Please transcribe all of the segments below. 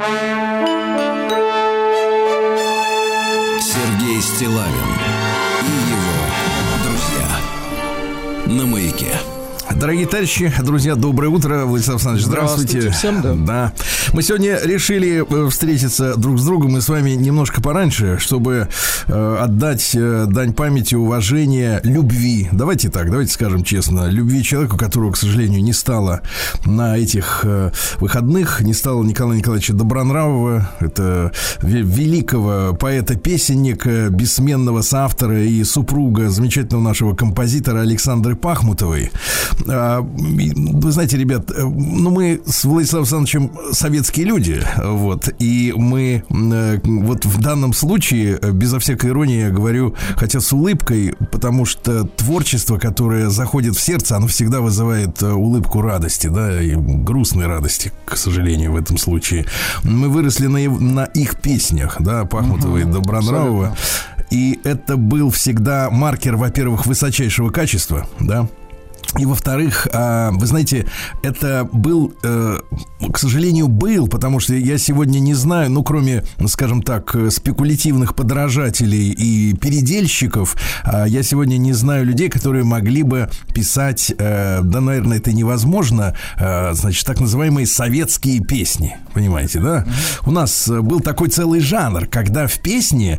Сергей Стилавин и его друзья на маяке. Дорогие товарищи, друзья, доброе утро. Владислав Александрович, здравствуйте. здравствуйте. Всем, да. Да. Мы сегодня решили э, встретиться друг с другом и с вами немножко пораньше, чтобы э, отдать э, дань памяти, уважения, любви. Давайте так, давайте скажем честно. Любви человеку, которого, к сожалению, не стало на этих выходных, не стало Николая Николаевича Добронравова. Это ве- великого поэта-песенника, бессменного соавтора и супруга замечательного нашего композитора Александры Пахмутовой. А, Вы знаете, ребят, ну мы с Владиславом Александровичем советские люди, вот, и мы э, вот в данном случае, э, безо всякой иронии я говорю, хотя с улыбкой, потому что творчество, которое заходит в сердце, оно всегда вызывает э, улыбку радости, да, и грустной радости, к сожалению, в этом случае. Мы выросли на, на их песнях, да, Пахмутова и Добронравова, и это был всегда маркер, во-первых, высочайшего качества, да, и во-вторых, а, вы знаете, это был, э, к сожалению, был, потому что я сегодня не знаю, ну, кроме, скажем так, э, спекулятивных подражателей и передельщиков, а, я сегодня не знаю людей, которые могли бы писать, э, да, наверное, это невозможно, значит, так называемые советские песни, понимаете, да? У нас был такой целый жанр, когда в песне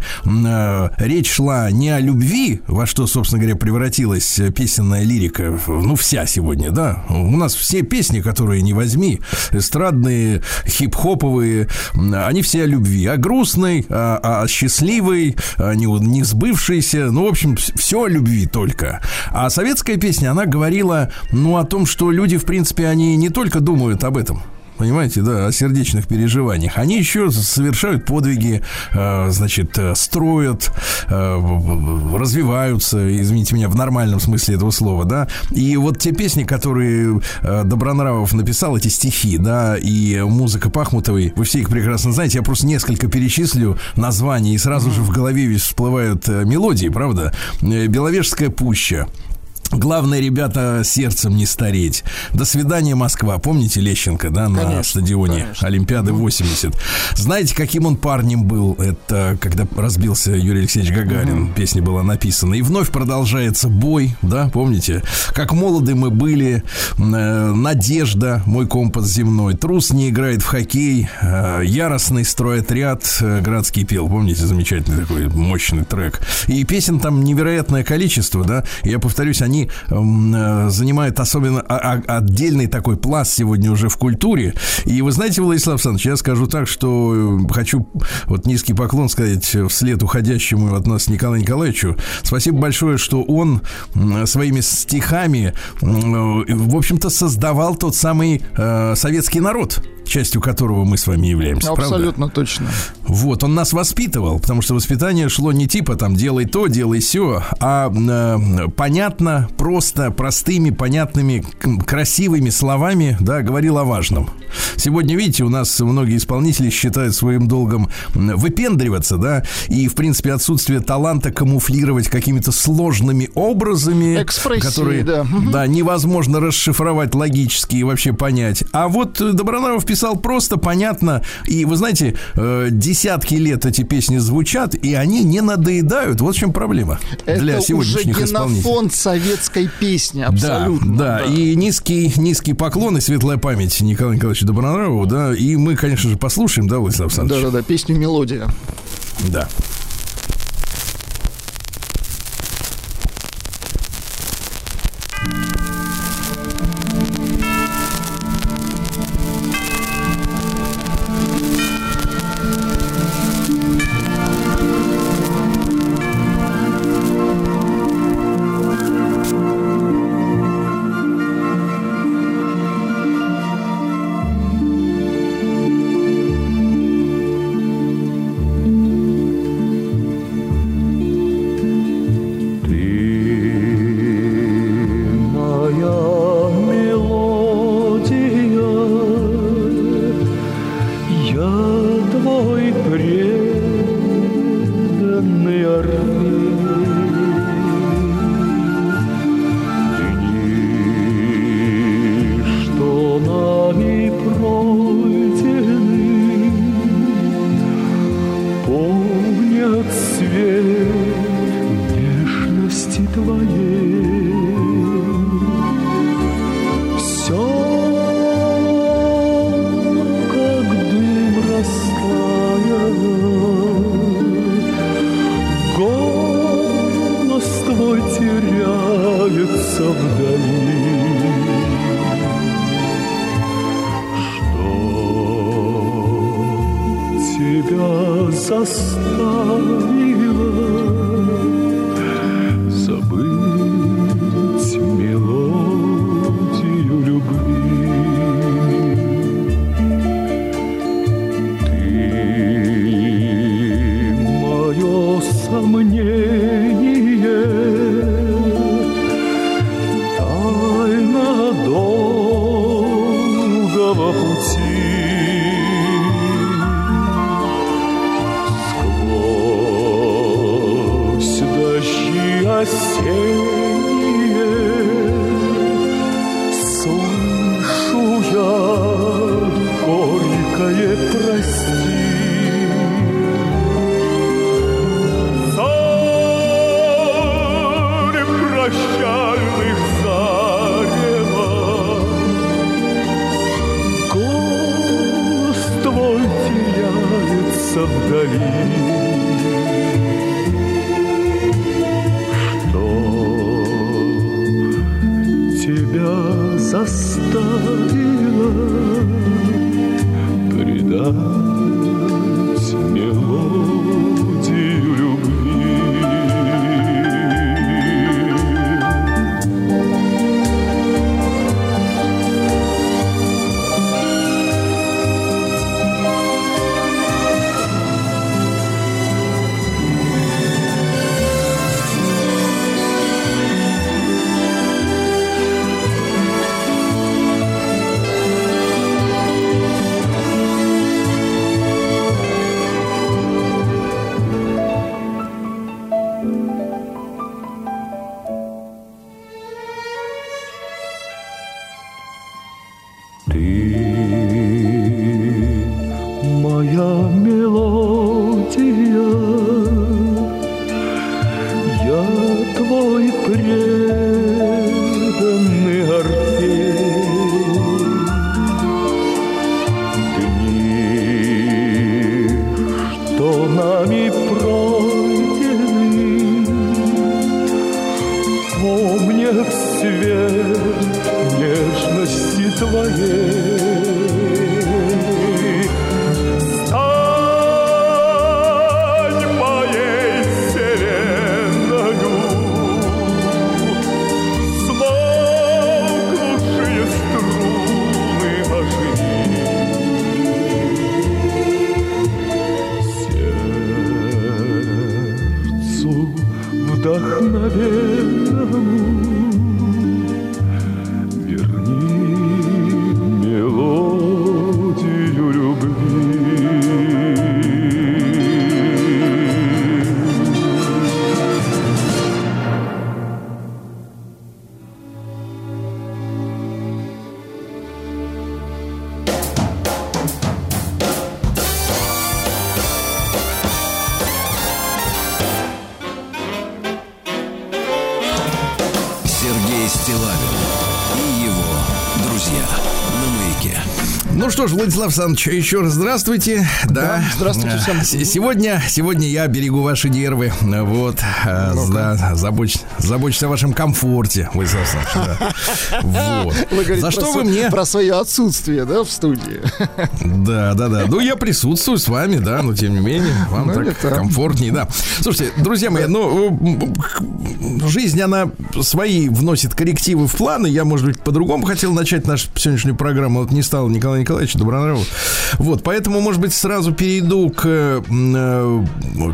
речь шла не о любви, во что, собственно говоря, превратилась песенная лирика, в- ну, вся сегодня, да. У нас все песни, которые не возьми, эстрадные, хип-хоповые, они все о любви. О грустной, о, о счастливой, о не, не сбывшейся, ну, в общем, все о любви только. А советская песня, она говорила, ну, о том, что люди, в принципе, они не только думают об этом, Понимаете, да, о сердечных переживаниях. Они еще совершают подвиги, э, значит, э, строят, э, развиваются, извините меня, в нормальном смысле этого слова, да. И вот те песни, которые Добронравов написал, эти стихи, да, и музыка Пахмутовой, вы все их прекрасно знаете, я просто несколько перечислю названий, и сразу же в голове ведь всплывают мелодии, правда? Беловежская пуща. Главное, ребята, сердцем не стареть. До свидания, Москва. Помните Лещенко, да, на Конечно, стадионе конечно. Олимпиады 80? Знаете, каким он парнем был? Это когда разбился Юрий Алексеевич Гагарин. Песня была написана. И вновь продолжается бой, да, помните? Как молоды мы были. э, Надежда, мой компас земной. Трус не играет в хоккей. э, Яростный стройотряд. э, Градский пел. Помните, замечательный такой мощный трек. И песен там невероятное количество, да. Я повторюсь, они э, занимают особенно отдельный такой пласт сегодня уже в культуре. И вы знаете, Владислав Александрович, я скажу так, что э, хочу вот низкий поклон сказать вслед уходящему от нас Николаю Николаевичу. Спасибо большое, что он своими стихами, э, в общем-то, создавал тот самый советский народ, частью которого мы с вами являемся. правда? Абсолютно точно. Вот, он нас воспитывал, потому что воспитание шло не типа там делай то, делай все, а э, понятно, просто, простыми, понятными, красивыми словами, да, говорил о важном. Сегодня, видите, у нас многие исполнители считают своим долгом выпендриваться, да, и, в принципе, отсутствие таланта камуфлировать какими-то сложными образами, Экспрессией, которые, да. Да, невозможно расшифровать логически и вообще понять. А вот э, Добронравов писал просто, понятно. И вы знаете, э, десятки лет эти песни звучат, и они не надоедают. Вот в чем проблема для Это уже сегодняшних исполнителей. генофонд советской песни, Да, абсолютно. да, и низкий, низкий поклон и светлая память Николаю Николаевичу Добронравову, да, и мы, конечно же, послушаем, да, Владислав Александрович? Да-да-да, песню «Мелодия». Да. Владислав Александрович, еще раз здравствуйте. Да, да здравствуйте всем. Сегодня, сегодня я берегу ваши нервы. Вот, а, да, забочь, забочусь о вашем комфорте, Владислав Александрович. Да. Вот. Вы За что вы мне... Про свое отсутствие, да, в студии. Да, да, да. Ну, я присутствую с вами, да, но тем не менее, вам ну, так это... комфортнее, да. Слушайте, друзья мои, ну, жизнь, она свои вносит коррективы в планы. Я, может быть, по-другому хотел начать нашу сегодняшнюю программу. Вот не стал Николай Николаевич Николаевич Добронравов. Вот, поэтому, может быть, сразу перейду к, э,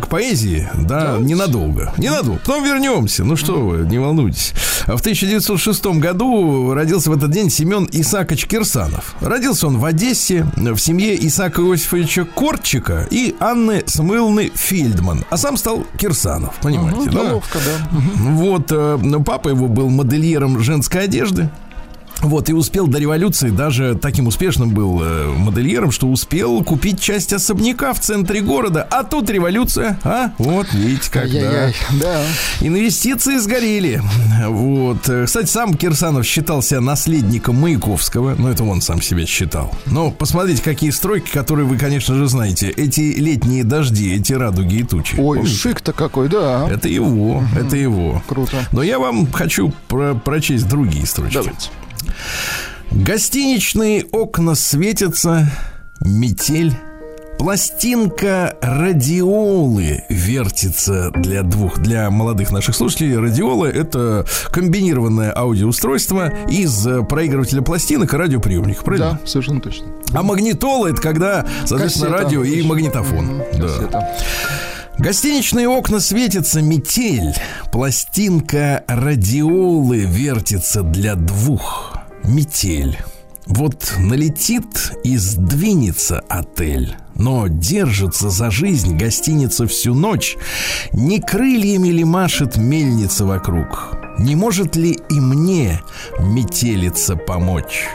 к поэзии, да, да, ненадолго. Ненадолго. Потом вернемся. Ну что вы, не волнуйтесь. В 1906 году родился в этот день Семен Исакович Кирсанов. Родился он в Одессе в семье Исаака Иосифовича Корчика и Анны Самуиловны Фельдман. А сам стал Кирсанов, понимаете, угу, да? Ловко, да. Вот, э, папа его был модельером женской одежды. Вот, и успел до революции, даже таким успешным был э, модельером, что успел купить часть особняка в центре города. А тут революция, а? Вот, видите, как, да. да. Инвестиции сгорели. Вот. Кстати, сам Кирсанов считался наследником Маяковского. Ну, это он сам себя считал. Но посмотрите, какие стройки, которые вы, конечно же, знаете. Эти летние дожди, эти радуги и тучи. Ой, шик-то какой, да. Это его, угу. это его. Круто. Но я вам хочу про прочесть другие строчки. Давайте. Гостиничные окна светятся, метель. Пластинка радиолы вертится для двух, для молодых наших слушателей. Радиолы это комбинированное аудиоустройство из проигрывателя пластинок и радиоприемника, правильно? Да, совершенно точно. А магнитола это когда, соответственно, Кассета. радио и магнитофон. Mm-hmm. Да. Гостиничные окна светятся метель, пластинка радиолы вертится для двух метель. Вот налетит и сдвинется отель, но держится за жизнь гостиница всю ночь. Не крыльями ли машет мельница вокруг? Не может ли и мне метелица помочь?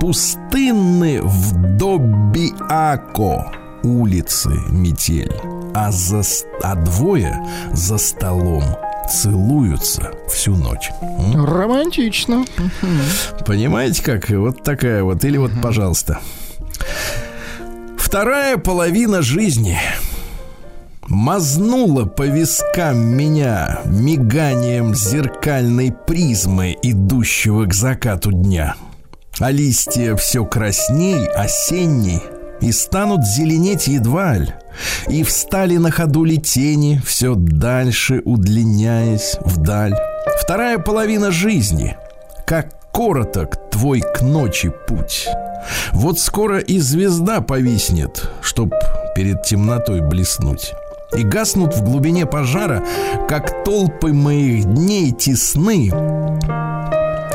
Пустынны в Добиако улицы метель, а, за, а двое за столом целуются всю ночь. Романтично. Понимаете, как? Вот такая вот. Или вот, пожалуйста. Вторая половина жизни мазнула по вискам меня миганием зеркальной призмы, идущего к закату дня. А листья все красней, осенний — и станут зеленеть едва ли. И встали на ходу ли тени, все дальше удлиняясь вдаль. Вторая половина жизни, как короток твой к ночи путь. Вот скоро и звезда повиснет, чтоб перед темнотой блеснуть. И гаснут в глубине пожара, как толпы моих дней тесны,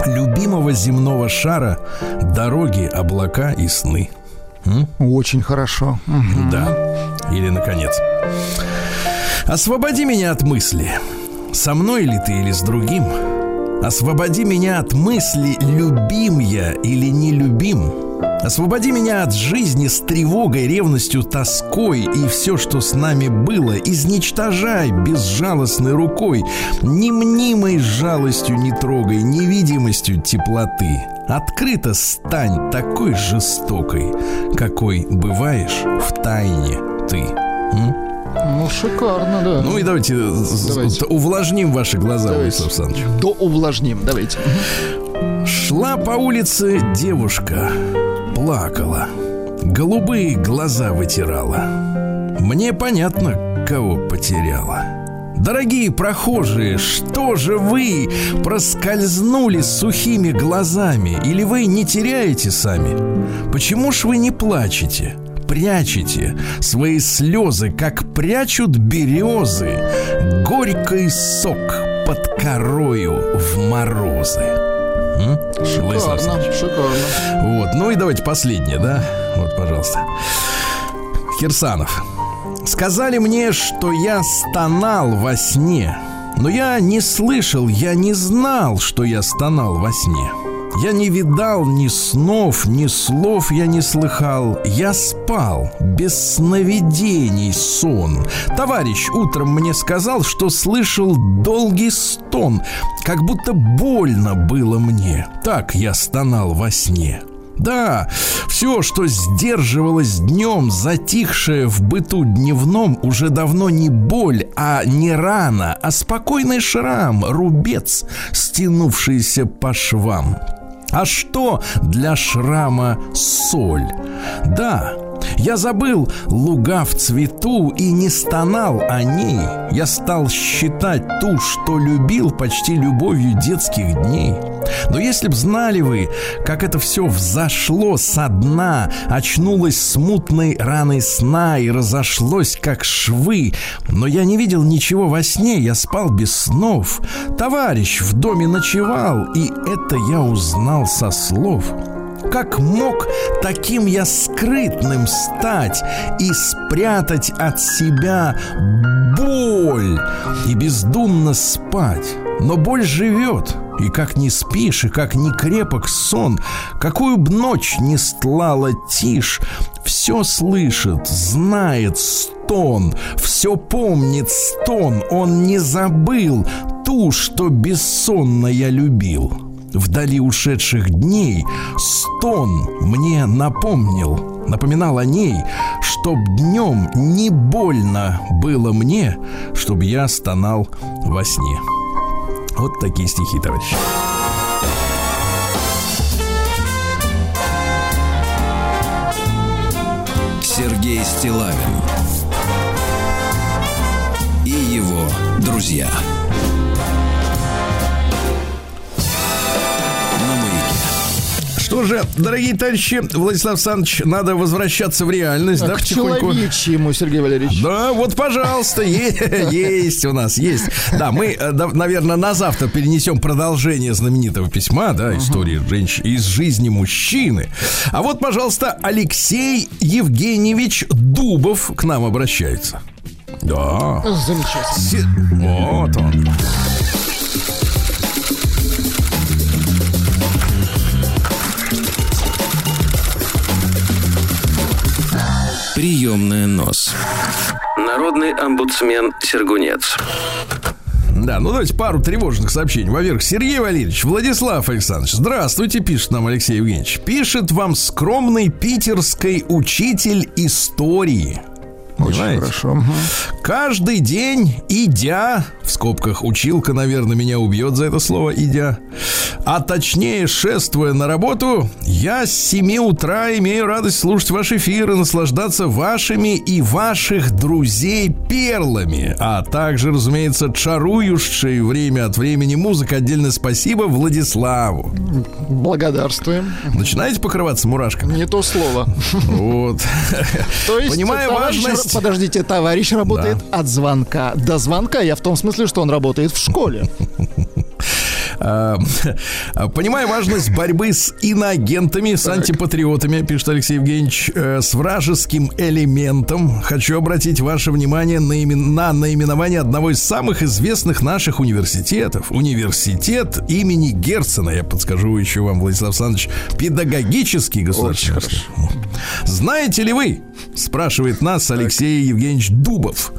любимого земного шара, дороги, облака и сны. Очень хорошо. Да. Или наконец. Освободи меня от мысли. Со мной ли ты или с другим? Освободи меня от мысли, любим я или не любим. Освободи меня от жизни с тревогой, ревностью, тоской и все, что с нами было, изничтожай безжалостной рукой, ни мнимой жалостью не трогай, невидимостью теплоты. Открыто стань такой жестокой, какой бываешь в тайне ты. М? Ну, шикарно, да. Ну и давайте, давайте. увлажним ваши глаза, давайте. Владислав Александрович. До увлажним, давайте. Шла по улице девушка, плакала, голубые глаза вытирала. Мне понятно, кого потеряла. Дорогие прохожие, что же вы проскользнули с сухими глазами? Или вы не теряете сами? Почему ж вы не плачете? Прячете свои слезы, как прячут березы, горький сок под корою в морозы. Шикарно, шикарно. Вот, ну и давайте последнее, да? Вот, пожалуйста. Кирсанов. Сказали мне, что я стонал во сне. Но я не слышал, я не знал, что я стонал во сне. Я не видал ни снов, ни слов я не слыхал. Я спал, без сновидений сон. Товарищ утром мне сказал, что слышал долгий стон, как будто больно было мне. Так я стонал во сне. Да, все, что сдерживалось днем, затихшее в быту дневном, уже давно не боль, а не рана, а спокойный шрам, рубец, стянувшийся по швам. А что для шрама соль? Да, я забыл луга в цвету и не стонал о ней. Я стал считать ту, что любил почти любовью детских дней. Но если б знали вы, как это все взошло со дна, очнулось смутной раной сна и разошлось, как швы, но я не видел ничего во сне, я спал без снов. Товарищ в доме ночевал, и это я узнал со слов. Как мог таким я скрытным стать и спрятать от себя боль и бездумно спать? Но боль живет, и как не спишь, и как не крепок сон, какую б ночь не стлала тишь, все слышит, знает стон, все помнит стон, он не забыл ту, что бессонно я любил. Вдали ушедших дней стон мне напомнил, напоминал о ней, чтоб днем не больно было мне, чтоб я стонал во сне. Вот такие стихи, товарищи. Сергей Стилавин и его друзья. Что же, дорогие товарищи, Владислав Александрович, надо возвращаться в реальность, а да, к потихоньку? ему, Сергей Валерьевич. Да, вот, пожалуйста, есть у нас, есть. Да, мы, э, наверное, на завтра перенесем продолжение знаменитого письма, да, истории женщин из жизни мужчины. А вот, пожалуйста, Алексей Евгеньевич Дубов к нам обращается. Да. Замечательно. Вот он. Приемная нос. Народный омбудсмен Сергунец. Да, ну давайте пару тревожных сообщений. Во-первых, Сергей Валерьевич, Владислав Александрович, здравствуйте, пишет нам Алексей Евгеньевич. Пишет вам скромный питерский учитель истории. Очень хорошо. Каждый день, идя, в скобках училка, наверное, меня убьет за это слово, идя, а точнее, шествуя на работу, я с 7 утра имею радость слушать ваш эфир и наслаждаться вашими и ваших друзей перлами, а также, разумеется, чарующей время от времени музыка. Отдельное спасибо Владиславу. Благодарствуем. Начинаете покрываться мурашками? Не то слово. Вот. То есть, Понимаю важность... Подождите, товарищ работает да. от звонка до звонка. Я в том смысле, что он работает в школе. А, понимаю важность борьбы с иноагентами, с антипатриотами, пишет Алексей Евгеньевич, э, с вражеским элементом. Хочу обратить ваше внимание на, имен, на наименование одного из самых известных наших университетов. Университет имени Герцена. Я подскажу еще вам, Владислав Александрович, педагогический государственный. Знаете ли вы, спрашивает нас Алексей Евгеньевич Дубов,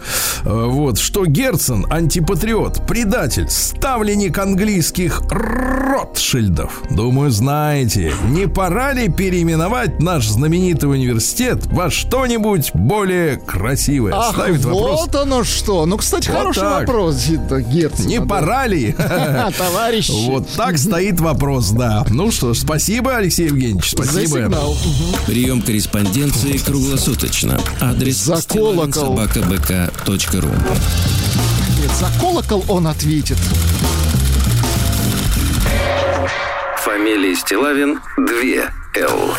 э, вот, что Герцен антипатриот, предатель, ставленник английских Ротшильдов? Думаю, знаете. Не пора ли переименовать наш знаменитый университет во что-нибудь более красивое? Ах, Ставит вопрос. вот оно что. Ну, кстати, вот хороший так. вопрос, Герцен. Не да. пора ли? Товарищ. Вот так стоит вопрос, да. Ну что ж, спасибо, Алексей Евгеньевич, спасибо. Прием корреспонденции круглосуточно. Адрес за колокол. собакабк.ру Нет, за колокол он ответит. Фамилия Стилавин 2 Л.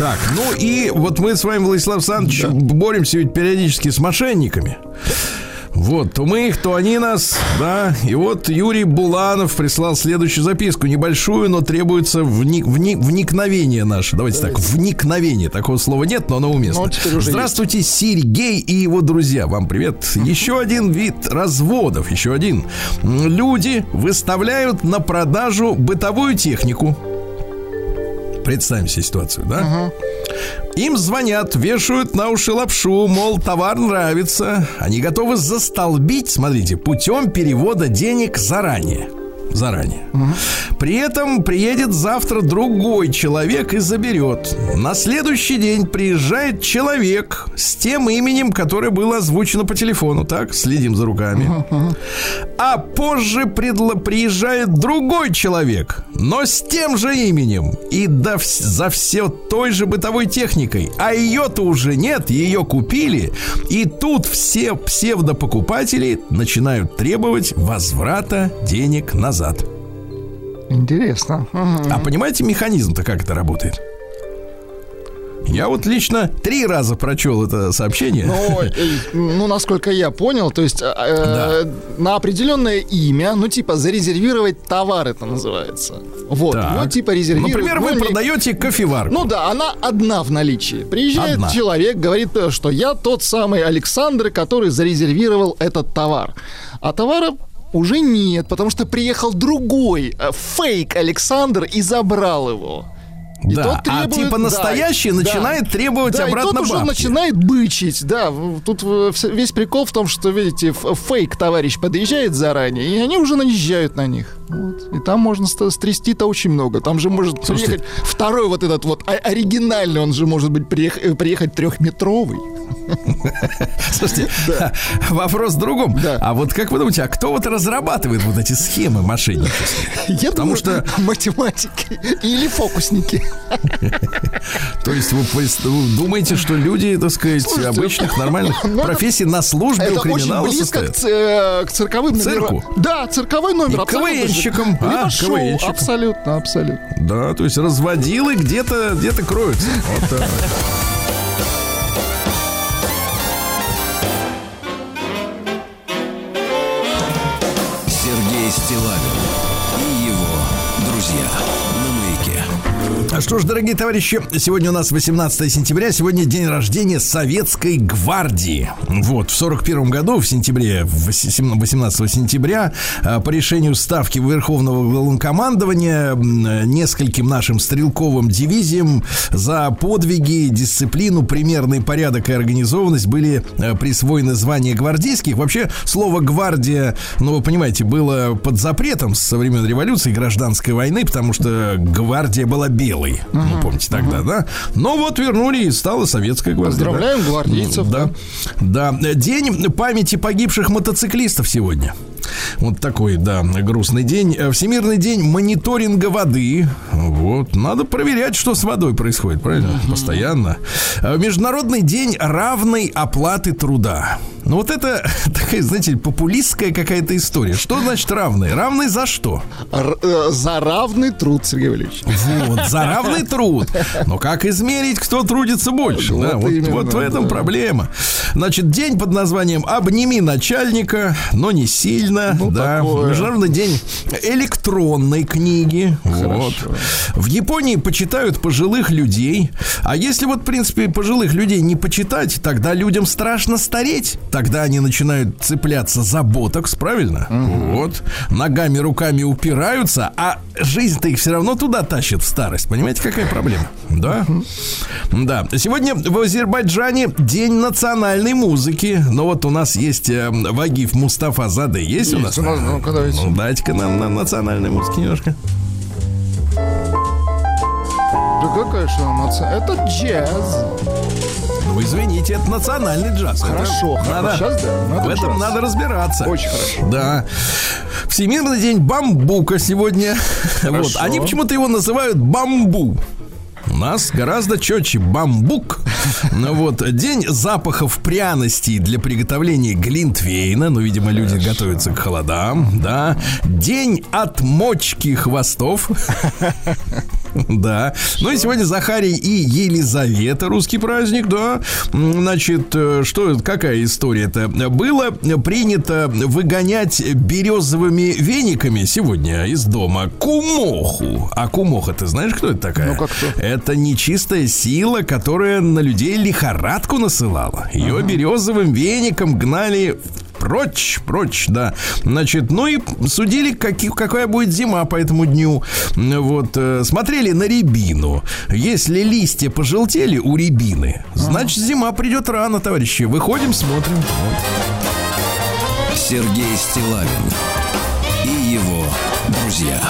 Так, ну и вот мы с вами, Владислав Александрович, да. боремся ведь периодически с мошенниками. Вот, то мы их, то они нас, да. И вот Юрий Буланов прислал следующую записку. Небольшую, но требуется вник, вник, вникновение наше. Давайте так, вникновение. Такого слова нет, но оно уместно. Ну, Здравствуйте, есть. Сергей и его друзья. Вам привет. Еще один вид разводов, еще один. Люди выставляют на продажу бытовую технику. Представим себе ситуацию, да? Угу. Им звонят, вешают на уши лапшу, мол, товар нравится. Они готовы застолбить, смотрите, путем перевода денег заранее заранее. Угу. При этом приедет завтра другой человек и заберет. На следующий день приезжает человек с тем именем, которое было озвучено по телефону. Так, следим за руками. Угу. А позже предло- приезжает другой человек, но с тем же именем и да, за все той же бытовой техникой. А ее-то уже нет, ее купили. И тут все псевдопокупатели начинают требовать возврата денег назад назад. Интересно. А понимаете механизм-то, как это работает? Я вот лично три раза прочел это сообщение. Ну, э, ну насколько я понял, то есть э, э, да. на определенное имя, ну, типа, зарезервировать товар это называется. Вот, так. ну, типа, резервировать. Например, вы ну, продаете кофеварку. Ну да, она одна в наличии. Приезжает одна. человек, говорит, что я тот самый Александр, который зарезервировал этот товар. А товара Уже нет, потому что приехал другой э, фейк Александр и забрал его. И да, тот требует, а типа настоящий да, начинает да, требовать да, обратно и тот бабки. уже начинает бычить, да. Тут весь прикол в том, что, видите, фейк товарищ подъезжает заранее, и они уже наезжают на них. Вот. И там можно стрясти-то очень много. Там же может Слушайте, приехать второй вот этот вот оригинальный, он же может быть приехать, приехать трехметровый. Слушайте, да. вопрос в другом. Да. А вот как вы думаете, а кто вот разрабатывает вот эти схемы мошеннические? Я Потому думаю, что математики или фокусники. То есть вы, думаете, что люди, так сказать, Слушайте, обычных нормальных ну, профессий на службе у криминала очень близко к, э, к цирковым номерам. Да, цирковой номер. И КВНщикам. А, КВНщикам. Абсолютно, абсолютно. Да, то есть разводилы где-то где кроются. Вот так. Что ж, дорогие товарищи, сегодня у нас 18 сентября, сегодня день рождения Советской Гвардии. Вот, в 41 году, в сентябре, 18 сентября, э, по решению Ставки Верховного Главнокомандования нескольким нашим стрелковым дивизиям за подвиги, дисциплину, примерный порядок и организованность были э, присвоены звания гвардейских. Вообще, слово «гвардия», ну, вы понимаете, было под запретом со времен революции, гражданской войны, потому что гвардия была белой армии. Uh-huh. Ну, помните тогда, uh-huh. да? Но вот вернули и стала советская гвардия. Поздравляем да? гвардейцев. Да. да. День памяти погибших мотоциклистов сегодня. Вот такой, да, грустный день. Всемирный день мониторинга воды. Вот. Надо проверять, что с водой происходит, правильно? Uh-huh. Постоянно. Международный день равной оплаты труда. Ну вот это такая, знаете, популистская какая-то история. Что значит равный? Равный за что? Р- э, за равный труд, Сергей Валерьевич. Вот, за равный труд. Но как измерить, кто трудится больше? Вот, да? вот, именно, вот в этом да. проблема. Значит, день под названием «Обними начальника, но не сильно». Ну, да. Такое. Международный день электронной книги. Вот. В Японии почитают пожилых людей. А если вот, в принципе, пожилых людей не почитать, тогда людям страшно стареть тогда они начинают цепляться за ботокс, правильно? Угу. Вот. Ногами, руками упираются, а жизнь-то их все равно туда тащит в старость. Понимаете, какая проблема? Да? Угу. Да. Сегодня в Азербайджане день национальной музыки. Но вот у нас есть э, Вагиф Мустафа Заде. Есть, есть у нас? У нас ну, ну, дайте-ка нам на национальной музыке немножко. Да какая же она? Это джаз. Ну, извините, это национальный джаз. Хорошо, это надо, Сейчас, да, надо в этом джаз. надо разбираться. Очень хорошо. Да. Всемирный день бамбука сегодня. Хорошо. Вот. Они почему-то его называют бамбу. У нас гораздо четче бамбук. Ну вот, день запахов пряностей для приготовления глинтвейна. Ну, видимо, люди Хорошо. готовятся к холодам, да. День отмочки хвостов. Да. Ну и сегодня Захарий и Елизавета, русский праздник, да. Значит, э, что, какая история-то? Было принято выгонять березовыми вениками сегодня из дома кумоху. А кумоха, ты знаешь, кто это такая? Ну, как кто? Это нечистая сила, которая на людей лихорадку насылала. Ее ага. березовым веником гнали прочь, прочь, да. Значит, ну и судили, какие, какая будет зима по этому дню. Вот, э, смотрели на рябину. Если листья пожелтели у рябины, значит, зима придет рано, товарищи. Выходим, смотрим. Вот. Сергей Стилавин и его друзья.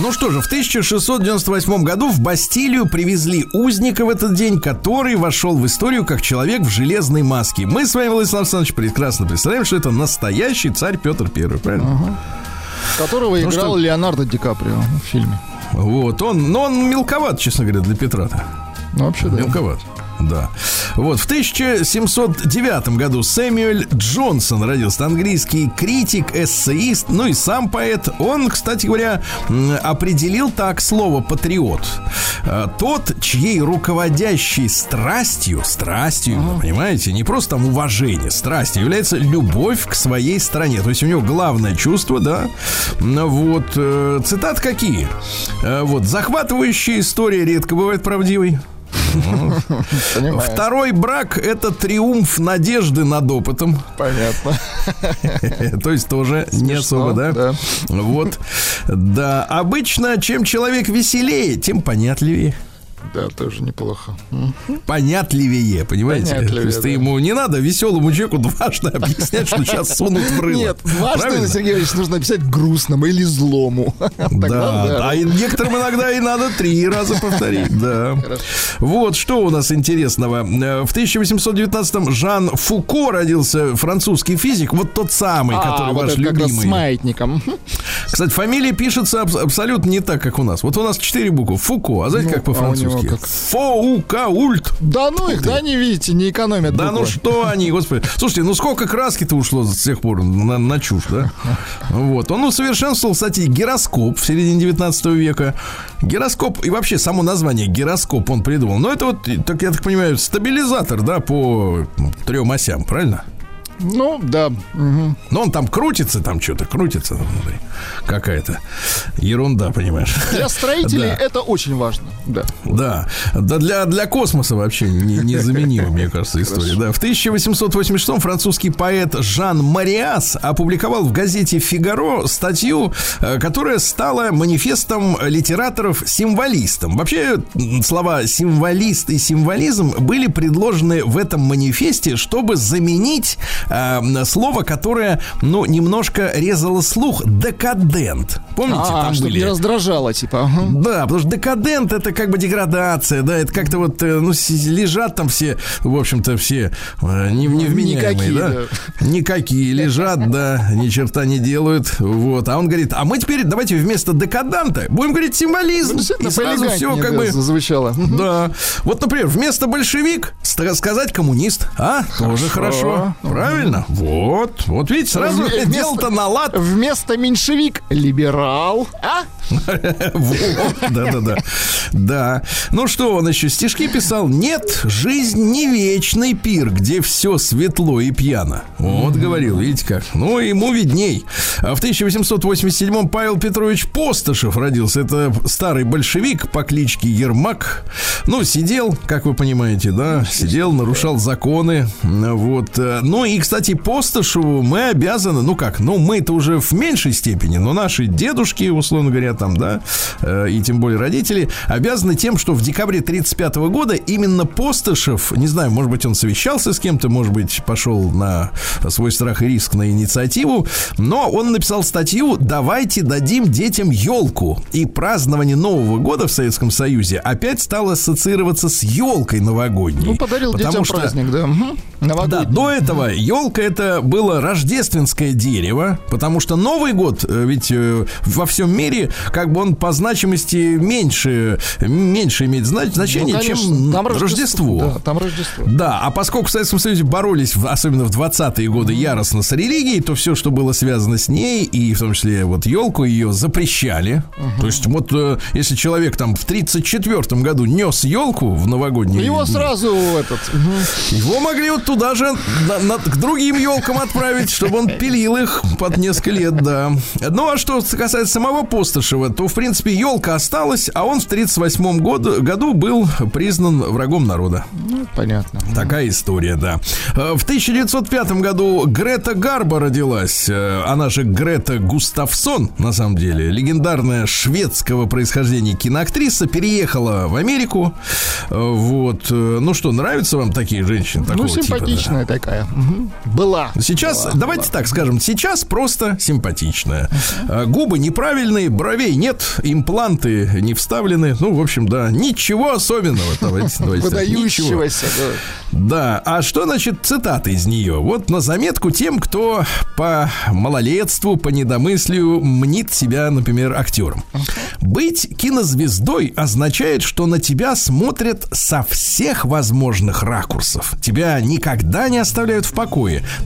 Ну что же, в 1698 году в Бастилию привезли узника в этот день, который вошел в историю как человек в железной маске. Мы с вами, Владислав Александрович, прекрасно представляем, что это настоящий царь Петр Первый, правильно? Угу. Которого ну, играл что... Леонардо Ди Каприо в фильме. Вот, он, но он мелковат, честно говоря, для Петра-то. Ну, вообще, да. Мелковат. Да. Вот, в 1709 году Сэмюэль Джонсон родился, английский критик, эссеист, ну и сам поэт. Он, кстати говоря, определил так слово «патриот». Э, тот, чьей руководящей страстью, страстью, uh-huh. понимаете, не просто там уважение, страстью является любовь к своей стране. То есть у него главное чувство, да. Вот, э, цитат какие? Э, вот, захватывающая история редко бывает правдивой. Второй брак – это триумф надежды над опытом. Понятно. То есть тоже не особо, да? Вот. Да. Обычно, чем человек веселее, тем понятливее. Да, тоже неплохо. Понятливее, понимаете? Понятливее, То есть да. ты ему не надо веселому человеку дважды объяснять, что сейчас сунут в рыло. Нет, дважды, Сергей Ильич, нужно описать грустному или злому. Да, а некоторым иногда и надо три раза повторить, да. Вот, что у нас интересного. В 1819-м Жан Фуко родился, французский физик, вот тот самый, а, который ваш любимый. с маятником. Кстати, фамилия пишется абсолютно не так, как у нас. Вот у нас четыре буквы. Фуко. А знаете, ну, как по-французски? Него как... Фоукаульт. Да ну их, да, не видите, не экономят. Да буквы. ну что они, господи. Слушайте, ну сколько краски-то ушло с тех пор на, на чушь, да? Вот. Он усовершенствовал, кстати, гироскоп в середине 19 века. Гироскоп и вообще само название гироскоп он придумал. Но это вот, так я так понимаю, стабилизатор, да, по трем осям, правильно? Ну, да. Угу. Но он там крутится, там что-то крутится. Какая-то ерунда, понимаешь. Для строителей да. это очень важно. Да. Да. Да для, для космоса вообще не, незаменима, мне кажется, история. Да. В 1886 французский поэт Жан Мариас опубликовал в газете «Фигаро» статью, э, которая стала манифестом литераторов-символистом. Вообще, слова «символист» и «символизм» были предложены в этом манифесте, чтобы заменить э, слово, которое, ну, немножко резало слух. Декадент. Помните, а, там чтобы были? не раздражало, типа. Ага. Да, потому что декадент это как бы деградация, да, это как-то вот, э, ну, лежат там все, в общем-то, все э, не, невменяемые, Никакие, да? да? Никакие лежат, да, ни черта не делают, вот. А он говорит, а мы теперь давайте вместо декаданта будем говорить символизм. Ну, и сразу все как бы... Зазвучало. Да. Вот, например, вместо большевик сказать коммунист. А, хорошо. тоже хорошо. Правильно? Правильно? Вот. Вот видите, сразу дело-то на лад. Вместо меньшевик либерал. А? Вот, да-да-да. Да. Ну что, он еще стишки писал? Нет, жизнь не вечный пир, где все светло и пьяно. Вот говорил, видите как. Ну, ему видней. А в 1887-м Павел Петрович Постышев родился. Это старый большевик по кличке Ермак. Ну, сидел, как вы понимаете, да, сидел, нарушал законы. Вот. Ну и, кстати, Постышеву мы обязаны, ну как, ну мы это уже в меньшей степени, но наши дедушки, условно говоря, там, да, э, и тем более родители, обязаны тем, что в декабре 35 года именно Постышев, не знаю, может быть, он совещался с кем-то, может быть, пошел на свой страх и риск на инициативу, но он написал статью «Давайте дадим детям елку». И празднование Нового года в Советском Союзе опять стало ассоциироваться с елкой новогодней. Ну, подарил детям что, праздник, да. Угу. Да, до этого елка это было рождественское дерево, потому что Новый год, э, ведь э, во всем мире, как бы он по значимости меньше, меньше имеет значение, ну, конечно, чем там Рождество. Да, там Рождество. Да, а поскольку в Советском Союзе боролись, особенно в 20-е годы, яростно с религией, то все, что было связано с ней, и в том числе вот елку ее запрещали. uh То есть вот э, если человек там в 34-м году нес елку в новогодний Его сразу этот... Его могли вот туда же на, на, к другим елкам отправить, чтобы он пилил их под несколько лет, да. Ну, а что касается самого Постышева, то, в принципе, елка осталась, а он в 38 году, году был признан врагом народа. Ну, понятно. Такая история, да. Э, в 1905 году Грета Гарба родилась. Э, она же Грета Густавсон, на самом деле. Легендарная шведского происхождения киноактриса. Переехала в Америку. Э, вот. Ну что, нравятся вам такие женщины? Ну, симпатичная типа, да? такая. Угу. Была. Сейчас, была, давайте была. так скажем, сейчас просто симпатичная. Uh-huh. Губы неправильные, бровей нет, импланты не вставлены. Ну, в общем, да, ничего особенного. Давайте, давайте Выдающегося, да. Да, а что значит цитата из нее? Вот на заметку тем, кто по малолетству, по недомыслию мнит себя, например, актером. Быть кинозвездой означает, что на тебя смотрят со всех возможных ракурсов. Тебя никогда не оставляют в покое.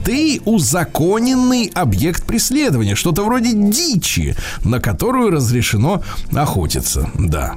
Ты узаконенный объект преследования, что-то вроде дичи, на которую разрешено охотиться. Да.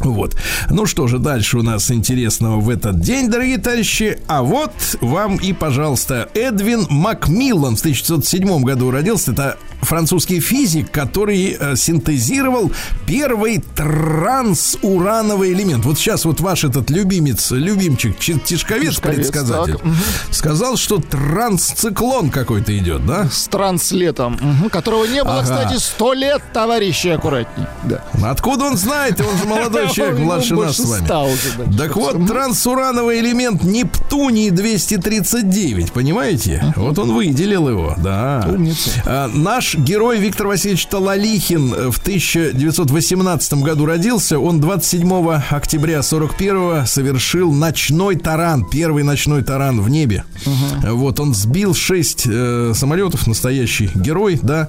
Вот. Ну что же, дальше у нас интересного в этот день, дорогие товарищи. А вот вам и, пожалуйста, Эдвин Макмиллан в 1907 году родился. Это французский физик, который э, синтезировал первый трансурановый элемент. Вот сейчас вот ваш этот любимец, любимчик, Тишковец, предсказатель, так, сказал, что трансциклон какой-то идет, да? С транслетом, угу, которого не было, ага. кстати, сто лет, товарищи, аккуратней. Да. Откуда он знает? Он же молодой человек, младше нас с вами. Так вот, трансурановый элемент Нептуний 239, понимаете? Вот он выделил его, да. Умница. А, наш герой Виктор Васильевич Талалихин в 1918 году родился. Он 27 октября 41 совершил ночной таран, первый ночной таран в небе. Угу. Вот он сбил 6 э, самолетов, настоящий герой, да.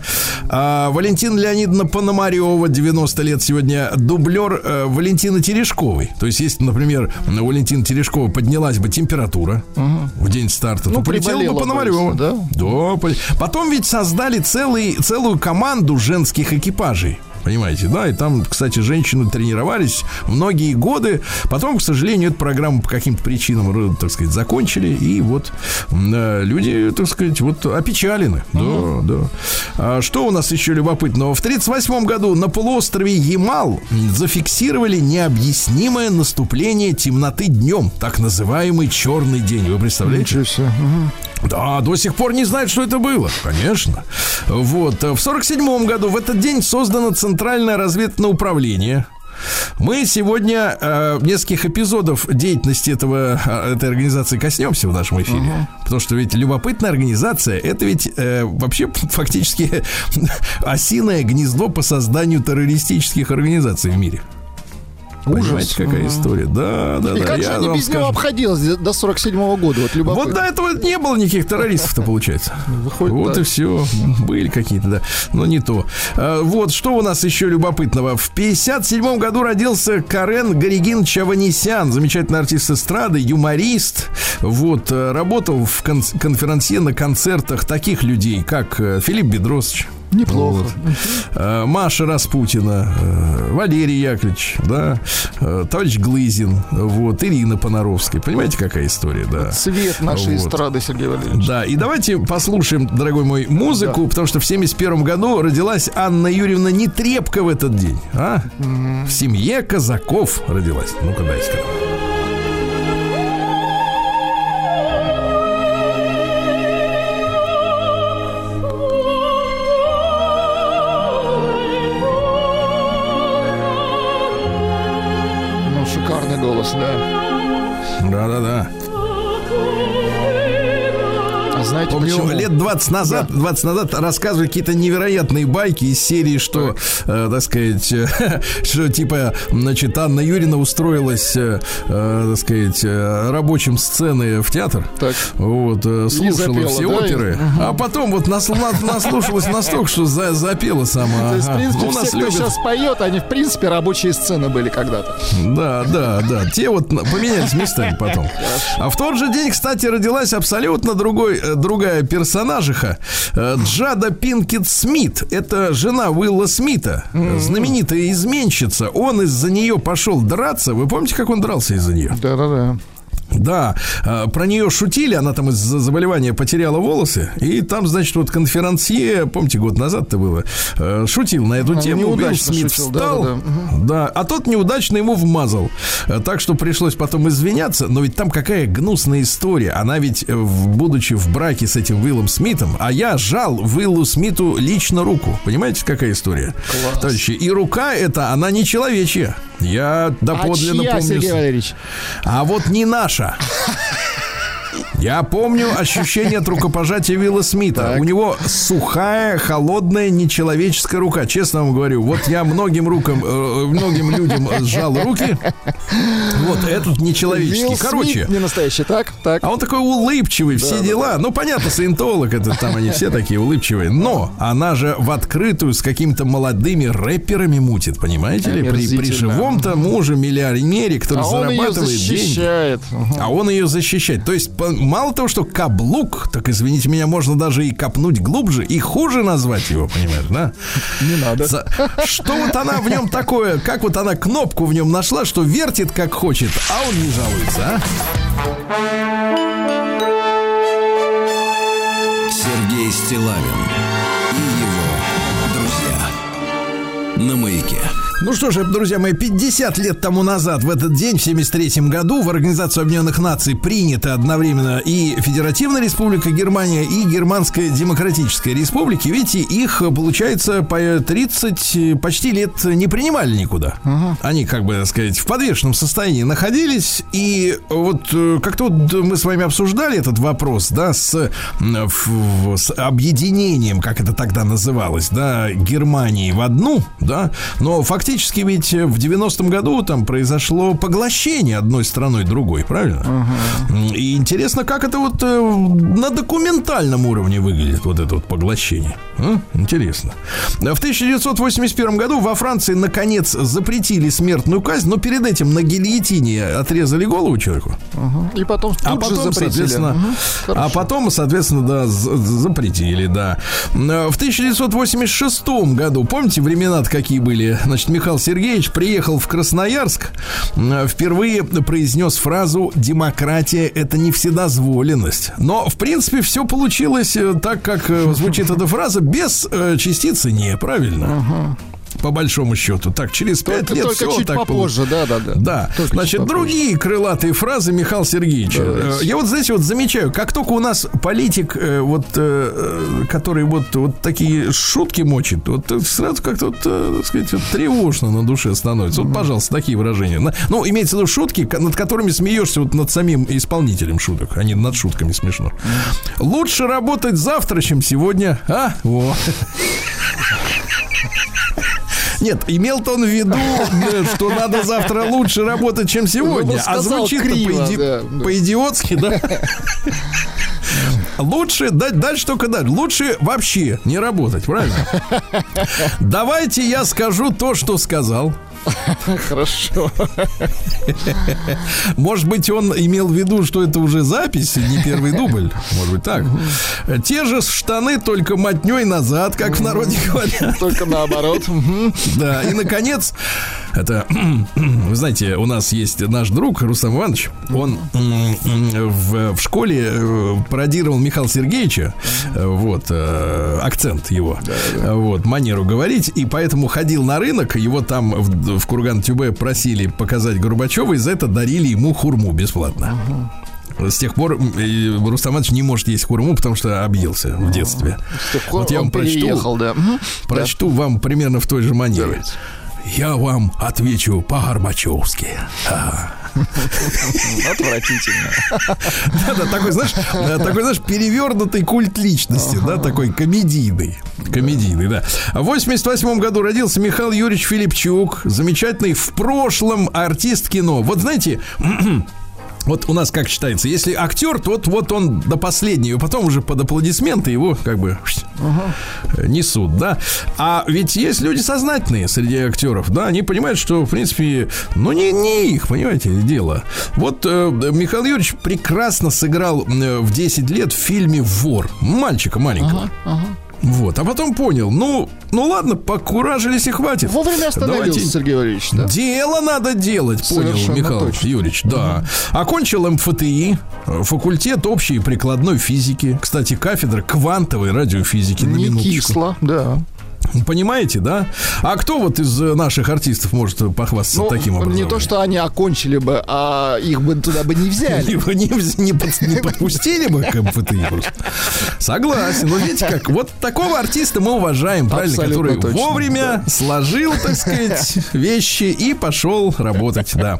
А Валентин Леонидовна Пономарева, 90 лет сегодня, дублер э, Валентина Терешковой. То есть, если, например, у Валентина Терешкова поднялась бы температура угу. в день старта, ну, то полетела бы Пономарева. Да? Да. Потом ведь создали целый, целую команду женских экипажей понимаете, да, и там, кстати, женщины тренировались многие годы, потом, к сожалению, эту программу по каким-то причинам, так сказать, закончили, и вот э, люди, так сказать, вот опечалены, uh-huh. да, да. А что у нас еще любопытного? В 1938 году на полуострове Ямал зафиксировали необъяснимое наступление темноты днем, так называемый черный день, вы представляете? Угу. Да, до сих пор не знают, что это было. Конечно. Вот. В 47 году в этот день создано Центральное разведывательное управление. Мы сегодня э, нескольких эпизодов деятельности этого, э, этой организации коснемся в нашем эфире. Uh-huh. Потому что ведь любопытная организация это ведь э, вообще фактически осиное гнездо по созданию террористических организаций в мире. Ужас. Понимаете, какая история? Да, да, И да. как же они без скажу. него обходилось до 47 -го года? Вот, любопытно. вот до этого не было никаких террористов-то, получается. Выходит, вот и все. Были какие-то, да. Но не то. А, вот, что у нас еще любопытного. В 57 году родился Карен Горигин Чаванисян, замечательный артист эстрады, юморист. Вот, э, работал в кон- конференции на концертах таких людей, как э, Филипп Бедросович, Неплохо. Вот. Э, Маша Распутина, э, Валерий Яковлевич, да, э, товарищ Глызин, вот, Ирина Понаровская. Понимаете, какая история, да? Цвет нашей вот. эстрады, Сергей Валерьевич. Да, и давайте послушаем, дорогой мой, музыку, да. потому что в 71 году родилась Анна Юрьевна Нетребко в этот день, а? Mm-hmm. В семье казаков родилась. Ну-ка, дай-ка. голос, 20 назад, да. 20 назад рассказывали какие-то невероятные байки из серии, что, э, так сказать, э, что типа, значит, Анна Юрина устроилась, э, э, так сказать, э, рабочим сцены в театр. Так. Вот, э, слушала запела, все да? оперы, угу. а потом вот нас, наслушалась настолько, что за, запела сама. То есть, в принципе, ну, все, кто сейчас поет, они, в принципе, рабочие сцены были когда-то. Да, да, да. Те вот поменялись местами потом. А в тот же день, кстати, родилась абсолютно другой другая персонажиха. Э, Джада Пинкет Смит. Это жена Уилла Смита. Знаменитая изменщица. Он из-за нее пошел драться. Вы помните, как он дрался из-за нее? Да-да-да. Да, а, про нее шутили, она там из-за заболевания потеряла волосы, и там, значит, вот конферансье, помните, год назад это было, э, шутил на эту а, тему, Билл Смит шутил, встал, да, да, да. да, а тот неудачно ему вмазал, э, так что пришлось потом извиняться, но ведь там какая гнусная история, она ведь, э, будучи в браке с этим Уиллом Смитом, а я жал Уиллу Смиту лично руку, понимаете, какая история? Класс. Товарищи, и рука эта, она не человечья, я доподлинно а чья, помню. Сергей Валерьевич? А вот не наша. Саша. Я помню ощущение от рукопожатия Вилла Смита. Так. У него сухая, холодная, нечеловеческая рука. Честно вам говорю, вот я многим рукам, э, многим людям сжал руки. Вот этот нечеловеческий. Вилл Короче. Смит не настоящий, так? так. А он такой улыбчивый, все да, дела. Да, Ну, понятно, саентолог, это там они все такие улыбчивые. Но она же в открытую с какими-то молодыми рэперами мутит, понимаете ли? При, при живом-то муже, миллионере, который а зарабатывает деньги. А он ее защищает. То есть мало того, что каблук, так извините меня, можно даже и копнуть глубже, и хуже назвать его, понимаешь, да? Не надо. За- Что вот она в нем такое, как вот она кнопку в нем нашла, что вертит как хочет, а он не жалуется, а? Сергей Стилавин и его друзья. На маяке. Ну что же, друзья мои, 50 лет тому назад, в этот день, в 73 году, в Организацию Объединенных Наций принято одновременно и Федеративная Республика Германия, и Германская Демократическая Республика. Видите, их, получается, по 30 почти лет не принимали никуда. Они, как бы, так сказать, в подвешенном состоянии находились. И вот э, как-то вот мы с вами обсуждали этот вопрос, да, с, с объединением, как это тогда называлось, да, Германии в одну, да, но фактически ведь в 90-м году там произошло поглощение одной страной другой, правильно? М, И интересно, как это вот э, на документальном уровне выглядит, вот это вот поглощение. А? Интересно. В 1981 году во Франции наконец запретили смертную казнь, но перед этим на гильотине отрезали голову человеку. Мгм. И потом А потом, запретили. соответственно, Мгм. а потом, соответственно, да, запретили, да. Э, В 1986 году, помните, времена какие были? Значит, Михаил Сергеевич приехал в Красноярск, э, впервые произнес фразу «демократия – это не вседозволенность». Но, в принципе, все получилось э, так, как э, звучит эта фраза, без частицы «не», правильно? По большому счету. Так, через пять лет только все чуть так попозже, да, да, да. да, Только значит, другие крылатые фразы Михаила Сергеевича. Давайте. Э, Я вот, знаете, вот замечаю, как только у нас политик, э, вот, э, который вот, вот такие шутки мочит, вот сразу как-то, вот, так сказать, вот тревожно на душе становится. Вот, пожалуйста, такие выражения. Ну, имеется в виду шутки, над которыми смеешься вот над самим исполнителем шуток, а не над шутками смешно. Лучше работать завтра, чем сегодня, а? Во. Нет, имел-то он в виду, э, что надо завтра лучше работать, чем сегодня. Ну, а сказал звучит по-идиотски, да? Лучше, да, дальше только дальше. Лучше вообще не работать, правильно? Давайте я скажу то, что сказал. Хорошо. Может быть, он имел в виду, что это уже запись, не первый дубль. Может быть, так. Те же штаны, только мотней назад, как в народе говорят. Только наоборот. Да, и, наконец, это, вы знаете, у нас есть наш друг Рустам Иванович. Он в, в школе э, пародировал Михаила Сергеевича, э, вот, э, акцент его, вот, манеру говорить, и поэтому ходил на рынок, его там в, в Курган-Тюбе просили показать Горбачева, и за это дарили ему хурму бесплатно. С тех пор Рустам Иванович не может есть хурму, потому что объелся в детстве. С тех пор Вот я вам прочту. переехал, да. Прочту вам примерно в той же манере. Давайте. Я вам отвечу по-горбачевски. Отвратительно. Да-да, такой, знаешь, такой, знаешь, перевернутый культ личности, да, такой комедийный. Комедийный, да. В 88 году родился Михаил Юрьевич Филипчук, замечательный в прошлом артист кино. Вот знаете, Вот у нас как считается, если актер, то вот, вот он до последнего, потом уже под аплодисменты его как бы э, несут, да. А ведь есть люди сознательные среди актеров, да, они понимают, что, в принципе, ну не, не их, понимаете, дело. Вот э, Михаил Юрьевич прекрасно сыграл э, в 10 лет в фильме «Вор», мальчика маленького. Вот, а потом понял, ну, ну ладно, покуражились и хватит. Вовремя остановился, Давайте- Сергей Валерьевич, да? Дело надо делать, понял Совершенно Михаил точно. Юрьевич, да. Окончил МФТИ, э, факультет общей и прикладной физики. Кстати, кафедра квантовой радиофизики на Не минуточку. кисло, да. Понимаете, да? А кто вот из э, наших артистов может похвастаться Ну, таким образом? не то, что они окончили бы, а их бы туда бы не взяли. Его не, не под- не подпустили бы к МФТИ просто. Согласен. Но видите как, вот такого артиста мы уважаем, правильно, Абсолютно который точно, вовремя сложил, так сказать, вещи и пошел работать, да.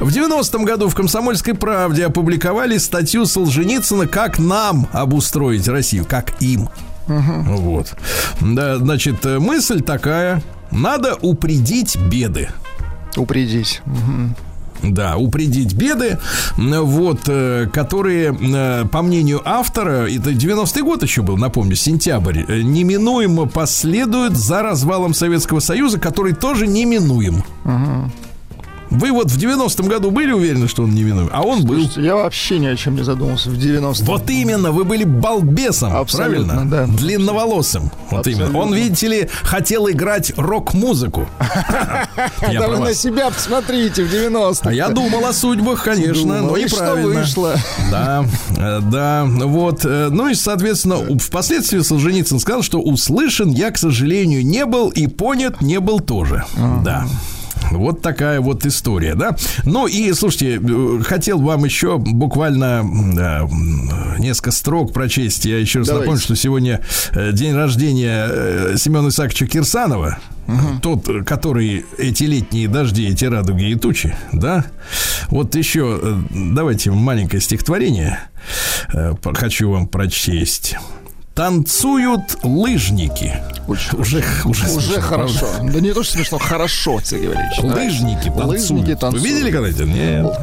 В 90-м году в «Комсомольской правде» опубликовали статью Солженицына «Как нам обустроить Россию», как им. Вот. Да, значит, э, мысль такая. Надо упредить беды. Упредить. Мгм. Да, упредить беды, вот, э, которые, э, по мнению автора, это 90-й год еще был, напомню, сентябрь, неминуемо последуют за развалом Советского Союза, который тоже неминуем. Вы вот в 90-м году были уверены, что он невиновен? А он был. Слушайте, я вообще ни о чем не задумался в 90-м. Вот именно, вы были балбесом, Абсолютно, правильно? да. Длинноволосым. Вот именно. Он, видите ли, хотел играть рок-музыку. Да вы на себя посмотрите в 90-м. А я думал о судьбах, конечно, но Думал, и что неправильно. вышло? Да, э, да, вот. э, Ну и, соответственно, впоследствии Солженицын сказал, что услышан я, к сожалению, не был и понят не был тоже. Да. Вот такая вот история, да. Ну и, слушайте, э, хотел вам еще буквально да, несколько строк прочесть. Я еще раз Давайте. напомню, что сегодня э, день рождения э, Семена Исааковича Кирсанова. Тот, э, который эти летние дожди, эти радуги и тучи, да? Вот еще давайте маленькое стихотворение хочу вам прочесть. Танцуют лыжники. Уже, уже, Уже смешно, хорошо. правда? Да не то, что смешно, хорошо, Сергей Валерьевич. да. Лыжники танцуют. Лыжники Вы танцуют. видели когда-то? Нет.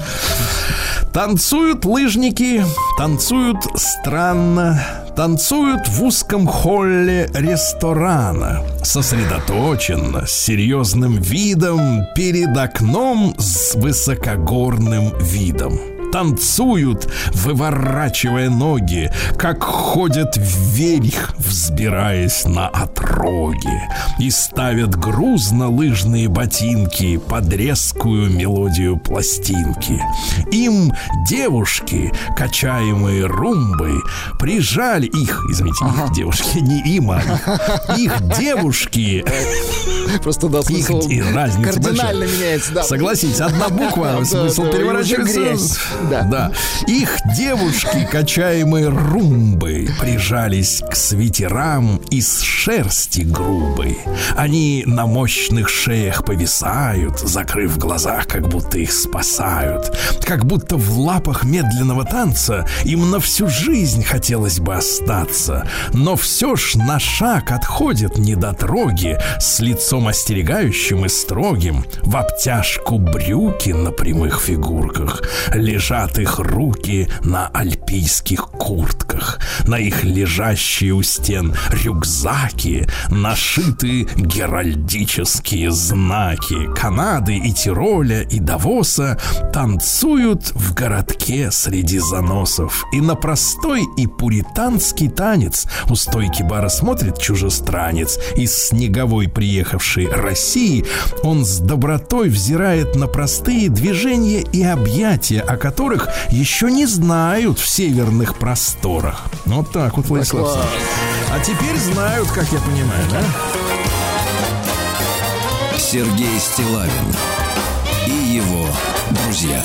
Танцуют лыжники, танцуют странно, танцуют в узком холле ресторана, сосредоточенно, с серьезным видом, перед окном с высокогорным видом. Танцуют, выворачивая ноги, как ходят вверх, взбираясь на отроги, и ставят грузно лыжные ботинки под резкую мелодию пластинки. Им девушки, качаемые румбой, прижали их, извините, их девушки, не им, а их, их девушки Просто да, их смысл и разница кардинально большая. меняется. Да. Согласитесь, одна буква, смысл переворачивается. Да. Да. Их девушки, качаемые румбой, прижались к свитерам из шерсти грубой. Они на мощных шеях повисают, закрыв глаза, как будто их спасают. Как будто в лапах медленного танца им на всю жизнь хотелось бы остаться. Но все ж на шаг отходят недотроги с лицом остерегающим и строгим. В обтяжку брюки на прямых фигурках. Лежат их руки на альпийских куртках. На их лежащие у стен рюкзаки нашиты геральдические знаки. Канады и Тироля и Давоса танцуют в городке среди заносов. И на простой и пуританский танец у стойки бара смотрит чужестранец из снеговой приехавшей России. Он с добротой взирает на простые движения и объятия, о которых еще не знают в северных просторах. Вот так вот, Владислав. класс. А теперь знают, как я понимаю, да? Сергей Стилавин и его друзья.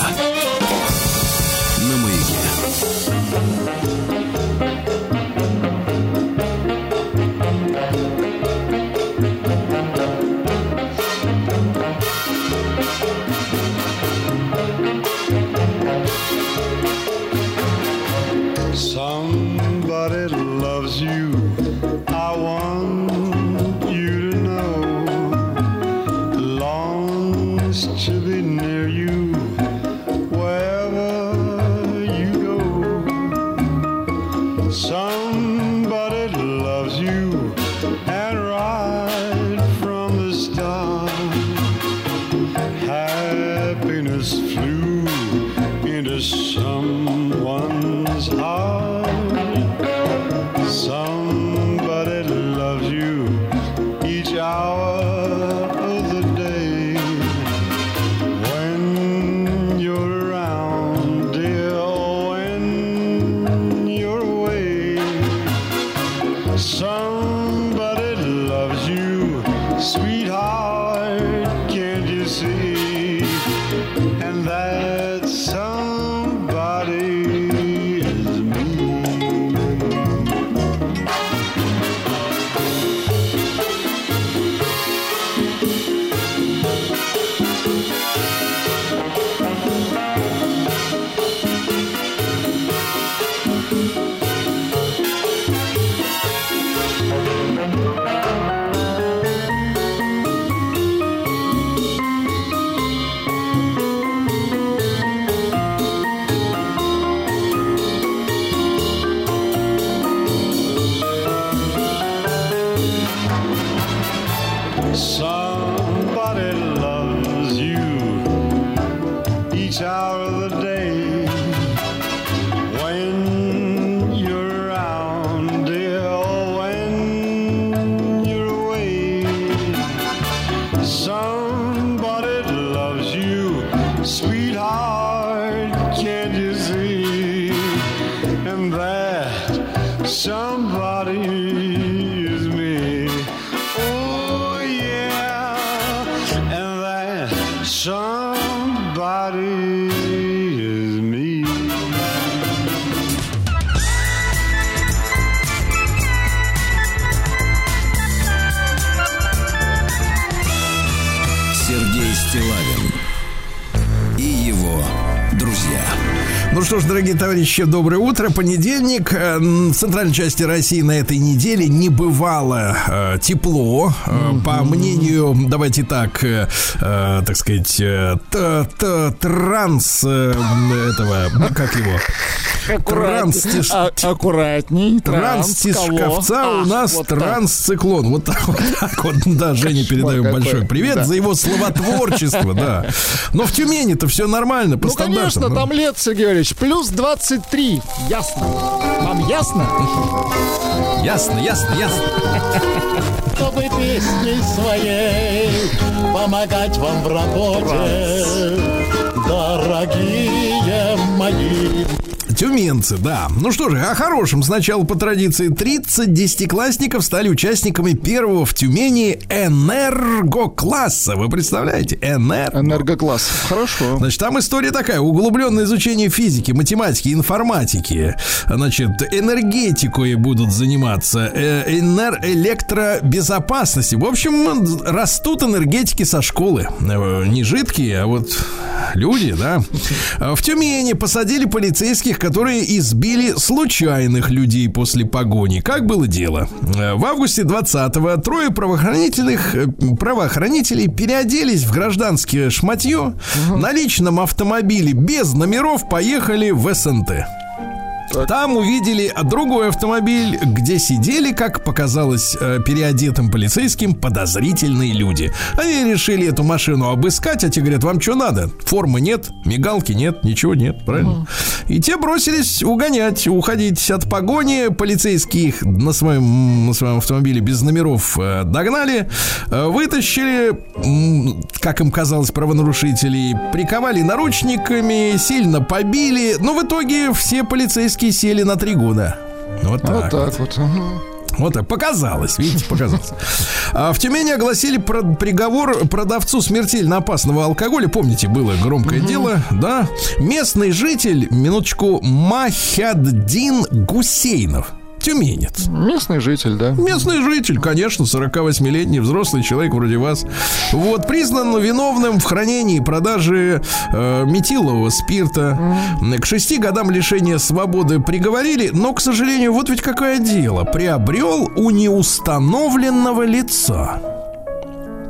Товарищи, доброе утро. Понедельник. Э, В центральной части России на этой неделе не бывало э, тепло. Э, По мнению, давайте так, так сказать, т- т- транс э, этого, как его? Транстиш- А- аккуратней. Транстишковца у Ах, нас трансциклон. Вот так вот, так вот. Да, Жене передаем большой привет за его словотворчество, да. Но в Тюмени-то все нормально, по Ну, конечно, стандартам. там лет, Сергей Валерьевич, плюс 23. Ясно. Вам ясно? Ясно, ясно, ясно. чтобы песней своей помогать вам в работе, дорогие мои. Тюменцы, да. Ну что же, о хорошем. Сначала по традиции 30 десятиклассников стали участниками первого в Тюмени энергокласса. Вы представляете? Энерго. Энергокласс. Хорошо. Значит, там история такая. Углубленное изучение физики, математики, информатики. Значит, энергетикой будут заниматься. Э, энер- электробезопасности. В общем, растут энергетики со школы. Э, Не жидкие, а вот люди, да. В Тюмени посадили полицейских, которые избили случайных людей после погони. Как было дело? Э, В августе 20-го трое правоохранительных э, правоохранителей переоделись в гражданские шматье, на личном автомобиле без номеров поехали в СНТ. Там увидели другой автомобиль, где сидели, как показалось э, переодетым полицейским, подозрительные люди. Они решили эту машину обыскать, а те говорят, вам что надо? Формы нет, мигалки нет, ничего нет, правильно? И те бросились угонять, уходить от погони. Полицейские их на своем, на своем автомобиле без номеров э, догнали, э, вытащили, как им казалось, правонарушителей, приковали наручниками, сильно побили. Но в итоге все полицейские сели на три года. Вот так. Вот так вот. Ага. Вот так. Показалось, видите, показалось. А в Тюмени огласили про- приговор продавцу смертельно опасного алкоголя. Помните, было громкое дело, да? Местный житель, минуточку, Махяддин Гусейнов. Тюменец. Местный житель, да. Местный житель, конечно, 48-летний взрослый человек вроде вас. Вот, признан виновным в хранении и продаже э, метилового спирта. К шести годам лишения свободы приговорили, но, к сожалению, вот ведь какое дело. Приобрел у неустановленного лица.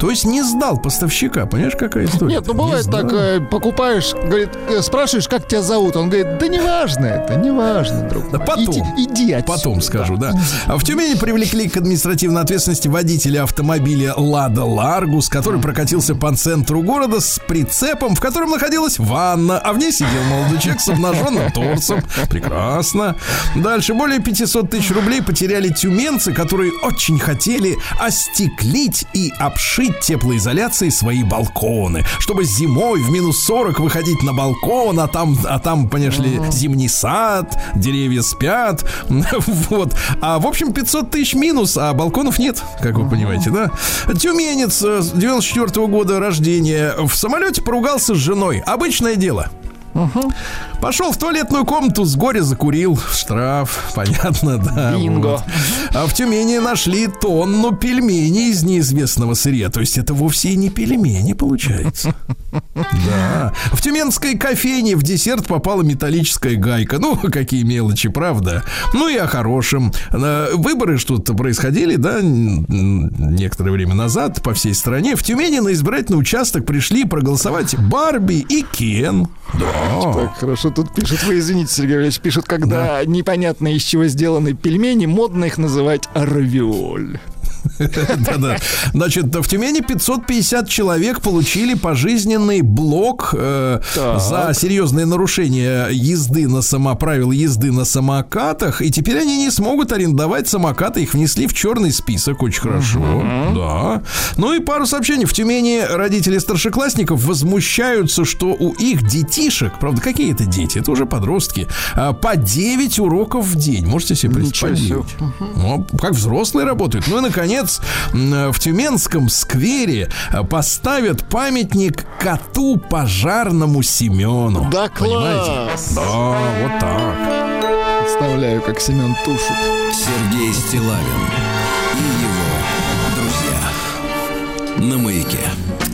То есть не сдал поставщика. Понимаешь, какая история? Нет, ну бывает так, э, покупаешь, говорит, э, спрашиваешь, как тебя зовут, он говорит, да неважно это, неважно, друг. Да потом. Иди, иди отсюда. Потом скажу, да. А в Тюмени привлекли к административной ответственности водителя автомобиля Лада Ларгус, который прокатился по центру города с прицепом, в котором находилась ванна, а в ней сидел молодой человек с обнаженным торсом. Прекрасно. Дальше более 500 тысяч рублей потеряли тюменцы, которые очень хотели остеклить и обшить теплоизоляцией свои балконы, чтобы зимой в минус 40 выходить на балкон, а там, а там, понимаешь ли, зимний сад, деревья спят, вот. А в общем 500 тысяч минус, а балконов нет, как вы понимаете, да? Тюменец э, с 94 года рождения в самолете поругался с женой. Обычное дело. Пошел в туалетную комнату, с горя закурил. Штраф, понятно, да. Бинго. вот. А в Тюмени нашли тонну пельменей из неизвестного сырья. То есть это вовсе и не пельмени, получается. Да. В тюменской кофейне в десерт попала металлическая гайка. Ну, какие мелочи, правда? Ну и о хорошем. Выборы что-то происходили, да, некоторое время назад по всей стране. В Тюмени на избирательный участок пришли проголосовать Барби и Кен. Да. Так, хорошо, тут пишут, вы извините, Сергей Валерьевич, пишут, когда непонятно из чего сделаны пельмени, модно их называть равиоль. Да-да. Значит, в Тюмени 550 человек получили пожизненный блок э, за серьезные нарушения езды на само правил езды на самокатах, и теперь они не смогут арендовать самокаты, их внесли в черный список, очень хорошо. Да. Ну и пару сообщений. В Тюмени родители старшеклассников возмущаются, что у их детишек, правда, какие это дети? Это уже подростки, а, по 9 уроков в день. Можете себе представить? себе. Ну, как взрослые работают. Ну и, наконец, м, в Тюменском сквере э, поставят памятник коту пожарному Семену. Да Понимаете? класс! Да, вот так. Представляю, как Семен тушит. Сергей Стилавин и его друзья на маяке.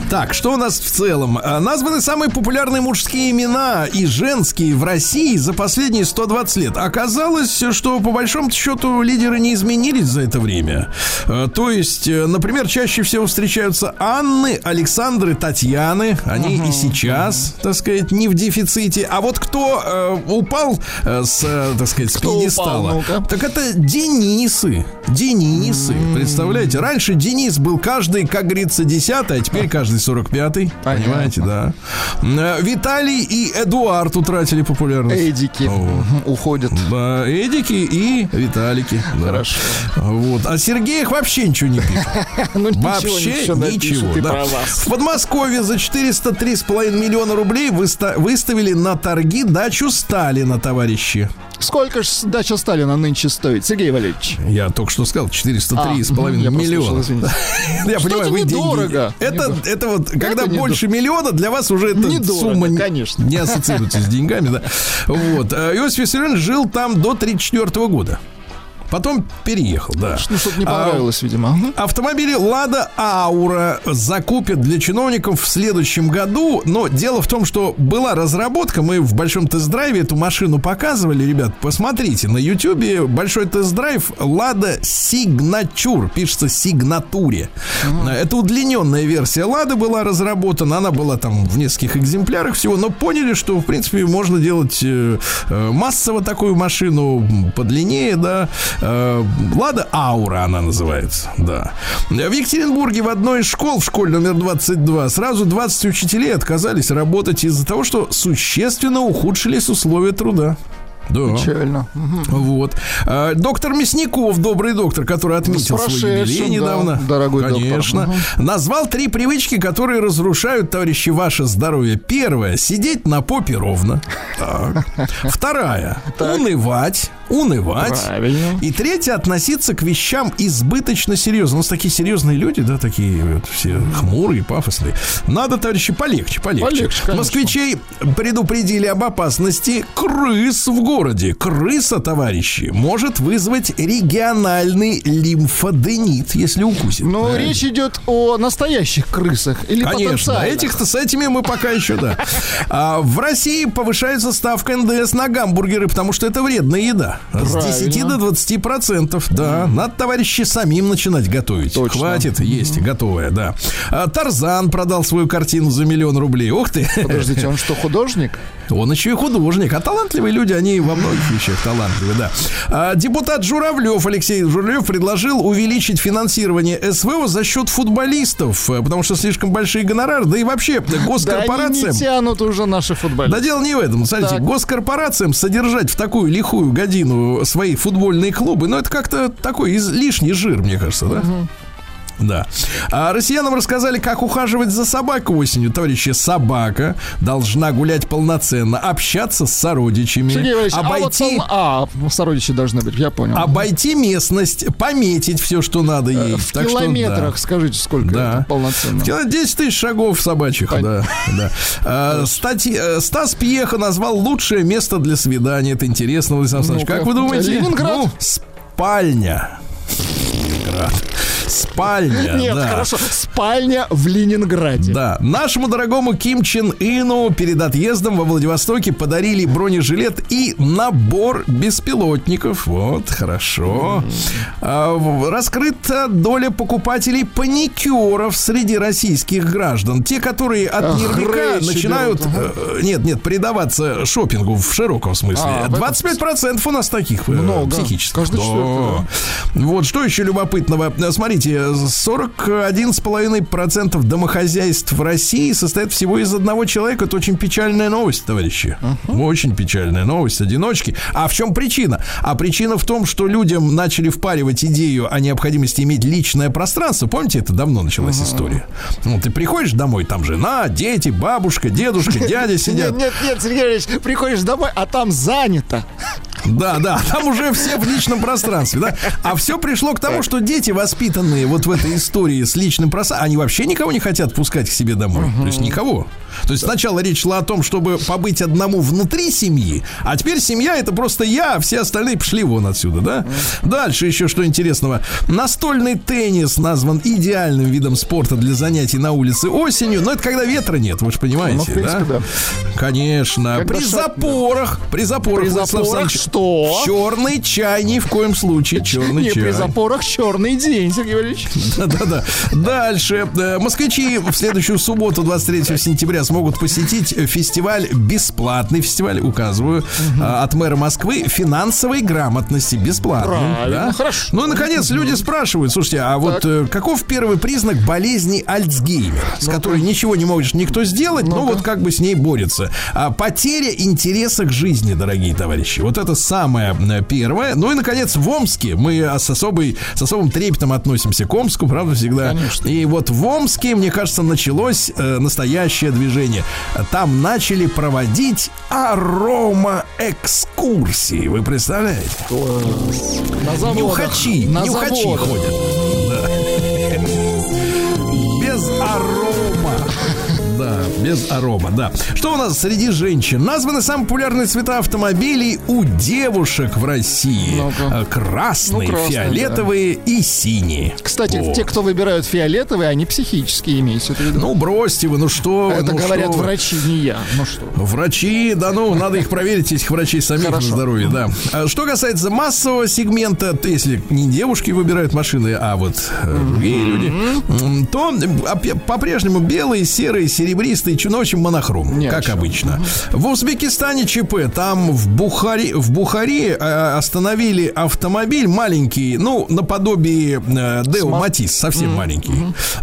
Так, что у нас в целом? А, Названы самые популярные мужские имена и женские в России за последние 120 лет. Оказалось, что по большому счету лидеры не изменились за это время. А, То есть, э, например, чаще всего встречаются Анны, Александры, Татьяны. Они и сейчас, так сказать, не в дефиците. А вот кто э, упал э, с, э, так сказать, с Кто упал, пьедестала? ну-ка? Так это Денисы. Денисы. Представляете? Раньше Денис был каждый, как говорится, десятый, а теперь каждый сорок пятый. Понятно. Понимаете, да. Э, Виталий и Эдуард утратили популярность. Эдики мгм, уходят. Да, Эдики и Виталики. да. Хорошо. Вот. А Сергеях вообще ничего не пишет. Ну, Вообще ничего ничего. да. В Подмосковье за 403,5 миллиона рублей выста- выставили на торги дачу Сталина, товарищи. Сколько ж дача Сталина нынче стоит, Сергей Валерьевич? Я только что сказал, 403,5 А, я миллиона. Я понимаю, вы недорого. Это, это вот, когда больше миллиона, для вас уже эта сумма не- конечно. не ассоциируется с деньгами, да. Вот. А Иосиф Виссарионович жил там до 34 года. Потом переехал, да. Ну, что-то не А, понравилось, видимо. Мгм. Автомобили Лада Аура закупят для чиновников в следующем году. Но дело в том, что была разработка. Мы в большом тест-драйве эту машину показывали. Ребят, посмотрите. На Ютьюбе большой тест-драйв Лада Сигнатур. Пишется Сигнатуре. Это удлиненная версия Лады была разработана. Она была там в нескольких экземплярах всего. Но поняли, что в принципе можно делать э, э, массово такую машину подлиннее, да. Э, Лада Аура она называется, да. В Екатеринбурге в одной из школ, в школе номер 22, сразу 20 учителей отказались работать из-за того, что существенно ухудшились условия труда. Да. Печально. Вот. А, доктор Мясников, добрый доктор, который отметил С свой юбилей недавно. да, дорогой доктор. Конечно. Мгм. Назвал три привычки, которые разрушают, товарищи, ваше здоровье. Первое. Сидеть на попе ровно. Так. Вторая. Унывать. Унывать. Правильно. И третье, относиться к вещам избыточно серьезно. У нас такие серьезные люди, да, такие вот все хмурые, пафосные. Надо, товарищи, полегче, полегче. Полегче, конечно. Москвичей предупредили об опасности крыс в городе. Крыса, товарищи, может вызвать региональный лимфоденит, если укусит. Но Да. Речь идет о настоящих крысах или Конечно, этих-то с этими мы пока еще, да. А, в России повышается ставка НДС на гамбургеры, потому что это вредная еда. С Правильно. 10 до 20 процентов, да. Надо, товарищи, самим начинать готовить. Точно. Хватит, есть, готовая, да. А, Тарзан продал свою картину за миллион рублей. Ух ты. Подождите, он что, художник? Он еще и художник. А талантливые люди, они во многих вещах талантливые, да. А, депутат Журавлев, Алексей Журавлев, предложил увеличить финансирование СВО за счет футболистов, э, потому что слишком большие гонорары, да и вообще Да госкорпорациям. не тянут уже наши Да футболисты. дело не в этом. Смотрите, Так. госкорпорациям содержать в такую лихую годину свои футбольные клубы, ну, это как-то такой из- лишний жир, мне кажется, да? Да. А россиянам рассказали, как ухаживать за собакой осенью. Товарищи, собака должна гулять полноценно, общаться с сородичами, Сергей Валерьевич, а вот обойти, А, сородичи должны быть, я понял. обойти местность, пометить все, что надо ей. В Так что, да. километрах, скажите, сколько Да. это полноценно? Кило- 10 тысяч шагов собачьих, Пон- да. да. А, стати- э, Стас Пьеха назвал лучшее место для свидания. Это интересно, Владислав Александрович. Ну-ка. Как вы думаете? Ленинград? Ну, спальня. Ленинград. Спальня, Нет, да. хорошо. Спальня в Ленинграде. Да, нашему дорогому Ким Чен Ину перед отъездом во Владивостоке подарили бронежилет и набор беспилотников. Вот, хорошо. А, раскрыта доля покупателей паникеров среди российских граждан. Те, которые от речи начинают, берут, э, нет, нет, предаваться шопингу в широком смысле. А, в этом 25% у нас таких э, Много. психических. Каждый Да. Вот что еще любопытного. Смотрите, 41,5% домохозяйств в России состоят всего из одного человека. Это очень печальная новость, товарищи. Очень печальная новость. Одиночки. А в чем причина? А причина в том, что людям начали впаривать идею о необходимости иметь личное пространство. Помните, это давно началась история. Ну, ты приходишь домой, там жена, дети, бабушка, дедушка, дядя сидят. Нет, нет, нет, Сергей Ильич, приходишь домой, а там занято. Да, да, там уже все в личном пространстве, да. А все пришло к тому, что дети, воспитанные вот в этой истории с личным пространством, они вообще никого не хотят пускать к себе домой. То есть никого. То есть сначала речь шла о том, чтобы побыть одному внутри семьи, а теперь семья это просто я, а все остальные пошли вон отсюда, да? Дальше еще что интересного. Настольный теннис назван идеальным видом спорта для занятий на улице осенью, но это когда ветра нет, вы же понимаете, Ну, принципе, да? да. Конечно. Когда при шаг- запорах, при запорах, При Владислав запорах Александрович, что? Черный чай ни в коем случае, черный Не, чай. при запорах черный день, Сергей Валерьевич. Да-да-да. Дальше. Э, Москвичи в следующую субботу, 23 сентября, смогут посетить фестиваль, бесплатный фестиваль, указываю, а, от мэра Москвы финансовой грамотности. Бесплатно. Правильно, да? хорошо. Ну и, наконец, люди спрашивают, слушайте, а вот э, каков первый признак болезни Альцгеймера, с которой ничего не может никто сделать, но вот как бы с ней борется? А, потеря интереса к жизни, дорогие товарищи. Вот это самое э, первое. Ну и, наконец, в Омске мы с, особой, с особым трепетом относимся к Омску, правда, всегда. Конечно. И вот в Омске, мне кажется, началось э, настоящее движение. Там начали проводить арома-экскурсии. Вы представляете? На заводах. Нюхачи, На нюхачи заводах. ходят. Да. Без арома. Да, без арома, да. Что у нас среди женщин? Названы самые популярные цвета автомобилей у девушек в России. Ну-ка. Э, Красные, Ну, красные, фиолетовые и синие. Кстати, О. те, кто выбирают фиолетовые, они психические имеете в виду. Ну, бросьте вы, ну что Это ну говорят что врачи, не я. Ну что? Врачи, да ну, надо их проверить, этих врачей самих Хорошо. на здоровье, да. А Что касается массового сегмента, то если не девушки выбирают машины, а вот э, другие люди, то опя- по-прежнему белые, серые, серебристые, чу- ну, в общем, монохром, о как чем. обычно. В Узбекистане ЧП, там в Бухаре, в Бухаре э, остановили автомобиль маленький, ну, наподобие э, Део Матис, совсем маленький.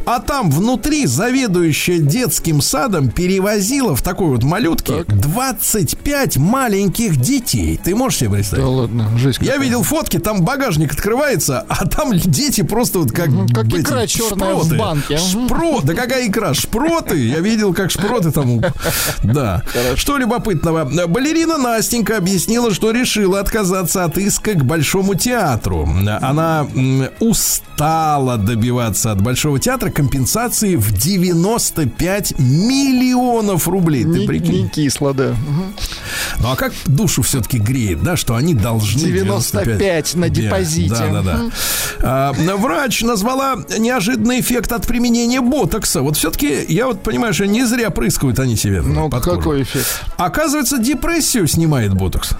А там внутри заведующая детским садом перевозила в такой вот малютке 25 маленьких детей. Ты можешь себе представить? Да ладно, жесть. Я какая. видел фотки, там багажник открывается, а там дети просто вот как... как эти икра черная в шпроты. банке. Мгм. Шпро... Да какая икра? Шпроты. Я видел, как шпроты там... Да. Что любопытного? Балерина Настенька объяснила, что решила отказаться от иска к Большому театру. Она устала добиваться от Большого театра компенсации в 95 миллионов рублей. Ты Не, прикинь? не кисло, да. Ну а как душу все-таки греет, да, что они должны 95 на депозите. Да, да, да. А, врач назвала неожиданный эффект от применения ботокса. Вот все-таки я вот понимаю, что не зря прыскают они себе. Ну, какой эффект? Оказывается, депрессию снимает ботокс.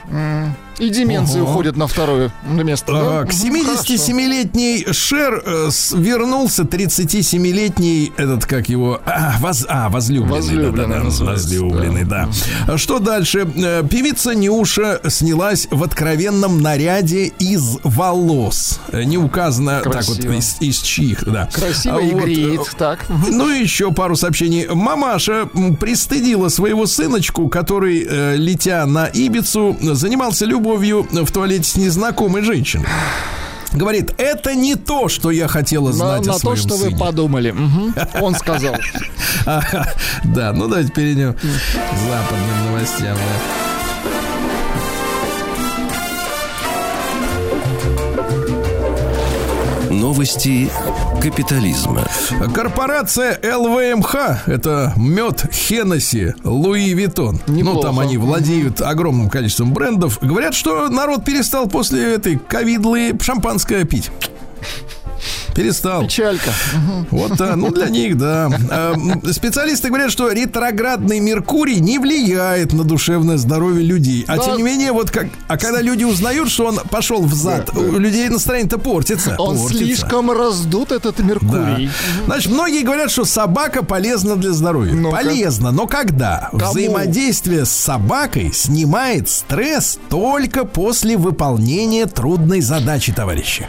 И деменции Ого. уходят на второе место. А, да? К Мгм, 77-летней Шер э, с- вернулся 37-летний этот, как его, а, воз- а, возлюбленный. Возлюбленный да, да, да, возлюбленный, да. А Что дальше? Э, Певица Нюша снялась в откровенном наряде из волос. Э, Не указано так вот Красиво. из, из чьих, да. Красиво А и вот, греет. э, Так. ну и еще пару сообщений. Мамаша пристыдила своего сыночку, который, э, летя на Ибицу, занимался любовью в туалете с незнакомой женщиной. Говорит, это не то, что я хотела На, знать на о то, своем что вы сыне». подумали. Мгм. Он сказал. Да, ну давайте перейдем к западным новостям. да. Новости капитализма. Корпорация LVMH, это Moët Hennessy, Louis Vuitton. Ну, там они владеют огромным количеством брендов. Говорят, что народ перестал после этой ковидлы шампанское пить. Перестал. Печалька. Вот, да, ну для них, да. М, Специалисты говорят, что ретроградный Меркурий не влияет на душевное здоровье людей. А тем не менее, вот как. А когда люди узнают, что он пошел в зад, у людей настроение-то портится. Он слишком раздут, этот. Меркурий. Значит, многие говорят, что собака полезна для здоровья. Ну-ка. Полезно, но когда? Взаимодействие с собакой снимает стресс только после выполнения трудной задачи, товарищи.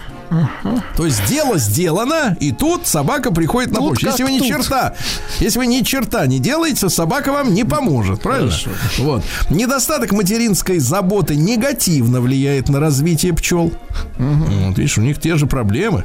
То есть дело сделано, и тут собака приходит на помощь. Если вы ни тут. черта, если вы ни черта не делаете, собака вам не поможет, правильно? Вот. Недостаток материнской заботы негативно влияет на развитие пчел. Вот, видишь, у них те же проблемы.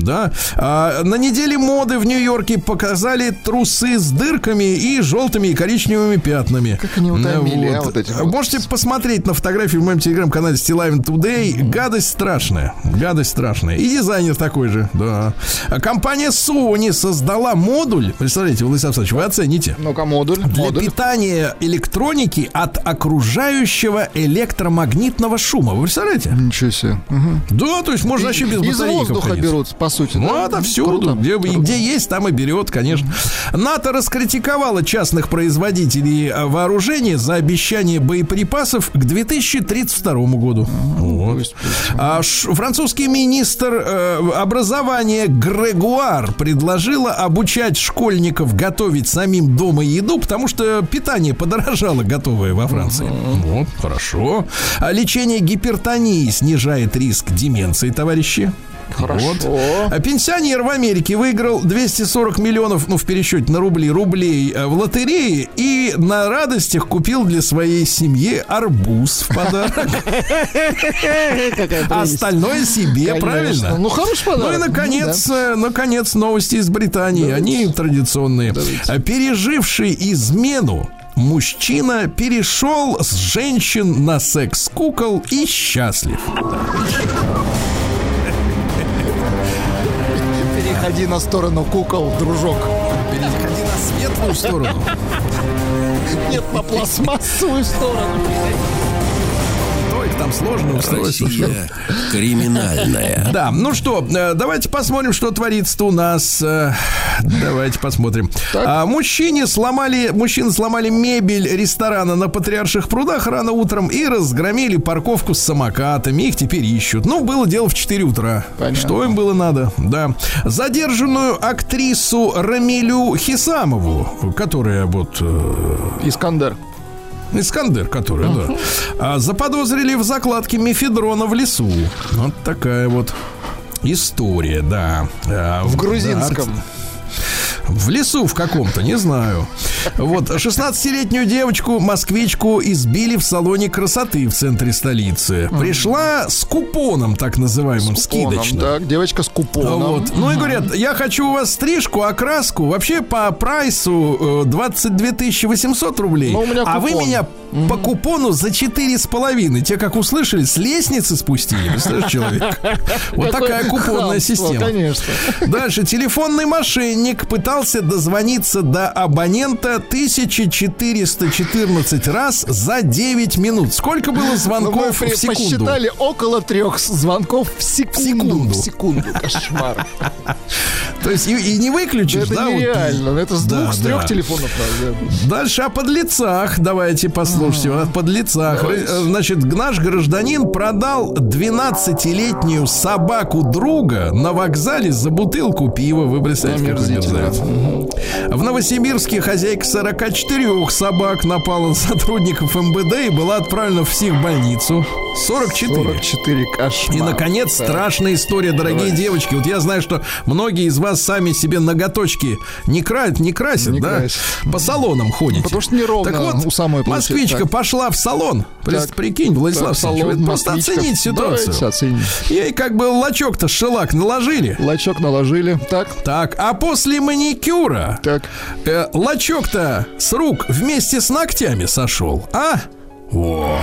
Да. А, на неделе моды в Нью-Йорке показали трусы с дырками и желтыми и коричневыми пятнами. Как они утомили, а, вот. Можете посмотреть на фотографии в моем телеграм-канале Стилавин Today. Гадость страшная. Гадость страшная. И дизайнер такой же, да. А компания Sony создала модуль. Представляете, Владислав Александрович, вы оцените. Ну-ка, модуль. Для модуль. питания электроники от окружающего электромагнитного шума. Вы представляете? Ничего себе. Мгм. Да, то есть можно вообще без Из воздуха берут, по сути. Ну, да? это всюду. Круто. Где, и где есть, там и берет, конечно. НАТО раскритиковало частных производителей э, вооружения за обещание боеприпасов к 2032 году. Вот. пусть, пусть. А ш- французский министр э, образования Грегуар предложила обучать школьников готовить самим дома еду, потому что питание подорожало готовое во Франции. Вот, хорошо. А лечение гипертонии снижает риск деменции, товарищи. Хорошо. Вот. А Пенсионер в Америке выиграл 240 миллионов, ну, в пересчете на рубли, рублей э, в лотерее и на радостях купил для своей семьи арбуз в подарок. Остальное себе, правильно? Ну, хороший Ну подарок. и наконец, э, наконец, новости из Британии. Они традиционные. Переживший измену мужчина перешел с женщин на секс-кукол и счастлив. Переходи на сторону кукол, дружок. Переходи на светлую сторону. Нет, на пластмассовую сторону. Ой, там сложно устройство. Россия криминальная. Да, ну что, э, давайте посмотрим, что творится у нас. Э, Давайте посмотрим. А, мужчине сломали, мужчины сломали мебель ресторана на Патриарших прудах рано утром и разгромили парковку с самокатами. Их теперь ищут. Ну, было дело в 4 утра. Понятно. Что им было надо? Да. Задержанную актрису Рамилю Хисамову, которая вот э, Искандер. Искандер, который, да. А, заподозрили в закладке мефедрона в лесу. Вот такая вот история, да. А, В да, грузинском. В лесу в каком-то, не знаю. Вот, 16-летнюю девочку, москвичку, избили в салоне красоты в центре столицы. Пришла с купоном, так называемым, Купоном, скидочным. Так, девочка с купоном. Вот. Ну и говорят, я хочу у вас стрижку, окраску. Вообще по прайсу э, 22 800 рублей. Ну, у меня а вы купон. меня по купону за четыре с половиной. Те, как услышали, с лестницы спустили. Представляешь, человек? Вот такая купонная система. Конечно. Дальше. Телефонный мошенник пытался дозвониться до абонента 1414 раз за 9 минут. Сколько было Ну, звонков при- в секунду? посчитали около трех звонков в секунду. секунду. В секунду. Кошмар. То есть и, и не выключишь, Это да? вот? нереально. Это с двух, с трех телефонов. Дальше о подлецах. Давайте послушайте. О подлецах. Э, Значит, наш гражданин продал 12-летнюю собаку друга на вокзале за бутылку пива. Вы представляете, мерзавец. В Новосибирске хозяйка 44 собак напала на сотрудников МБД и была отправлена в психбольницу. 44. 44 кошмар. И, наконец, Так. страшная история, дорогие Давайте. девочки. Вот я знаю, что многие из вас сами себе ноготочки не, кра... не красят, Не да? красят. По салонам ходите. Потому что неровно Так вот, у самой получается. москвичка Так. пошла в салон. Так. Прикинь, Владислав Так, салон, просто оценить ситуацию. Давайте оценим. Ей как бы лачок-то шелак наложили. Лачок наложили. Так, Так, а после маникюра так. э, лачок-то с рук вместе с ногтями сошел, а? О.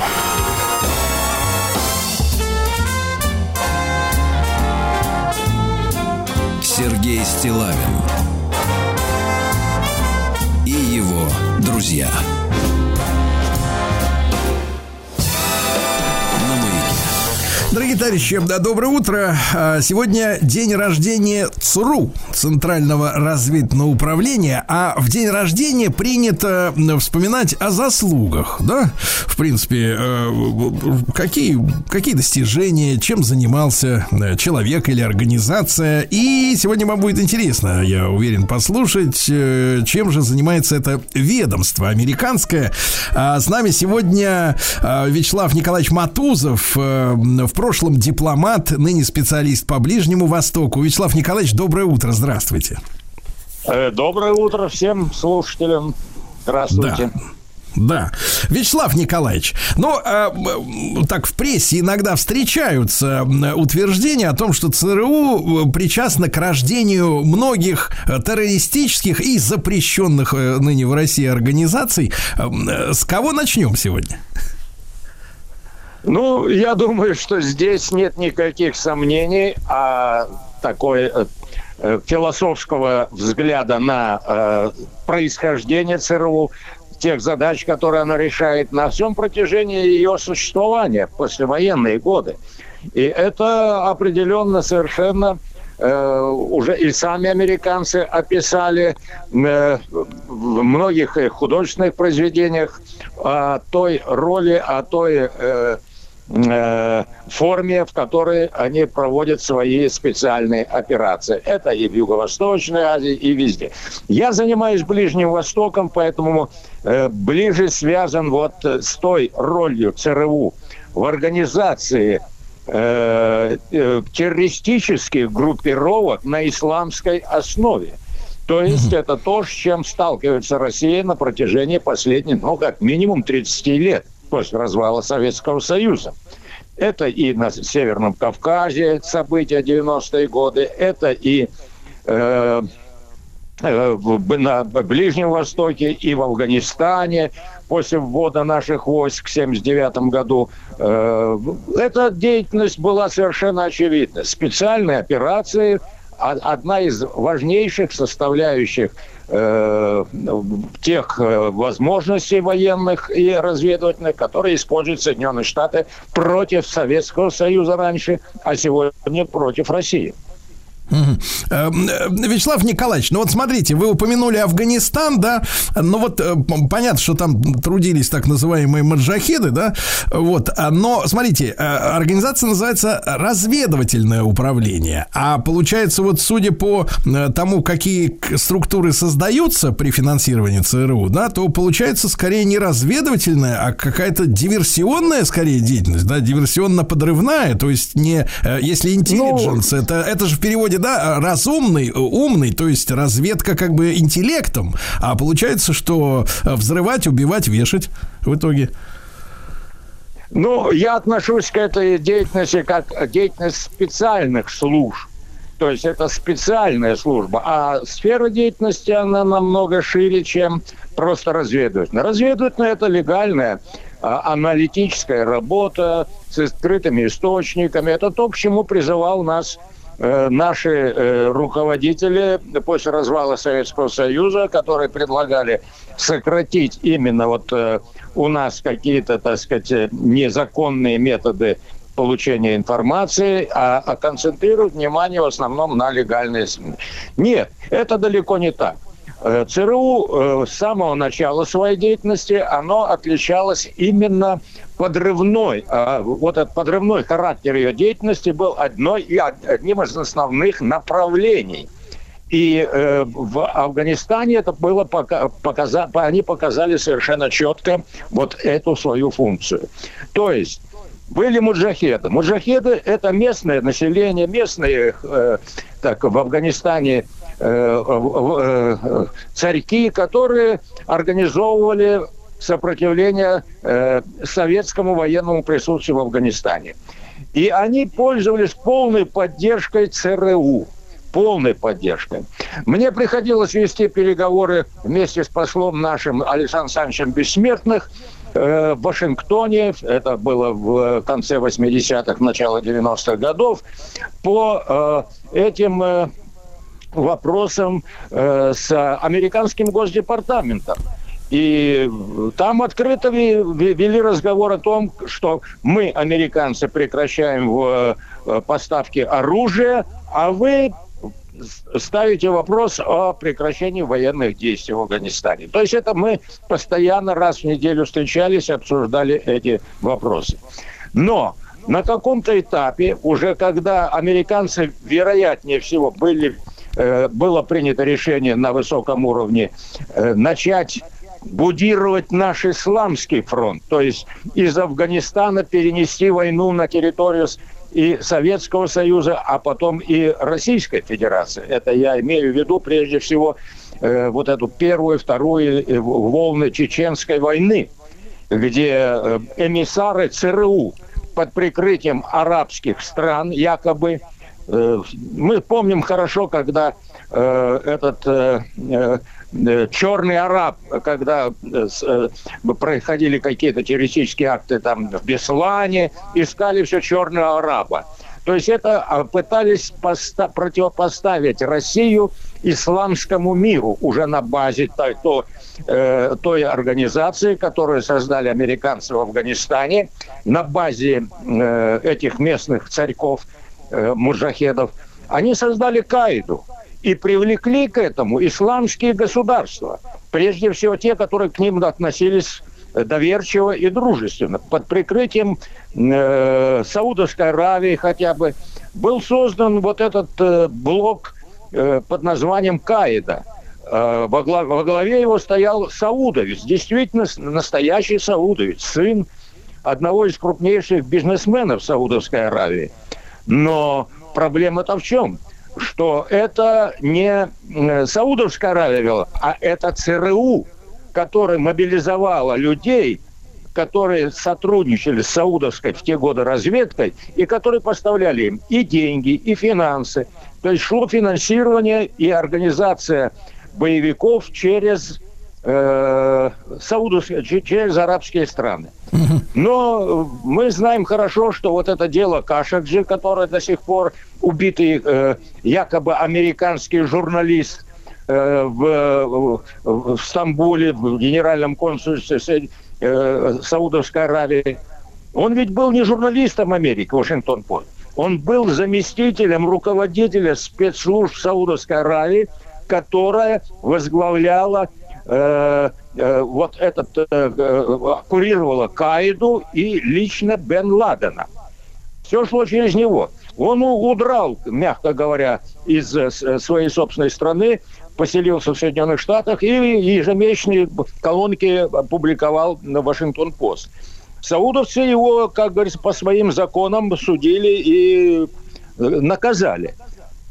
Сергей Стилавин и его друзья. Дорогие товарищи, да, доброе утро. А, Сегодня день рождения ЦРУ, Центрального разведного управления, а в день рождения принято вспоминать о заслугах, да? В принципе, э, какие, какие достижения, чем занимался э, человек или организация. И сегодня вам будет интересно, я уверен, послушать, э, чем же занимается это ведомство американское. А С нами сегодня э, Вячеслав Николаевич Матузов, э, в прошлом дипломат, ныне специалист по Ближнему Востоку. Вячеслав Николаевич, доброе утро, здравствуйте. Э, Доброе утро всем слушателям. Здравствуйте. Да. Да. Вячеслав Николаевич, ну, э, так в прессе иногда встречаются утверждения о том, что ЦРУ э, причастна к рождению многих э, террористических и запрещенных ныне в России организаций. С кого начнем сегодня? Ну, я думаю, что здесь нет никаких сомнений о такой э, э, философского взгляда на э, происхождение ЦРУ, тех задач, которые она решает на всем протяжении ее существования, послевоенные годы. И это определенно совершенно э, уже и сами американцы описали э, в многих их художественных произведениях о той роли, о той э, форме, в которой они проводят свои специальные операции. Это и в Юго-Восточной Азии, и везде. Я занимаюсь Ближним Востоком, поэтому э, ближе связан вот э, с той ролью ЦРУ в организации э, э, террористических группировок на исламской основе. То есть это то, с чем сталкивается Россия на протяжении последних, ну, как минимум 30 лет после развала Советского Союза. Это и на Северном Кавказе события 90-е годы, это и э, э, на Ближнем Востоке и в Афганистане после ввода наших войск в 1979 году. Э, Эта деятельность была совершенно очевидна. Специальные операции – а- одна из важнейших составляющих э, тех э, возможностей военных и разведывательных, которые используют Соединенные Штаты против Советского Союза раньше, а сегодня против России. Эм, э, Вячеслав Николаевич, ну вот смотрите, вы упомянули Афганистан, да, ну вот э, понятно, что там трудились так называемые маджахеды, да, вот, а, но смотрите, э, организация называется разведывательное управление, а получается вот судя по тому, какие структуры создаются при финансировании ЦРУ, да, то получается скорее не разведывательная, а какая-то диверсионная скорее деятельность, да, диверсионно-подрывная, то есть не, если intelligence, это, это же в переводе, да, разумный, э, умный, то есть разведка как бы интеллектом, а получается, что э, взрывать, убивать, вешать в итоге. Ну, я отношусь к этой деятельности как деятельность специальных служб. То есть это специальная служба. А сфера деятельности, она намного шире, чем просто разведывательная. Разведывательная – это легальная а, аналитическая работа с открытыми источниками. Это то, к чему призывал нас наши э, руководители после развала Советского Союза, которые предлагали сократить именно вот э, у нас какие-то, так сказать, э, незаконные методы получения информации, а, а концентрировать внимание в основном на легальные СМИ. Нет, это далеко не так. Э, ЦРУ э, с самого начала своей деятельности, оно отличалось именно подрывной, а, вот этот подрывной характер ее деятельности был одной, и од- одним из основных направлений. И э, в Афганистане это было пока, показа, они показали совершенно четко вот эту свою функцию. То есть были муджахеды. Муджахеды – это местное население, местные, э, так, в Афганистане э, э, царьки, которые организовывали сопротивление э, советскому военному присутствию в Афганистане. И они пользовались полной поддержкой ЦРУ. Полной поддержкой. Мне приходилось вести переговоры вместе с послом нашим Александром Александровичем Бессмертных э, в Вашингтоне, это было в конце 80-х, начало 90-х годов, по э, этим э, вопросам э, с американским госдепартаментом. И там открыто ве- ве- вели разговор о том, что мы, американцы, прекращаем э, э, поставки оружия, а вы ставите вопрос о прекращении военных действий в Афганистане. То есть это мы постоянно раз в неделю встречались, обсуждали эти вопросы. Но на каком-то этапе, уже когда американцы, вероятнее всего, были, э, было принято решение на высоком уровне э, начать будировать наш исламский фронт, то есть из Афганистана перенести войну на территорию и Советского Союза, а потом и Российской Федерации. Это я имею в виду прежде всего э, вот эту первую, вторую э, волны Чеченской войны, где э, эмиссары ЦРУ под прикрытием арабских стран якобы э, мы помним хорошо, когда э, этот э, э, черный араб, когда э, э, происходили какие-то террористические акты там в Беслане, искали все черного араба. То есть это а, пытались поста- противопоставить Россию исламскому миру уже на базе той, то, э, той организации, которую создали американцы в Афганистане, на базе э, этих местных царьков, э. Они создали Каиду и привлекли к этому исламские государства. Прежде всего те, которые к ним относились доверчиво и дружественно. Под прикрытием э, Саудовской Аравии хотя бы был создан вот этот э, блок э, под названием Каида. Э, во, гла- во главе его стоял саудовец, действительно настоящий саудовец, сын одного из крупнейших бизнесменов Саудовской Аравии. Но проблема-то в чем? Что это не э, Саудовская Аравия а это ЦРУ, которая мобилизовала людей, которые сотрудничали с Саудовской в те годы разведкой, и которые поставляли им и деньги, и финансы. То есть шло финансирование и организация боевиков через э, саудовские, че- через арабские страны. Но мы знаем хорошо, что вот это дело Кашакджи, который до сих пор убитый э, якобы американский журналист э, в, в- в Стамбуле, в генеральном консульстве э, Саудовской Аравии, он ведь был не журналистом Америки, Вашингтон Пост. Он был заместителем руководителя спецслужб Саудовской Аравии, которая возглавляла э, э, вот этот, э, э, курировала Каиду и лично Бен Ладена. Все шло через него. Он удрал, мягко говоря, из своей собственной страны, поселился в Соединенных Штатах и ежемесячные колонки публиковал на Вашингтон-Пост. Саудовцы его, как говорится, по своим законам судили и наказали.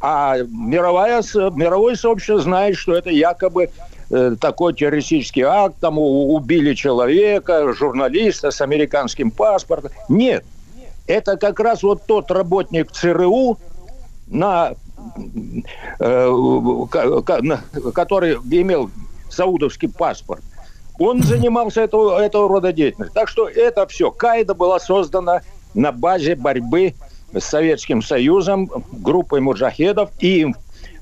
А мировая, с- мировое сообщество знает, что это якобы такой террористический акт, там убили человека, журналиста с американским паспортом. Нет, это как раз вот тот работник ЦРУ, на, э, который имел саудовский паспорт, он занимался этого, этого рода деятельностью. Так что это все. Каида была создана на базе борьбы с Советским Союзом, группой муджахедов, и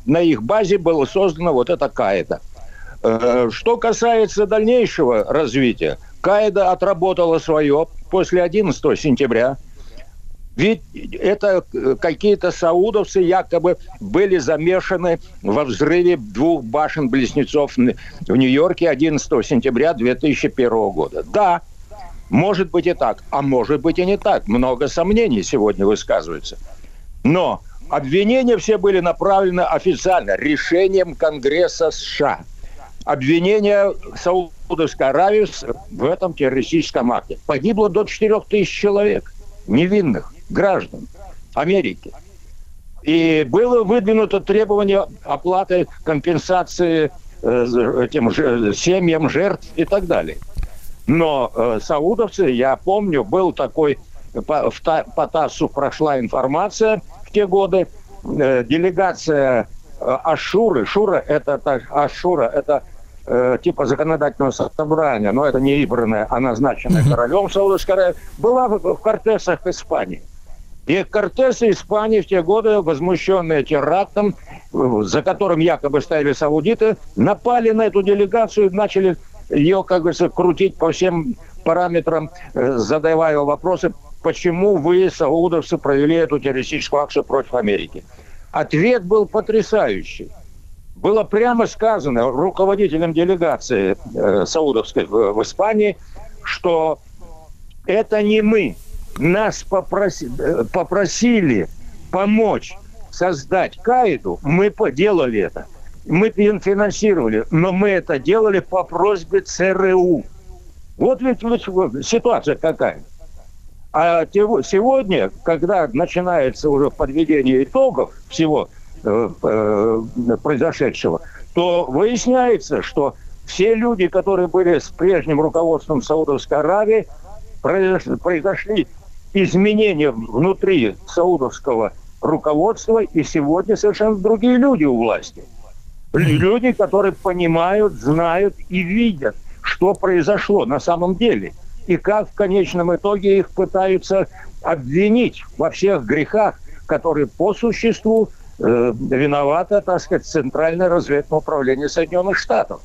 на их базе было создано вот это Каида. Э, Что касается дальнейшего развития, Каида отработала свое после 11 сентября. Ведь это э, какие-то саудовцы якобы были замешаны во взрыве двух башен-близнецов в Нью-Йорке 11 сентября 2001 года. Да, может быть и так, а может быть и не так. Много сомнений сегодня высказывается. Но обвинения все были направлены официально решением Конгресса США. Обвинение Саудовской Аравии в этом террористическом акте. Погибло до 4 тысяч человек, невинных граждан Америки. И было выдвинуто требование оплаты компенсации э, этим семьям жертв и так далее. Но э, саудовцы, я помню, был такой, по, в Та- по ТАССу прошла информация в те годы, э, делегация э, Ашуры, Шура это так, Ашура это э, типа законодательного собрания, но это не избранное, а назначенное королем Саудовской Аравии, была в, в Кортесах Испании. И Кортесы Испании в те годы, возмущенные терактом, э, за которым якобы стояли саудиты, напали на эту делегацию, начали ее, как говорится, крутить по всем параметрам, э, задавая вопросы, почему вы, саудовцы, провели эту террористическую акцию против Америки. Ответ был потрясающий. Было прямо сказано руководителем делегации э, саудовской в, в Испании, что это не мы. Нас попроси- э, попросили помочь создать Каиду, мы поделали это. Мы фин- финансировали, но мы это делали по просьбе ЦРУ. Вот ведь, ведь ситуация какая. А сегодня, когда начинается уже подведение итогов всего э, э, произошедшего, то выясняется, что все люди, которые были с прежним руководством Саудовской Аравии, произош- произошли изменения внутри саудовского руководства, и сегодня совершенно другие люди у власти. Люди, которые понимают, знают и видят, что произошло на самом деле. И как в конечном итоге их пытаются обвинить во всех грехах, которые по существу э, виновато, так сказать, Центральное разведное управление Соединенных Штатов.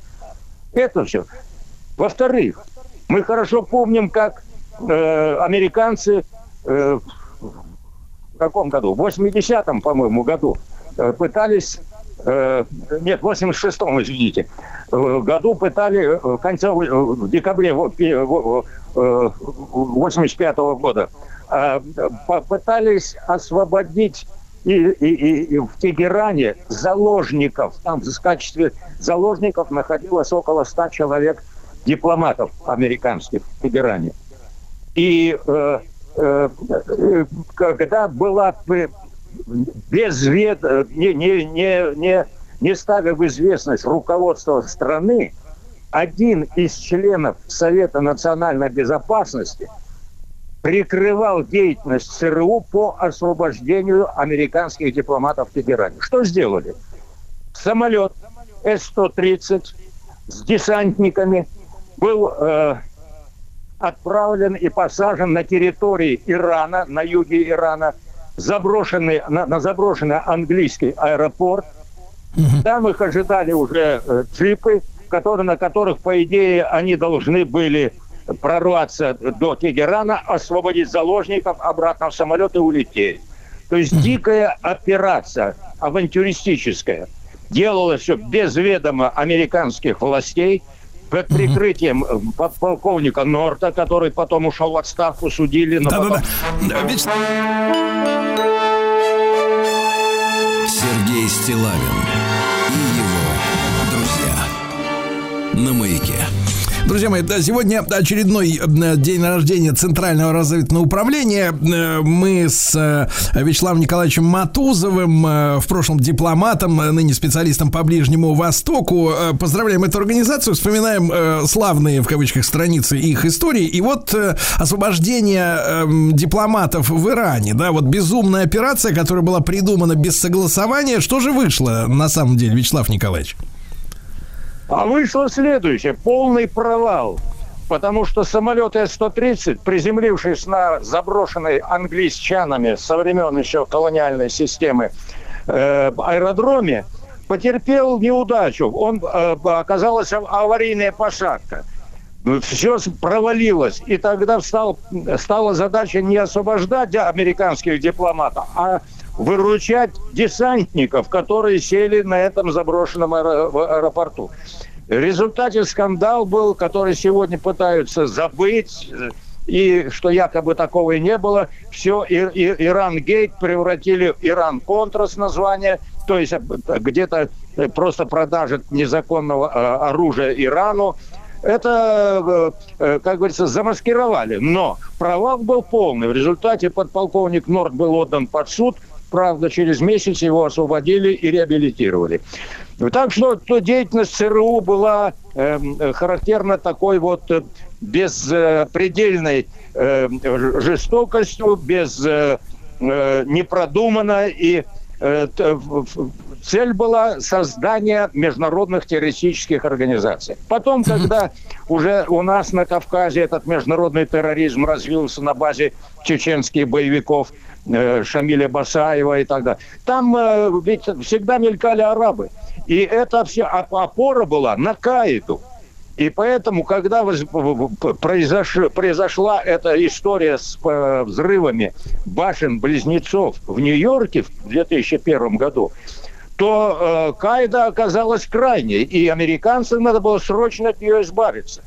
Это все. Во-вторых, мы хорошо помним, как э, американцы э, в каком году? В 80-м, по-моему, году э, пытались, э, нет, в 86-м, извините, э, году пытали, э, в конце, в декабре во- пе- во- э, 85-го года, попытались освободить и, и- и- и в Тегеране заложников, там в качестве заложников находилось около 100 человек дипломатов американских в Тегеране. И э, э, когда была без вед, не, не, не, не, не ставя в известность руководство страны, один из членов Совета национальной безопасности прикрывал деятельность ЦРУ по освобождению американских дипломатов в Тегеране. Что сделали? Самолет С-130 с десантниками был э, отправлен и посажен на территории Ирана, на юге Ирана, заброшенный, на, на заброшенный английский аэропорт. Там их ожидали уже э, джипы, которые, на которых, по идее, они должны были прорваться до Тегерана, освободить заложников, обратно в самолет и улететь. То есть дикая операция, авантюристическая. Делалось все без ведома американских властей, под прикрытием э, по- полковника Норта, который потом ушел в отставку, судили. но потом- Да-да-да. Ведь- Сергей Стилавин и его друзья. На маяке. Друзья мои, да, сегодня очередной э, день рождения Центрального разведывательного управления. Э, Мы с э, Вячеславом Николаевичем Матузовым, в прошлом дипломатом, ныне специалистом по Ближнему Востоку, поздравляем эту организацию, вспоминаем славные, в кавычках, страницы их истории. И вот освобождение эм, дипломатов в Иране, да, вот безумная операция, которая была придумана без согласования. Что же вышло на самом деле, Вячеслав Николаевич? А вышло следующее. Полный провал. Потому что самолет С-130, приземлившись на заброшенной англичанами со времен еще колониальной системы э, аэродроме, потерпел неудачу. Он э, оказалась ав- аварийная посадка. Все провалилось. И тогда встал, стала задача не освобождать американских дипломатов, а выручать десантников, которые сели на этом заброшенном аэропорту. В результате скандал был, который сегодня пытаются забыть, э, и что якобы такого и не было. Все, Иран-гейт превратили в Иран-контрас название, то есть э, где-то э, просто продажа незаконного оружия Ирану. Это, как говорится, замаскировали. Но провал был полный. В результате подполковник Норд был отдан под суд. Правда, через месяц его освободили и реабилитировали. Так что то деятельность ЦРУ была э, характерна такой вот беспредельной э, ж- жестокостью, без э, э, непродуманно и э, цель была создание международных террористических организаций. Потом, когда уже у нас на Кавказе этот международный терроризм развился на базе чеченских боевиков э, Шамиля Басаева и так далее, там э, ведь всегда мелькали арабы. И это все опора была на Каиду. И поэтому, когда произош- произошла эта история с э, взрывами башен-близнецов в Нью-Йорке в 2001 году, то э, Каида оказалась крайней, и американцам надо было срочно от нее избавиться.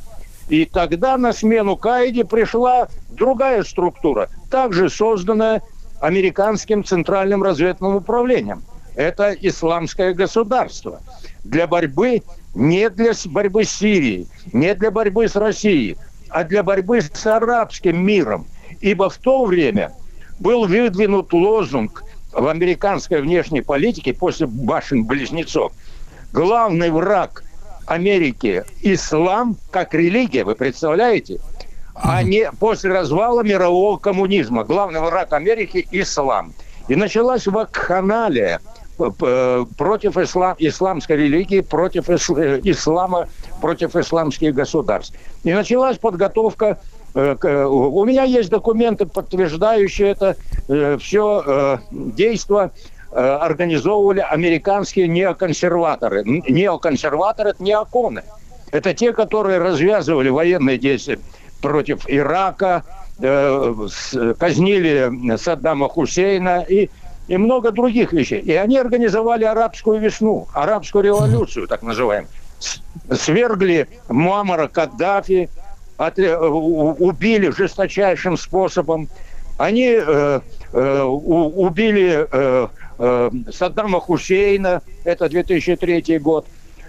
И тогда на смену Каиде пришла другая структура, также созданная американским центральным разведным управлением. Это исламское государство. Для борьбы, не для борьбы с Сирией, не для борьбы с Россией, а для борьбы с арабским миром. Ибо в то время был выдвинут лозунг в американской внешней политике после башен-близнецов. Главный враг Америки – ислам как религия, вы представляете? А не после развала мирового коммунизма. Главный враг Америки – ислам. И началась вакханалия против ислам, исламской религии, против э, ислама, против исламских государств. И началась подготовка у меня есть документы, подтверждающие это все действия э, организовывали американские неоконсерваторы. Неоконсерваторы – это неоконы. Это те, которые развязывали военные действия против Ирака, э, казнили Саддама Хусейна и, и много других вещей. И они организовали арабскую весну, арабскую революцию, так называемую. Свергли Муаммара Каддафи, от- э, убили жесточайшим способом. Они э, э, убили э, э, Саддама Хусейна, это 2003 год.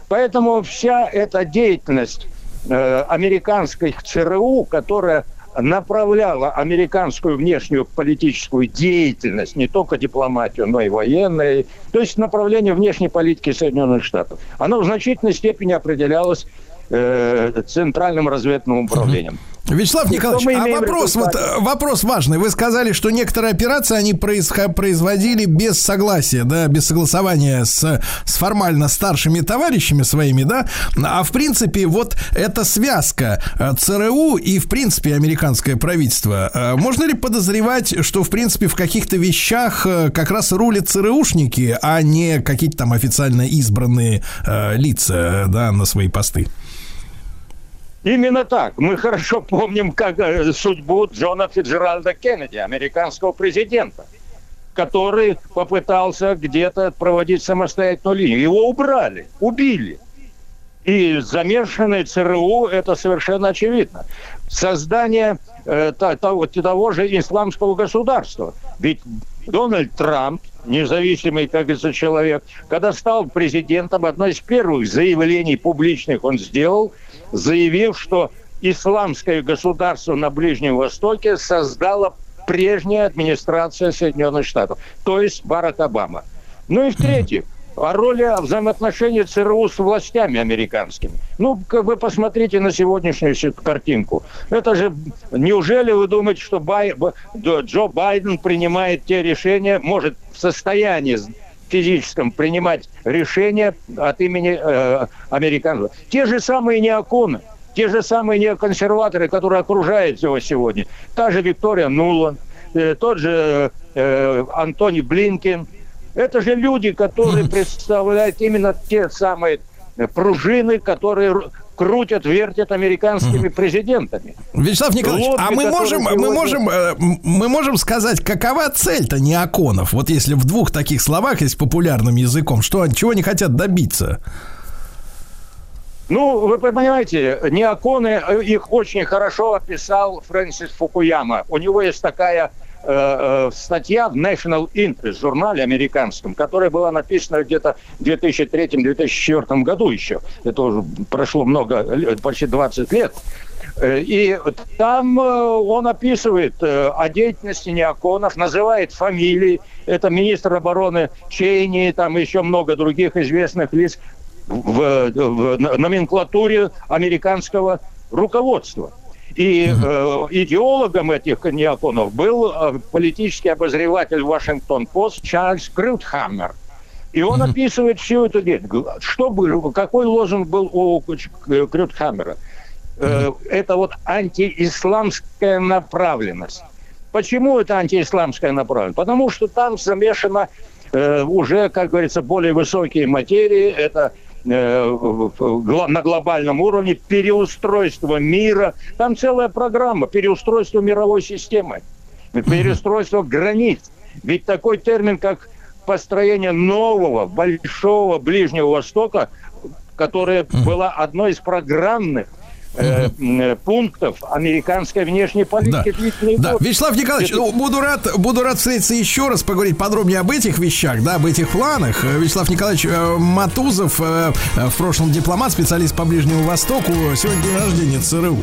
Поэтому вся эта деятельность э, американской ЦРУ, которая направляла американскую внешнюю политическую деятельность, не только дипломатию, но и военную, то есть направление внешней политики Соединенных Штатов, оно в значительной степени определялось э, Центральным разведным управлением. Вячеслав Николаевич, а вопрос, вот, э, вопрос важный. Вы сказали, что некоторые операции они производили без согласия, да, без согласования с, с формально старшими товарищами своими, да. А в принципе, вот эта связка э, ЦРУ и, в принципе, американское правительство, можно ли подозревать, что, в принципе, в каких-то вещах как раз рулят ЦРУшники, а не какие-то там официально избранные э, лица, да, на свои посты? Именно так. Мы хорошо помним, как э, судьбу Джона Фиджеральда Кеннеди, американского президента, который попытался где-то проводить самостоятельную линию. Его убрали, убили. И замешанный ЦРУ это совершенно очевидно. Создание э, того, того же исламского государства. Ведь Дональд Трамп, независимый, как говорится, человек, когда стал президентом, одно из первых заявлений публичных он сделал, заявив, что исламское государство на Ближнем Востоке создала прежняя администрация Соединенных Штатов, то есть Барак Обама. Ну и в-третьих, о роли взаимоотношений ЦРУ с властями американскими. Ну, как вы посмотрите на сегодняшнюю картинку. Это же, неужели вы думаете, что Бай- Джо Байден принимает те решения, может в состоянии физическом принимать решения от имени э, американцев? Те же самые неоконы, те же самые неоконсерваторы, которые окружают его сегодня. Та же Виктория Нулан, э, тот же э, Антони Блинкин. Это же люди, которые представляют именно те самые пружины, которые ру- крутят, вертят американскими президентами. Вячеслав Николаевич, Лобби, а мы можем, мы сегодня- можем, э, мы можем сказать, какова цель-то неоконов? Вот если в двух таких словах, есть популярным языком, что, чего они хотят добиться? Ну, вы понимаете, неоконы, э, их очень хорошо описал Фрэнсис Фукуяма. У него есть такая э, э, статья в National Interest, журнале американском, которая была написана где-то в 2003-2004 году еще. Это уже прошло много, почти 20 лет. Э, И там э, он описывает о деятельности неоконов, называет фамилии. Это министр обороны Чейни, там еще много других известных лиц в, в номенклатуре американского руководства. И э, идеологом этих неоконов был э, политический обозреватель Вашингтон-Пост Чарльз Крютхаммер. И он описывает всю эту деятельность. Что был, какой лозунг был у К- Крютхаммера? Э, это вот антиисламская направленность. Почему это антиисламская направленность? Потому что там замешано э, уже, как говорится, более высокие материи. Это э, на глобальном уровне переустройство мира. Там целая программа переустройства мировой системы, переустройство границ. Ведь такой термин, как построение нового, большого Ближнего Востока, которая была одной из программных э, м, пунктов американской внешней Да, политики да. годы. Вячеслав Николаевич, Это- ну, буду рад, буду рад встретиться еще раз, поговорить подробнее об этих вещах, да, об этих планах. Э, Вячеслав Николаевич э, Матузов, э, э, в прошлом дипломат, специалист по Ближнему Востоку, сегодня день рождения ЦРУ.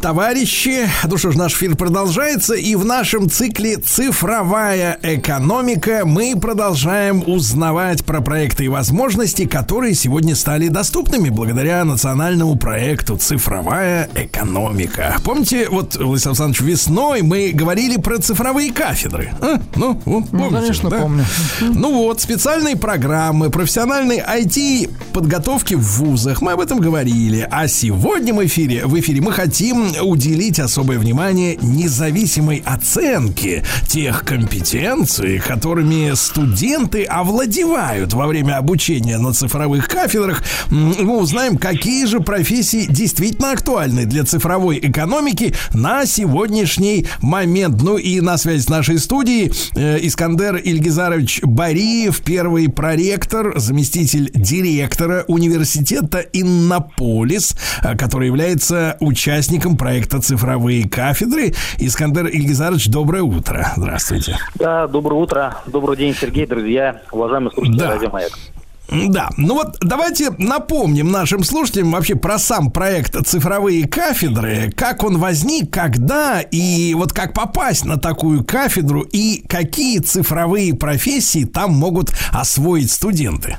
Товарищи, ну что ж, наш эфир продолжается, и в нашем цикле «Цифровая экономика» мы продолжаем узнавать про проекты и возможности, которые сегодня стали доступными благодаря национальному проекту «Цифровая экономика». Помните, вот, Владислав Александрович, весной мы говорили про цифровые кафедры? А? Ну, вот, помните, конечно, да? помню. Ну вот, специальные программы, профессиональной IT-подготовки в вузах. Мы об этом говорили. А сегодня в эфире, в эфире мы хотим уделить особое внимание независимой оценке тех компетенций, которыми студенты овладевают во время обучения на цифровых кафедрах. Мы узнаем, какие же профессии действительно актуальны для цифровой экономики на сегодняшний момент. Ну и на связи с нашей студией э, Искандер Ильгизарович Бариев, первый проректор, заместитель директора университета Иннополис, э, который является участником проекта «Цифровые кафедры». Искандер Ильгизарович, доброе утро. Здравствуйте. Да, доброе утро. Добрый день, Сергей, друзья, уважаемые слушатели Да. Радио Маяк. Да, ну вот давайте напомним нашим слушателям вообще про сам проект «Цифровые кафедры», как он возник, когда и вот как попасть на такую кафедру и какие цифровые профессии там могут освоить студенты.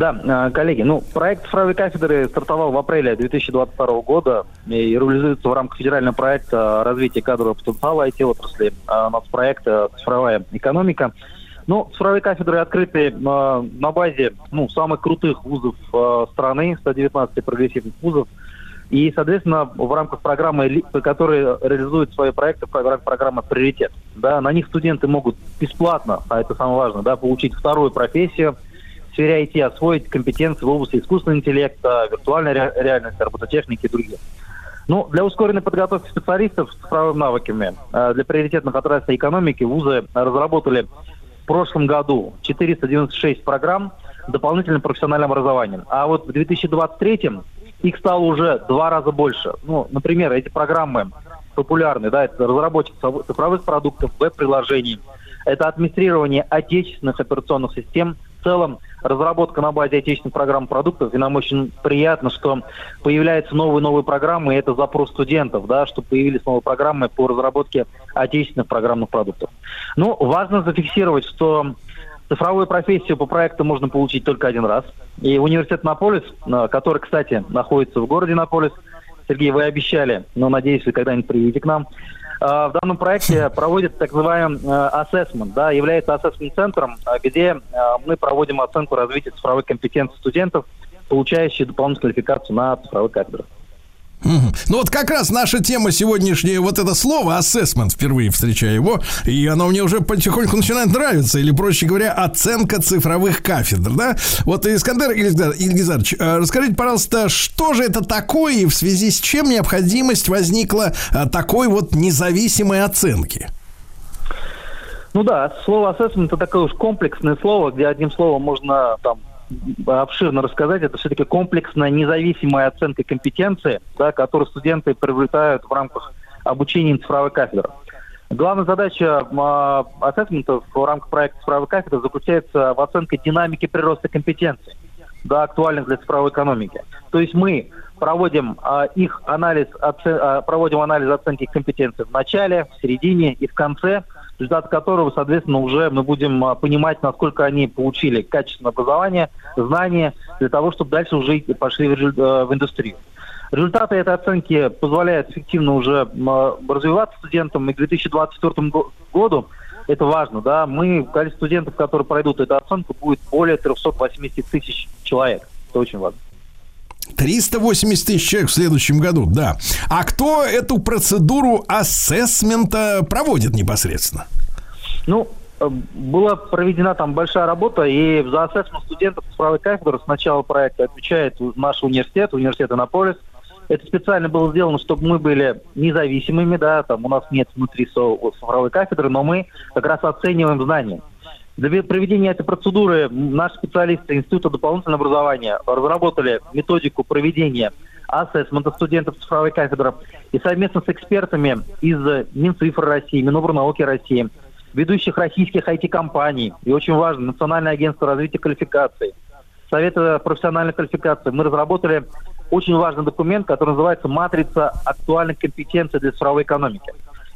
Да, э, коллеги, ну, проект цифровой кафедры стартовал в апреле 2022 года и реализуется в рамках федерального проекта развития кадрового потенциала IT-отрасли, э, нацпроекта «Цифровая экономика». Ну, цифровые кафедры открыты э, на базе ну, самых крутых вузов э, страны, 119 прогрессивных вузов. И, соответственно, в рамках программы, которые реализуют свои проекты, в рамках программы «Приоритет», да, на них студенты могут бесплатно, а это самое важное, да, получить вторую профессию, сфере IT освоить компетенции в области искусственного интеллекта, виртуальной ре- реальности, робототехники и других. Ну, для ускоренной подготовки специалистов с цифровыми навыками э, для приоритетных отраслей экономики вузы разработали в прошлом году 496 программ дополнительным профессиональным образованием. А вот в 2023 их стало уже два раза больше. Ну, например, эти программы популярны, да, это разработчик цифровых- продуктов, веб-приложений, это администрирование отечественных операционных систем, в целом разработка на базе отечественных программ продуктов, и нам очень приятно, что появляются новые новые программы, и это запрос студентов, да, что появились новые программы по разработке отечественных программных продуктов. Ну, важно зафиксировать, что цифровую профессию по проекту можно получить только один раз. И университет Наполис, э, который, кстати, находится в городе Наполис, Сергей, вы обещали, но надеюсь, вы когда-нибудь приедете к нам. Э, В данном проекте проводит так называемый ассессмент, да, является ассессмент-центром, э, где э, мы проводим оценку развития цифровых компетенций студентов, получающих дополнительную квалификацию на цифровых кафедрах. Ну вот как раз наша тема сегодняшняя, вот это слово assessment, впервые встречаю его, и оно мне уже потихоньку начинает нравиться, или, проще говоря, оценка цифровых кафедр, да? Вот, Искандер Ильгизар- Ильгизарович, э, расскажите, пожалуйста, что же это такое и в связи с чем необходимость возникла э, такой вот независимой оценки? Ну да, слово assessment это такое уж комплексное слово, где одним словом можно там обширно рассказать. Это все-таки комплексная независимая оценка компетенции, да, которую студенты приобретают в рамках обучения цифровой кафедры. Главная задача а, ассессментов в рамках проекта «Цифровая кафедра» заключается в оценке динамики прироста компетенций, да, актуальных для цифровой экономики. То есть мы проводим а, их анализ, оце- а, проводим анализ оценки компетенций в начале, в середине и в конце, результат которого, соответственно, уже мы будем а, понимать, насколько они получили качественное образование, знания, для того, чтобы дальше уже пошли э, в индустрию. Результаты этой оценки позволяют эффективно уже м, развиваться студентам. И к 2024 го- году, это важно, да, мы, количество студентов, которые пройдут эту оценку, будет более 380 тысяч человек. Это очень важно. 380 тысяч человек в следующем году, да. А кто эту процедуру ассессмента проводит непосредственно? Ну, э, была проведена там большая работа, и за ассессмент студентов цифровой кафедры с начала проекта отвечает наш университет, университет Иннополис. Это специально было сделано, чтобы мы были независимыми, да, там у нас нет внутри цифровой кафедры, но мы как раз оцениваем знания. Для проведения этой процедуры наши специалисты Института дополнительного образования разработали методику проведения ассессмента студентов цифровой кафедры и совместно с экспертами из Минцифры России, Минобрнауки России, ведущих российских IT-компаний и очень важно, Национальное агентство развития квалификаций, Совета профессиональной квалификации, мы разработали очень важный документ, который называется «Матрица актуальных компетенций для цифровой экономики».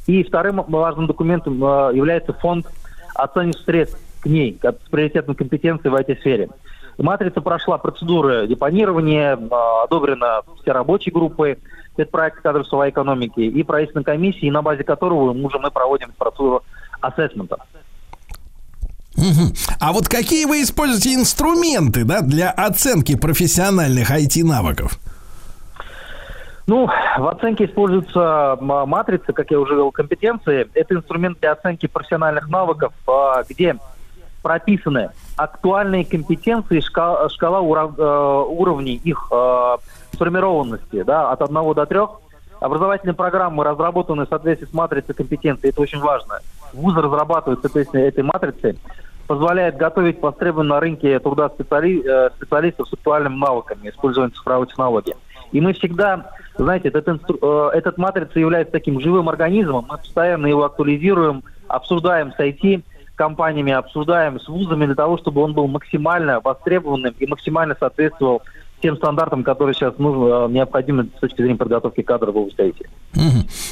И вторым важным документом э, является фонд оценки средств к ней, с приоритетной компетенцией в этой сфере. Матрица прошла процедуры депонирования, э, одобрена все рабочие группы, это проект кадров экономики и правительственной комиссии, на базе которого уже мы проводим процедуру ассессмента. А вот какие вы используете инструменты да, для оценки профессиональных IT-навыков? Ну, в оценке используются м- матрицы, как я уже говорил, компетенции. Это инструмент для оценки профессиональных навыков, а, где прописаны актуальные компетенции, шкала, шкала уров- э, уровней их э, сформированности да, от 1 до 3. Образовательные программы разработаны в соответствии с матрицей компетенций, это очень важно. Вузы разрабатывают соответственно этой матрицы, позволяет готовить востребованные на рынке труда специали- э, специалистов с актуальными навыками, используя цифровые технологии. И мы всегда, знаете, этот, инстру- э, этот матрица является таким живым организмом, мы постоянно его актуализируем, обсуждаем с IT, компаниями, обсуждаем с вузами для того, чтобы он был максимально востребованным и максимально соответствовал тем стандартам, которые сейчас нужны, э, необходимы с точки зрения подготовки кадров в области IT.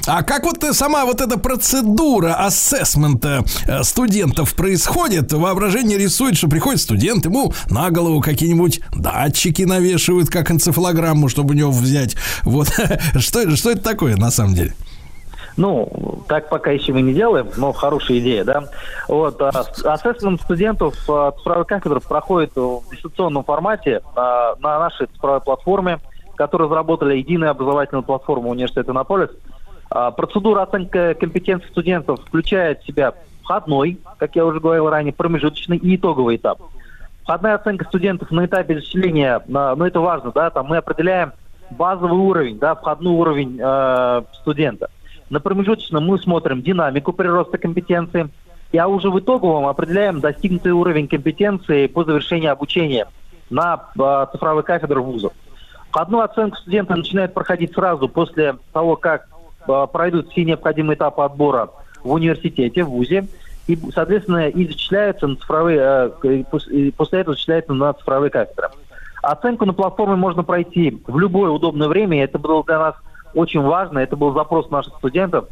А как вот э, сама вот эта процедура ассессмента э, студентов происходит? Воображение рисует, что приходит студент, ему на голову какие-нибудь датчики навешивают, как энцефалограмму, чтобы у него взять. Вот что, что это такое на самом деле? Ну, так пока еще мы не делаем, но хорошая идея, да. Вот, а, ассессмент студентов а, цифровой кафедры проходит в дистанционном формате а, на нашей цифровой платформе, которую разработали единая образовательная платформа университета Иннополис. А, Процедура оценки компетенций студентов включает в себя входной, как я уже говорил ранее, промежуточный и итоговый этап. Входная оценка студентов на этапе зачисления, ну это важно, да, там мы определяем базовый уровень, да, входной уровень э, студента. На промежуточном мы смотрим динамику прироста компетенции, а уже в итоговом определяем достигнутый уровень компетенции по завершении обучения на э, цифровой кафедре вузов. Одну оценку студенты начинают проходить сразу после того, как э, пройдут все необходимые этапы отбора в университете, в ВУЗе. И, соответственно, и зачисляются на цифровые, э, после этого зачисляются на цифровые кафедры. Оценку на платформе можно пройти в любое удобное время, это было для нас очень важно, это был запрос наших студентов.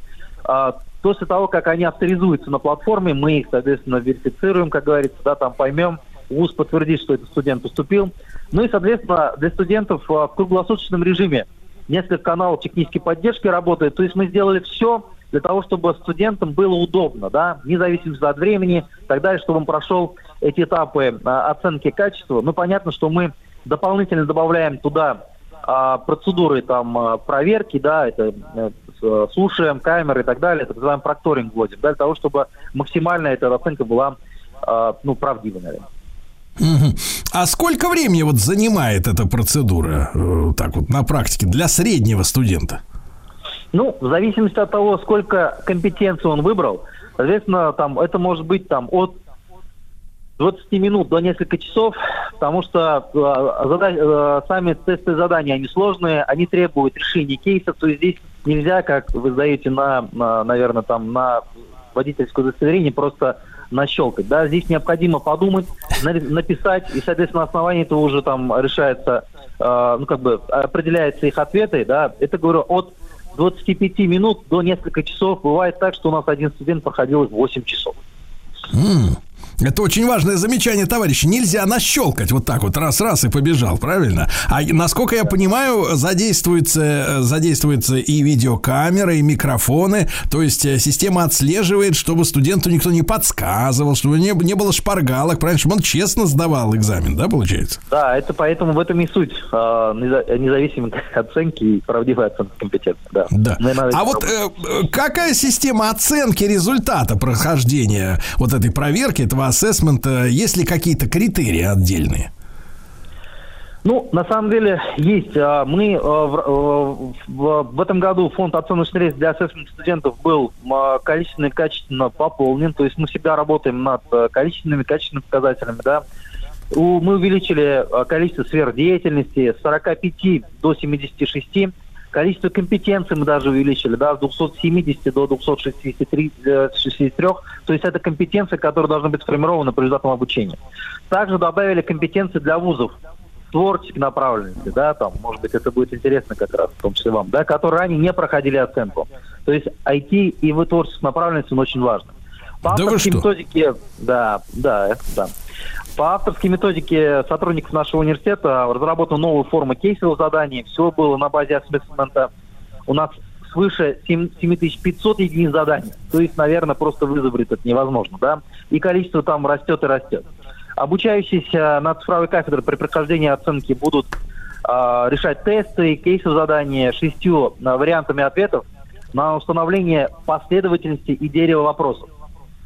А, После того, как они авторизуются на платформе, мы их, соответственно, верифицируем, как говорится, да, там поймем, ВУЗ подтвердит, что этот студент поступил. Ну и, соответственно, для студентов а, в круглосуточном режиме несколько каналов технической поддержки работает. То есть мы сделали все для того, чтобы студентам было удобно, да, вне зависимости от времени и так далее, чтобы он прошел эти этапы а, оценки качества. Ну, понятно, что мы дополнительно добавляем туда а, процедуры там а, проверки, да, это э, слушаем камеры и так далее, так называемый прокторинг вводим, да, для того, чтобы максимально эта оценка была, а, ну, правдивой, наверное. А сколько времени вот занимает эта процедура, э, так вот, на практике, для среднего студента? Ну, в зависимости от того, сколько компетенций он выбрал, соответственно, там это может быть там от 20 минут до нескольких часов, потому что э, зада- э, сами тесты задания, они сложные, они требуют решения кейсов, то есть здесь нельзя, как вы сдаете на, на, наверное, там на водительское удостоверение, просто нащелкать. Да, здесь необходимо подумать, на- написать, и, соответственно, на основании этого уже там решается, э, ну, как бы определяются их ответы, да, это, говорю, от 25 минут до нескольких часов. Бывает так, что у нас один студент проходил их 8 часов. Это очень важное замечание, товарищи. Нельзя нащелкать вот так вот раз-раз и побежал, правильно? А насколько я понимаю, задействуется, э, задействуется и видеокамера, и микрофоны. То есть э, система отслеживает, чтобы студенту никто не подсказывал, чтобы не, не было шпаргалок, правильно? Чтобы он честно сдавал экзамен, да, получается? Да, это поэтому в этом и суть э, неза- независимой оценки и правдивой оценки компетенции. Да. Да. А вот э, какая система оценки результата прохождения вот этой проверки, этого ассессмента? Есть ли какие-то критерии отдельные? Ну, на самом деле есть. А, Мы в, э, в- этом году фонд оценочных средств для ассессмента студентов был а, количественно и качественно пополнен. То есть мы всегда работаем над количественными и качественными показателями. Да. Мы увеличили количество сфер деятельности с 45 до 76. Количество компетенций мы даже увеличили, да, с 270 до 263. э, 63. То есть это компетенции, которые должны быть сформированы по результатам обучения. Также добавили компетенции для вузов творческой направленности, да, там, может быть, это будет интересно как раз, в том числе вам, да, которые ранее не проходили оценку. То есть IT и в творческой направленности он очень важно. По Да вы что? методике, да, да, это да. По авторской методике сотрудников нашего университета разработана новая форма кейсовых заданий. Все было на базе ассессмента. У нас свыше 7 7500 единиц заданий. То есть, наверное, просто вызубрить это невозможно, да. И количество там растет и растет. Обучающиеся на цифровой кафедре при прохождении оценки будут а, решать тесты, кейсы задания шестью а, вариантами ответов на установление последовательности и дерева вопросов.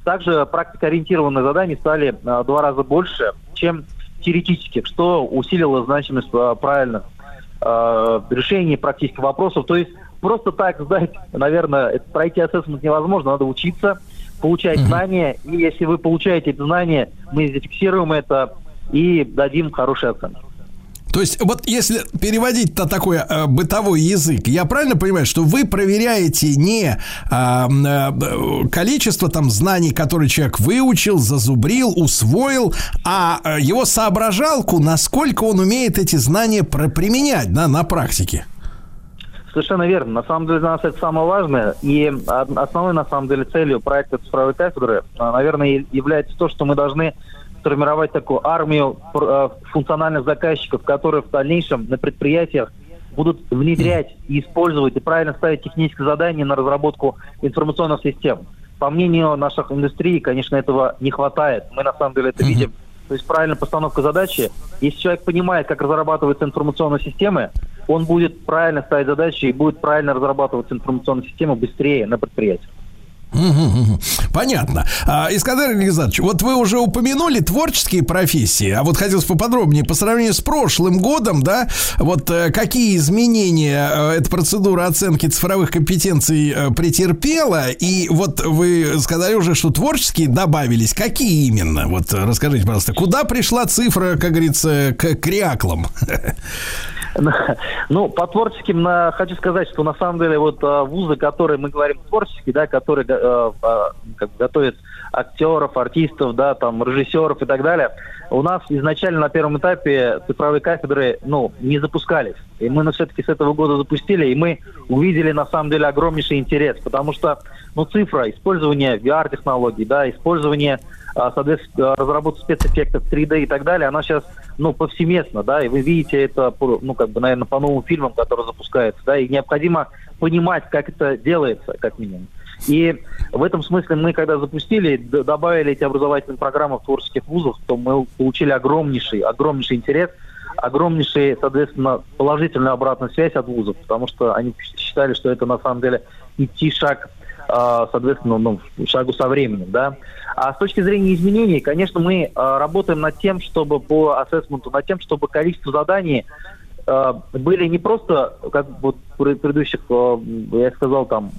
Также практикоориентированные задания стали а, в два раза больше, чем теоретических, что усилило значимость а, правильных а, решений практических вопросов. То есть просто так сдать, наверное, это пройти ассессмент невозможно, надо учиться, получать знания, и если вы получаете эти знания, мы зафиксируем это и дадим хорошие оценки. То есть, вот если переводить на такой э, бытовой язык, я правильно понимаю, что вы проверяете не а, э, количество там знаний, которые человек выучил, зазубрил, усвоил, а э, его соображалку, насколько он умеет эти знания применять да, на практике? Совершенно верно. На самом деле для нас это самое важное. И основной, на самом деле, целью проекта цифровой кафедры, а, наверное, является то, что мы должны сформировать такую армию э, функциональных заказчиков, которые в дальнейшем на предприятиях будут внедрять и использовать и правильно ставить технические задания на разработку информационных систем. По мнению наших индустрий, конечно, этого не хватает. Мы на самом деле это видим. То есть правильная постановка задачи. Если человек понимает, как разрабатываются информационные системы, он будет правильно ставить задачи и будет правильно разрабатываться информационная система быстрее на предприятии. Понятно. А, Искандер Александрович, вот вы уже упомянули творческие профессии, а вот хотелось поподробнее, по сравнению с прошлым годом, да, вот э, какие изменения э, эта процедура оценки цифровых компетенций э, претерпела, и вот вы сказали уже, что творческие добавились, какие именно? Вот расскажите, пожалуйста, куда пришла цифра, как говорится, к кряклам? Ну, по творческим хочу сказать, что на самом деле вот а, вузы, которые мы говорим творческие, да, которые э, а, как готовят актеров, артистов, да, там, режиссеров и так далее, у нас изначально на первом этапе цифровые кафедры, ну, не запускались. И мы, ну, все-таки с этого года запустили, и мы увидели, на самом деле, огромнейший интерес, потому что, ну, цифра, использование VR-технологий, да, использование а, соответственно, разработка спецэффектов 3D и так далее, она сейчас, ну, повсеместно, да, и вы видите это, ну, как бы, наверное, по новым фильмам, которые запускаются, да, и необходимо понимать, как это делается, как минимум. И в этом смысле мы, когда запустили, добавили эти образовательные программы в творческих вузах, то мы получили огромнейший, огромнейший интерес, огромнейший, соответственно, положительную обратную связь от вузов, потому что они считали, что это на самом деле идти шаг а, соответственно, ну, шагу со временем, да. А с точки зрения изменений, конечно, мы а, работаем над тем, чтобы по ассессменту, над тем, чтобы количество заданий а, были не просто, как вот предыдущих, я сказал, там,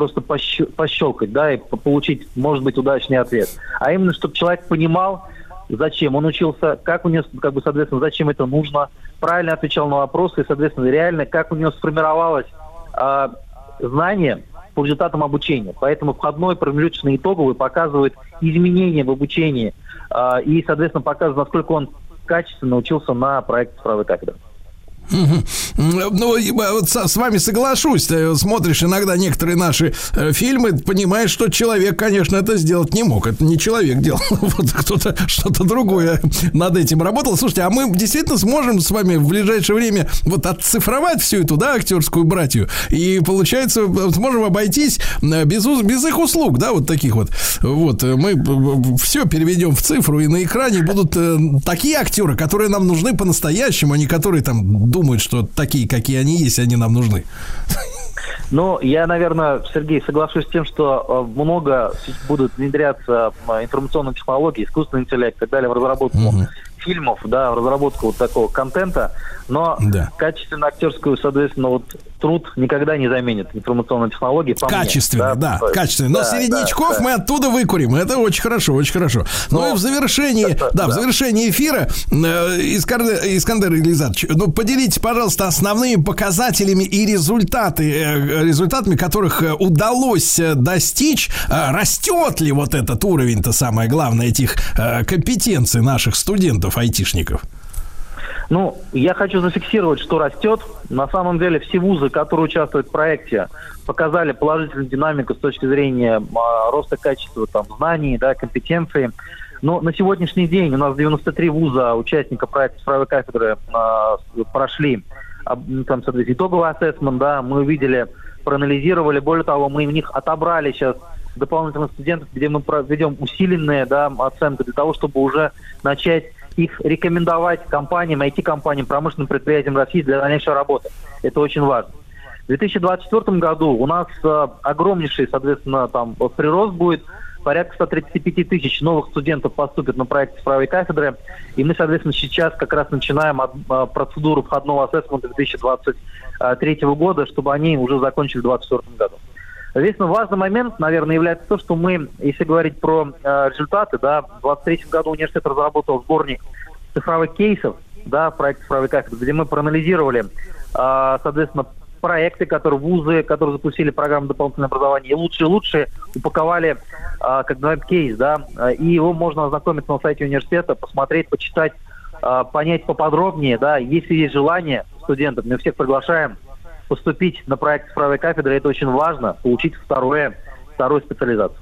просто пощ- пощелкать, да, и по- получить, может быть, удачный ответ, а именно, чтобы человек понимал, зачем он учился, как у него, как бы, соответственно, зачем это нужно, правильно отвечал на вопросы, и, соответственно, реально, как у него сформировалось а, знание по результатам обучения. Поэтому входной промежуточный итоговый показывает изменения в обучении а, и, соответственно, показывает, насколько он качественно учился на проекте цифровой кафедры. Ну, э, вот с вами соглашусь. Смотришь иногда некоторые наши э, фильмы, понимаешь, что человек, конечно, это сделать не мог. Это не человек делал. Вот кто-то что-то другое над этим работал. Слушайте, а мы действительно сможем с вами в ближайшее время вот отцифровать всю эту, да, актерскую братью. И получается, э, сможем обойтись без, без их услуг, да, вот таких вот. Вот, мы все переведем в цифру, и на экране будут такие актеры, которые нам нужны по-настоящему, а не которые там думают, что такие, какие они есть, они нам нужны. Ну, я, наверное, Сергей, соглашусь с тем, что э, много будут внедряться информационные технологии, искусственный интеллект и так далее в разработку фильмов, да, в разработку вот такого контента, но Да. качественно актерскую, соответственно, вот труд никогда не заменит информационные технологии. по мне, Качественно, да, То есть, качественно. Но да, середнячков да, да. мы оттуда выкурим. Это очень хорошо, очень хорошо. Ну Но- и в завершении, Это- да, в да. завершении эфира, э, Искандер, Искандер Илизарович, ну поделитесь, пожалуйста, основными показателями и результаты, э, результатами, которых э, удалось э, достичь. Э, Растет ли вот этот уровень-то самое главное этих э, компетенций наших студентов, айтишников? Ну, я хочу зафиксировать, что растет. На самом деле все вузы, которые участвуют в проекте, показали положительную динамику с точки зрения а, роста качества там, знаний, да, компетенций. Но на сегодняшний день у нас 93 вуза, участника проекта «Цифровой кафедры» а, прошли а, ну, там, итоговый ассессмент, да, мы увидели, проанализировали. Более того, мы в них отобрали сейчас дополнительных студентов, где мы проведем усиленные да, оценки для того, чтобы уже начать их рекомендовать компаниям, IT-компаниям, промышленным предприятиям России для дальнейшей работы. Это очень важно. В 2024 году у нас э, огромнейший, соответственно, там э, прирост будет. Порядка 135 тысяч новых студентов поступят на проект цифровой кафедры. И мы, соответственно, сейчас как раз начинаем от- э, процедуру входного ассессмента 2023 года, чтобы они уже закончили в 2024 году. Соответственно, важный момент, наверное, является то, что мы, если говорить про э, результаты, да, в 2023 году университет разработал сборник цифровых кейсов, да, проект цифровой кафедры, где мы проанализировали, э, соответственно, проекты, которые вузы, которые запустили программу дополнительного образования, и лучшие лучшие упаковали, э, как называем, кейс, да, и его можно ознакомиться на сайте университета, посмотреть, почитать, э, понять поподробнее, да, если есть желание студентов, мы всех приглашаем поступить на проект цифровой кафедры, это очень важно, получить второе, вторую специализацию.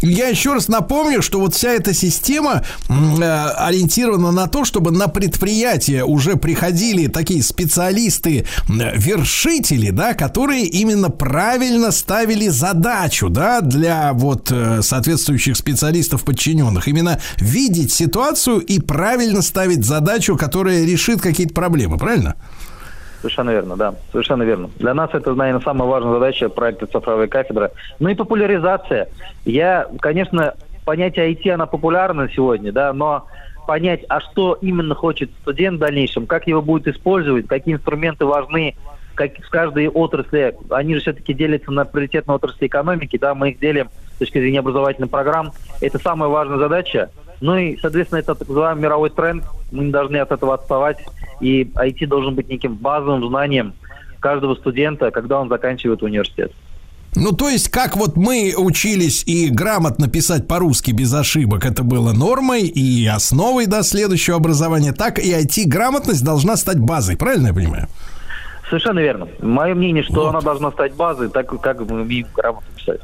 Я еще раз напомню, что вот вся эта система э, ориентирована на то, чтобы на предприятие уже приходили такие специалисты, вершители, да, которые именно правильно ставили задачу, да, для вот э, соответствующих специалистов подчиненных. Именно видеть ситуацию и правильно ставить задачу, которая решит какие-то проблемы, правильно? Совершенно верно, да, совершенно верно. Для нас это, наверное, самая важная задача проекта цифровой кафедры. Ну и популяризация. Я, конечно, понятие IT, она популярна сегодня, да, но понять, а что именно хочет студент в дальнейшем, как его будет использовать, какие инструменты важны, как в каждой отрасли, они же все-таки делятся на приоритетные отрасли экономики, да, мы их делим с точки зрения образовательных программ. Это самая важная задача. Ну и, соответственно, это так называемый мировой тренд. Мы не должны от этого отставать. И IT должен быть неким базовым знанием каждого студента, когда он заканчивает университет. Ну, то есть, как вот мы учились и грамотно писать по-русски без ошибок, это было нормой и основой до следующего образования, так и IT-грамотность должна стать базой, правильно я понимаю? Совершенно верно. Мое мнение, что Вот. она должна стать базой, так как мы умеем грамотно писать.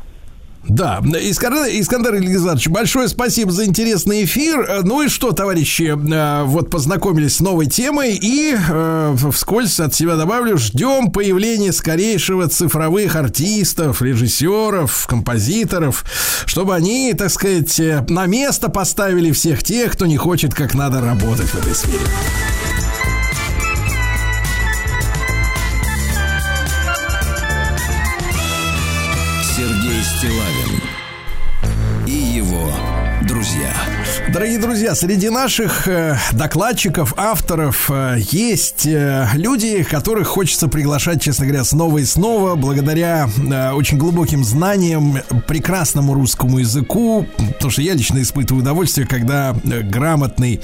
Да, Искандер, Искандер Ильгизарович, большое спасибо за интересный эфир. Э, Ну и что, товарищи, э, вот познакомились с новой темой и э, вскользь от себя добавлю, ждем появления скорейшего цифровых артистов, режиссеров, композиторов, чтобы они, так сказать, на место поставили всех тех, кто не хочет как надо работать в этой сфере. Дорогие друзья, среди наших э, докладчиков, авторов э, есть э, люди, которых хочется приглашать, честно говоря, снова и снова, благодаря очень глубоким знаниям, прекрасному русскому языку, потому что я лично испытываю удовольствие, когда грамотный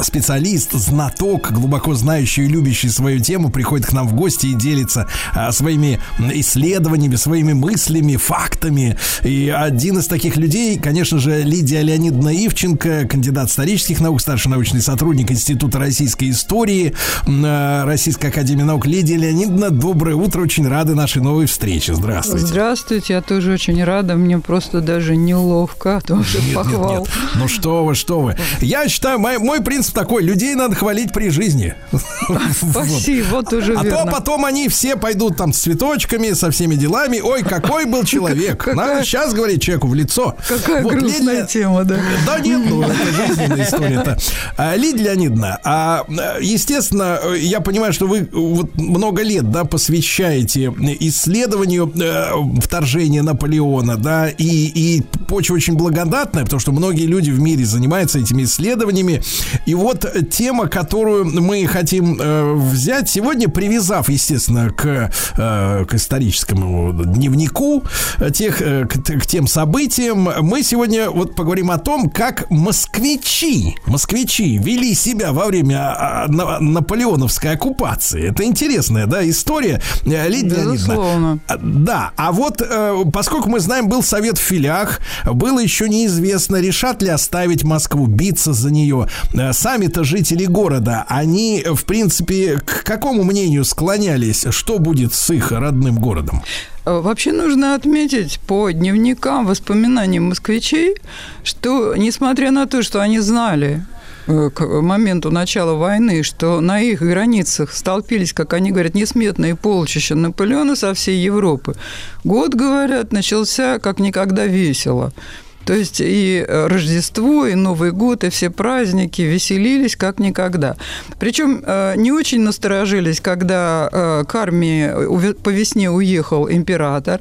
специалист, знаток, глубоко знающий и любящий свою тему приходит к нам в гости и делится своими исследованиями, своими мыслями, фактами. И один из таких людей, конечно же, Лидия Леонидовна Ивченко, кандидат исторических наук, старший научный сотрудник Института российской истории э, Российской академии наук. Лидия Леонидовна, доброе утро, очень рады нашей новой встрече. Здравствуйте. Здравствуйте, я тоже очень рада. Мне просто даже неловко от ваших Нет, нет, похвал. нет. Ну что вы, что вы. Я считаю, мой, мой принцип такой, людей надо хвалить при жизни. Спасибо, вот уже А то потом они все пойдут там с цветочками, со всеми делами. Ой, какой был человек. Надо сейчас говорить человеку в лицо. Какая грустная тема, да. Да нет, ну это жизненная история-то. А, Лидия Леонидовна, а, естественно, я понимаю, что вы вот много лет, да, посвящаете исследованию э, вторжения Наполеона, да, и, и почва очень благодатная, потому что многие люди в мире занимаются этими исследованиями. И вот тема, которую мы хотим э, взять сегодня, привязав, естественно, к, э, к историческому дневнику э, тех, э, к, к тем событиям, мы сегодня вот поговорим о том, как москвичи, москвичи вели себя во время а, на- наполеоновской оккупации. Это интересная, да, история. Э, Лидия Безусловно. а, Да, а вот э, поскольку мы знаем, был совет в филях, было еще неизвестно, решат ли оставить Москву, биться за нее. Э, Сами-то жители города, они, в принципе, к какому мнению склонялись, что будет с их родным городом? Э, Вообще нужно отметить по дневникам, воспоминаниям москвичей, что несмотря на то, что они знали э, к моменту начала войны, что на их границах столпились, как они говорят, несметные полчища Наполеона со всей Европы, год, говорят, начался как никогда весело. То есть и э, Рождество, и Новый год, и все праздники веселились как никогда. Причем э, не очень насторожились, когда э, к армии по весне уехал император.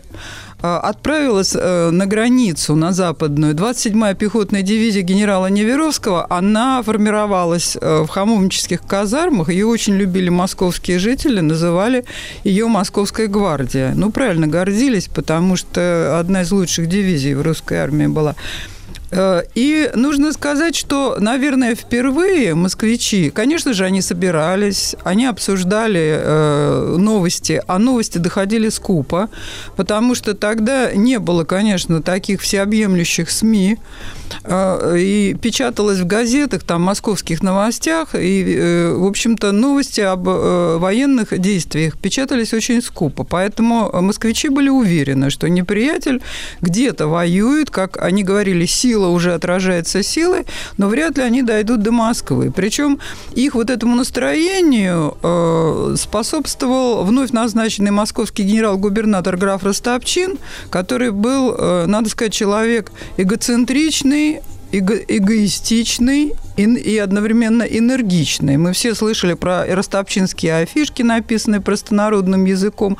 Э, Отправилась э, на границу, на западную, 27-я пехотная дивизия генерала Неверовского. Она формировалась э, в хамовнических казармах. Ее очень любили московские жители, называли ее «Московская гвардия». Ну, правильно, гордились, потому что одна из лучших дивизий в русской армии была. Э, И нужно сказать, что, наверное, впервые москвичи, конечно же, они собирались, они обсуждали э, новости, а новости доходили скупо, потому что тогда не было, конечно, таких всеобъемлющих СМИ, э, и печаталось в газетах, там, московских новостях, и, в общем-то, новости об военных действиях печатались очень скупо, поэтому москвичи были уверены, что неприятель где-то воюет, как они говорили, сила уже отражается силой, но вряд ли они дойдут до Москвы. Причем их вот этому настроению э, способствовал вновь назначенный московский генерал-губернатор граф Ростопчин, который был, э, надо сказать, человек эгоцентричный, эго- эгоистичный и, и одновременно энергичный. Мы все слышали про ростопчинские афишки, написанные простонародным языком.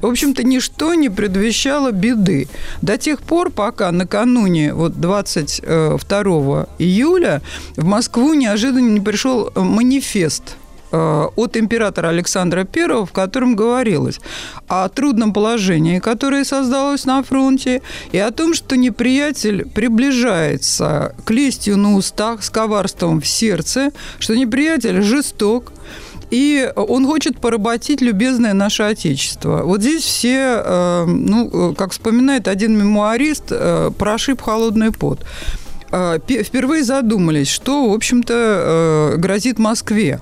В общем-то, ничто не предвещало беды. До тех пор, пока накануне вот 22 июля в Москву неожиданно не пришел манифест э, от императора Александра I, в котором говорилось о трудном положении, которое создалось на фронте, и о том, что неприятель приближается к лестью на устах, с коварством в сердце, что неприятель жесток, и он хочет поработить любезное наше Отечество. Вот здесь все, э, ну, э, как вспоминает один мемуарист, э, прошиб холодный пот. Э, пе- Впервые задумались, что, в общем-то, э, грозит Москве.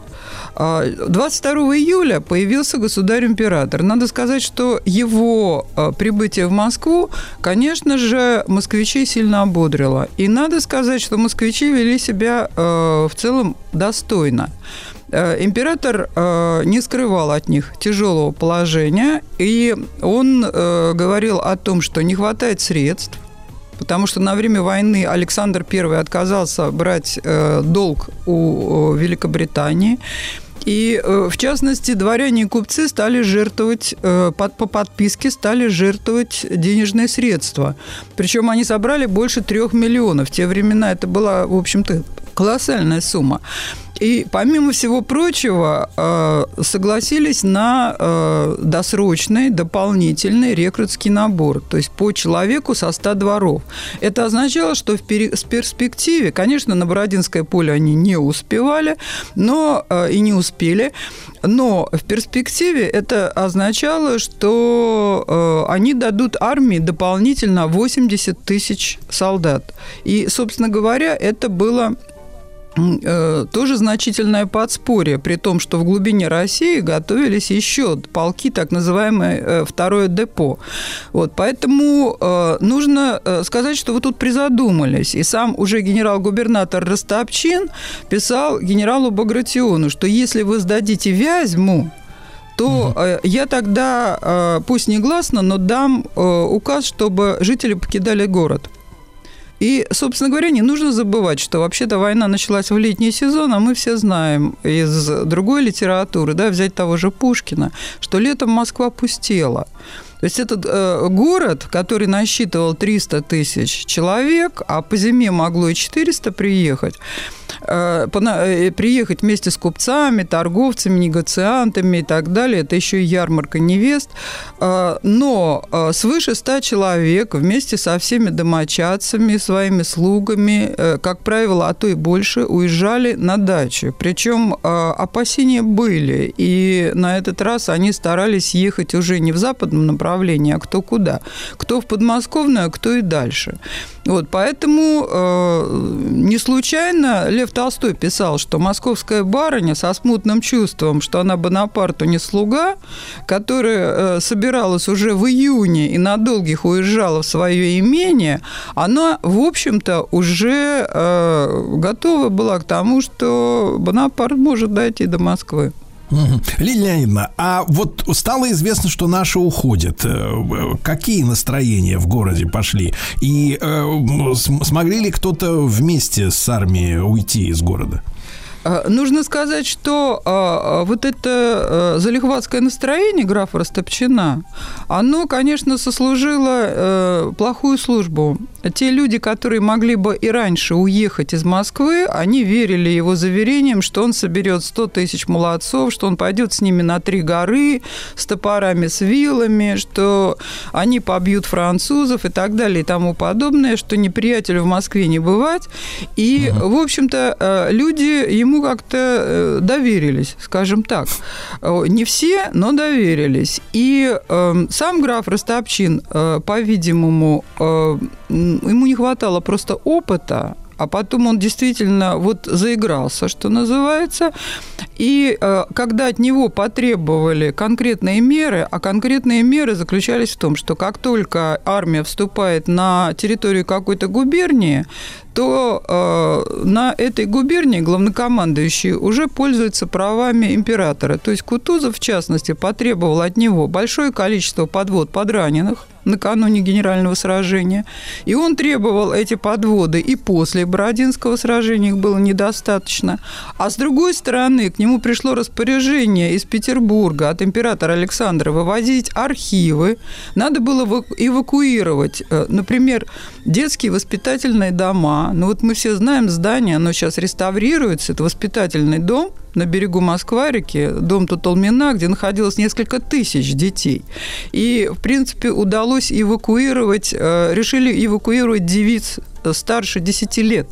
А, 22 июля появился государь-император. Надо сказать, что его э, прибытие в Москву, конечно же, москвичей сильно ободрило. И надо сказать, что москвичи вели себя в целом достойно. Император не скрывал от них тяжелого положения, и он говорил о том, что не хватает средств, потому что на время войны Александр I отказался брать э, долг у Великобритании. И, э, в частности, дворяне и купцы стали жертвовать, э, по подписке стали жертвовать денежные средства. Причем они собрали больше трех миллионов. В те времена это была, в общем-то, колоссальная сумма. И, помимо всего прочего, э, согласились на э, досрочный, дополнительный рекрутский набор, то есть по человеку со 100 дворов. Это означало, что в перспективе, конечно, на Бородинское поле они не успевали, но э, и не успели, но в перспективе это означало, что они дадут армии дополнительно 80 тысяч солдат. И, собственно говоря, это было тоже значительное подспорье, при том, что в глубине России готовились еще полки, так называемое э, второе депо. Вот, поэтому э, нужно э, сказать, что вы тут призадумались. И сам уже генерал-губернатор Ростопчин писал генералу Багратиону, что если вы сдадите Вязьму, то э, я тогда, э, пусть негласно, но дам э, указ, чтобы жители покидали город. И, собственно говоря, не нужно забывать, что вообще-то война началась в летний сезон, а мы все знаем из другой литературы, да, взять того же Пушкина, что летом Москва пустела. То есть этот э, город, который насчитывал 300 тысяч человек, а по зиме могло и 400 приехать, приехать вместе с купцами, торговцами, негациантами и так далее. Это еще и ярмарка невест. Э, но э, свыше 100 человек вместе со всеми домочадцами, своими слугами, э, как правило, а то и больше, уезжали на дачу. Причем э, опасения были. И на этот раз они старались ехать уже не в западном направлении, а кто куда. Кто в подмосковную, а кто и дальше. Вот, поэтому э, не случайно Лев Толстой писал, что московская барыня со смутным чувством, что она Бонапарту не слуга, которая э, собиралась уже в июне и на долгих уезжала в свое имение, она, в общем-то, уже э, готова была к тому, что Бонапарт может дойти до Москвы. Лилия Леонидовна, а вот стало известно, что наши уходят. Э, Какие настроения в городе пошли? И э, см- смогли ли кто-то вместе с армией уйти из города? Э, Нужно сказать, что э, вот это э, залихватское настроение графа Растопчина, оно, конечно, сослужило э, плохую службу. Те люди, которые могли бы и раньше уехать из Москвы, они верили его заверениям, что он соберет 100 тысяч молодцов, что он пойдет с ними на три горы с топорами, с вилами, что они побьют французов и так далее и тому подобное, что неприятелю в Москве не бывать. И, в общем-то, э, люди ему как-то э, доверились, скажем так. Э, Не все, но доверились. И э, сам граф Ростопчин, э, по-видимому, э, ему не хватало просто опыта, а потом он действительно вот заигрался, что называется. И э, когда от него потребовали конкретные меры, а конкретные меры заключались в том, что как только армия вступает на территорию какой-то губернии, то э, на этой губернии главнокомандующий уже пользуется правами императора. То есть Кутузов, в частности, потребовал от него большое количество подвод подраненных накануне генерального сражения. И он требовал эти подводы и после Бородинского сражения, их было недостаточно. А с другой стороны, к нему пришло распоряжение из Петербурга от императора Александра вывозить архивы. Надо было эваку- эвакуировать, э, например, детские воспитательные дома. Ну вот мы все знаем здание, оно сейчас реставрируется, это воспитательный дом на берегу Москва-реки, дом Тутолмина, где находилось несколько тысяч детей. И, в принципе, удалось эвакуировать, э, решили эвакуировать девиц э, старше 10 лет.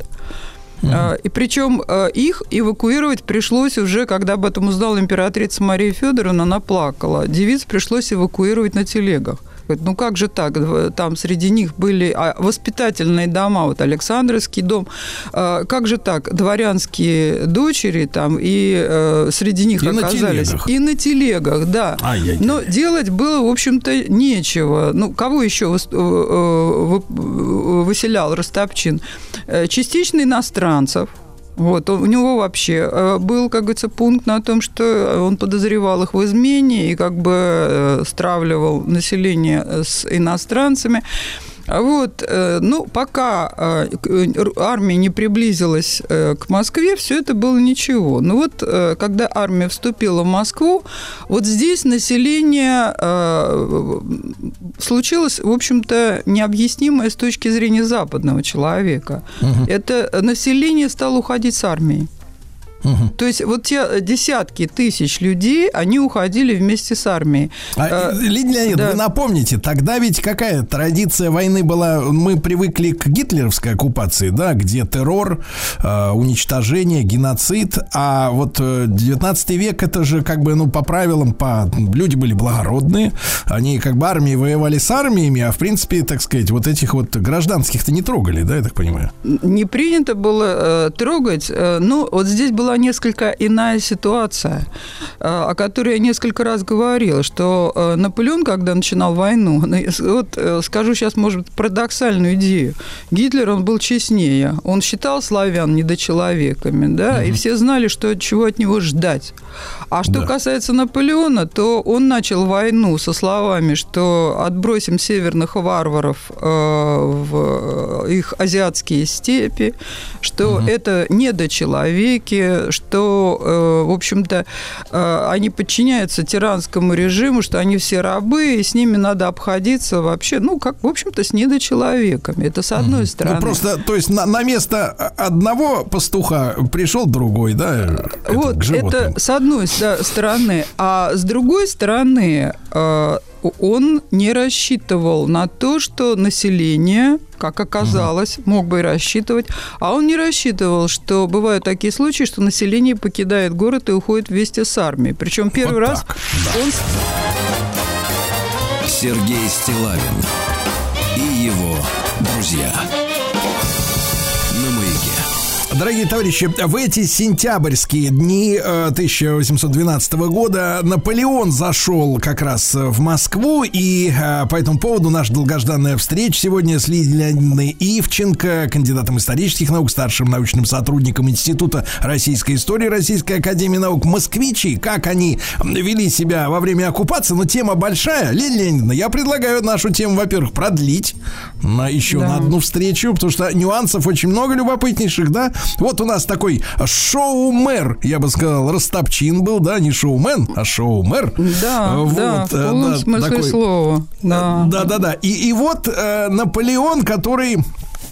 Э, И причем их эвакуировать пришлось уже, когда об этом узнала императрица Мария Федоровна, она плакала. Девиц пришлось эвакуировать на телегах. Говорит, ну как же так? В- Там среди них были а, воспитательные дома, вот Александровский дом. А, Как же так? Дворянские дочери там, и э, среди них И на оказались. телегах. И на телегах, да. Ай-яй-яй. Но делать было, в общем-то, нечего. Ну, кого еще выс- э, э, вы- выселял Ростопчин? Э, Частично иностранцев. Вот, у него вообще э, был, как говорится, пункт на том, что он подозревал их в измене и как бы э, стравливал население э, с иностранцами. А Вот, э, ну, пока э, р- армия не приблизилась э, к Москве, все это было ничего. Но вот, э, когда армия вступила в Москву, вот здесь население э, случилось, в общем-то, необъяснимое с точки зрения западного человека. Это население стало уходить с армией. То есть вот те десятки тысяч людей, они уходили вместе с армией. А, Э, Лидия Леонидовна, да. вы напомните, тогда ведь какая традиция войны была? Мы привыкли к гитлеровской оккупации, да, где террор, э, уничтожение, геноцид, а вот э, 19 век это же как бы, ну, по правилам, по... люди были благородные, они как бы армии воевали с армиями, а в принципе, так сказать, вот этих вот гражданских-то не трогали, да, я так понимаю? не принято было э, трогать. Э, ну, вот здесь была несколько иная ситуация, э, о которой я несколько раз говорила, что э, Наполеон, когда начинал войну, ну, вот э, скажу сейчас, может быть, парадоксальную идею. Гитлер, он был честнее. Он считал славян недочеловеками, да, и все знали, что чего от него ждать. А что Да. касается Наполеона, то он начал войну со словами, что отбросим северных варваров в их азиатские степи, что это недочеловеки, что, э, в общем-то, э, они подчиняются тиранскому режиму, что они все рабы, и с ними надо обходиться вообще, ну, как, в общем-то, с недочеловеками. Это с одной стороны. Ну, просто, то есть на, на место одного пастуха пришел другой, да, этот, Вот, животным. это с одной стороны. А с другой стороны, э, он не рассчитывал на то, что население, как оказалось, мог бы и рассчитывать, а он не рассчитывал, что бывают такие случаи, что население покидает город и уходит вместе с армией. Причем первый Вот раз так, он Сергей Стилавин и его друзья. Дорогие товарищи, в эти сентябрьские дни э, 1812 года Наполеон зашел как раз э, в Москву, и э, по этому поводу наша долгожданная встреча сегодня с Лидией Леонидовной Ивченко, кандидатом исторических наук, старшим научным сотрудником Института российской истории Российской Академии Наук. Москвичи, как они вели себя во время оккупации, но тема большая. Лидия Леонидовна, я предлагаю нашу тему, во-первых, продлить на еще Да. на одну встречу, потому что нюансов очень много любопытнейших, да. Вот у нас такой шоу-мэр, я бы сказал, Растопчин был, да, не шоумен, а шоу-мэр. Да, Вот, да, в э, полном да, смысле такой- слова. Да. Да, да, да. И, и вот э, Наполеон, который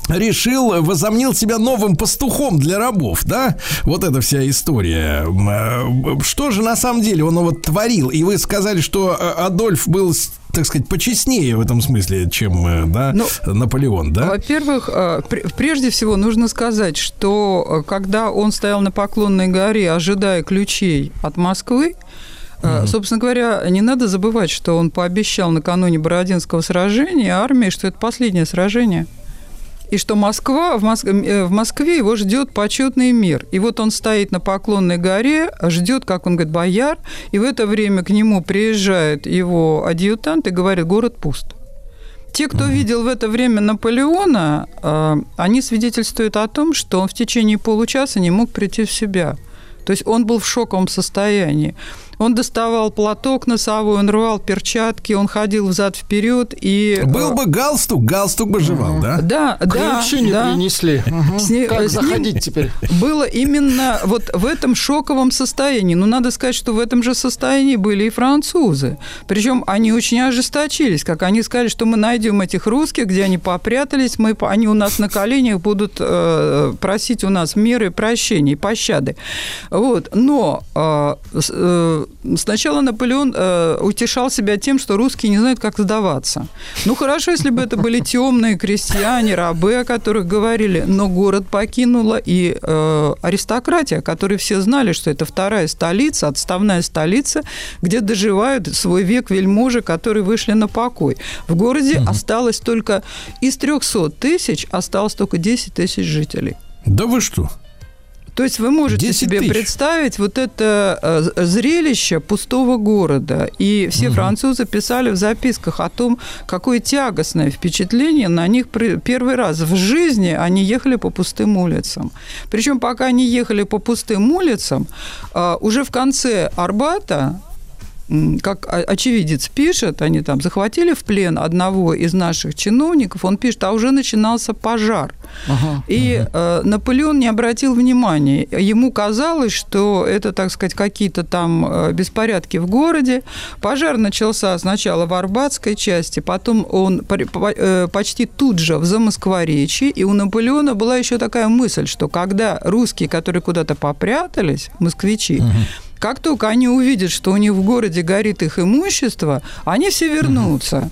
решил, возомнил себя новым пастухом для рабов, да? Вот эта вся история. Э, Что же на самом деле он вот творил? И вы сказали, что э, Адольф был, так сказать, почестнее в этом смысле, чем, э, да, Ну, Наполеон, да? Во-первых, э, пр- прежде всего нужно сказать, что э, когда он стоял на Поклонной горе, ожидая ключей от Москвы, э, Собственно говоря, не надо забывать, что он пообещал накануне Бородинского сражения армии, что это последнее сражение. И что Москва, в, Мос- э, в Москве его ждет почетный мир. И вот он стоит на Поклонной горе, ждет, как он говорит, бояр, и в это время к нему приезжает его адъютант и говорит, город пуст. Те, кто видел в это время Наполеона, э, они свидетельствуют о том, что он в течение получаса не мог прийти в себя. То есть он был в шоковом состоянии. Он доставал платок носовой, он рвал перчатки, он ходил взад-вперед и... э, Был бы галстук, галстук бы жевал, да? Да, да, Ключи не да. принесли. Мгм. С ней- Как с ним- заходить теперь? было именно вот в этом шоковом состоянии. Но надо сказать, что в этом же состоянии были и французы. Причем они очень ожесточились, как они сказали, что мы найдем этих русских, где они попрятались, мы, они у нас на коленях будут э, просить у нас меры прощения и пощады. Вот. Но э, с- э, сначала Наполеон э, утешал себя тем, что русские не знают, как сдаваться. Ну, хорошо, если бы это были темные крестьяне, рабы, о которых говорили, но город покинула и э, аристократия, которые все знали, что это вторая столица, отставная столица, где доживают свой век вельможи, которые вышли на покой. В городе осталось только из 300 тысяч осталось только 10 тысяч жителей. Да вы что? То есть вы можете 10 себе тысяч. представить вот это э, зрелище пустого города. И все французы писали в записках о том, какое тягостное впечатление на них при- первый раз в жизни они ехали по пустым улицам. Причем пока они ехали по пустым улицам, э, уже в конце Арбата как очевидец пишет, они там захватили в плен одного из наших чиновников, он пишет, а уже начинался пожар. И э, Наполеон не обратил внимания. Ему казалось, что это, так сказать, какие-то там э, беспорядки в городе. Пожар начался сначала в Арбатской части, потом он э, почти тут же в Замоскворечье. И у Наполеона была еще такая мысль, что когда русские, которые куда-то попрятались, москвичи, как только они увидят, что у них в городе горит их имущество, они все вернутся.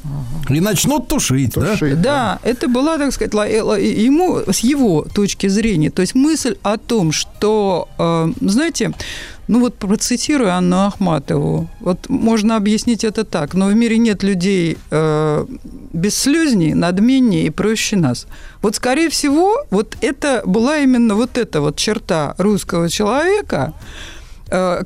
И начнут тушить, да? Тушить, Да, это была, так сказать, э, ему с его точки зрения, то есть мысль о том, что, э, знаете, ну вот процитирую Анну Ахматову, вот можно объяснить это так, но в мире нет людей э, бесслюзней, надменней и проще нас. Вот, скорее всего, вот это была именно вот эта вот черта русского человека,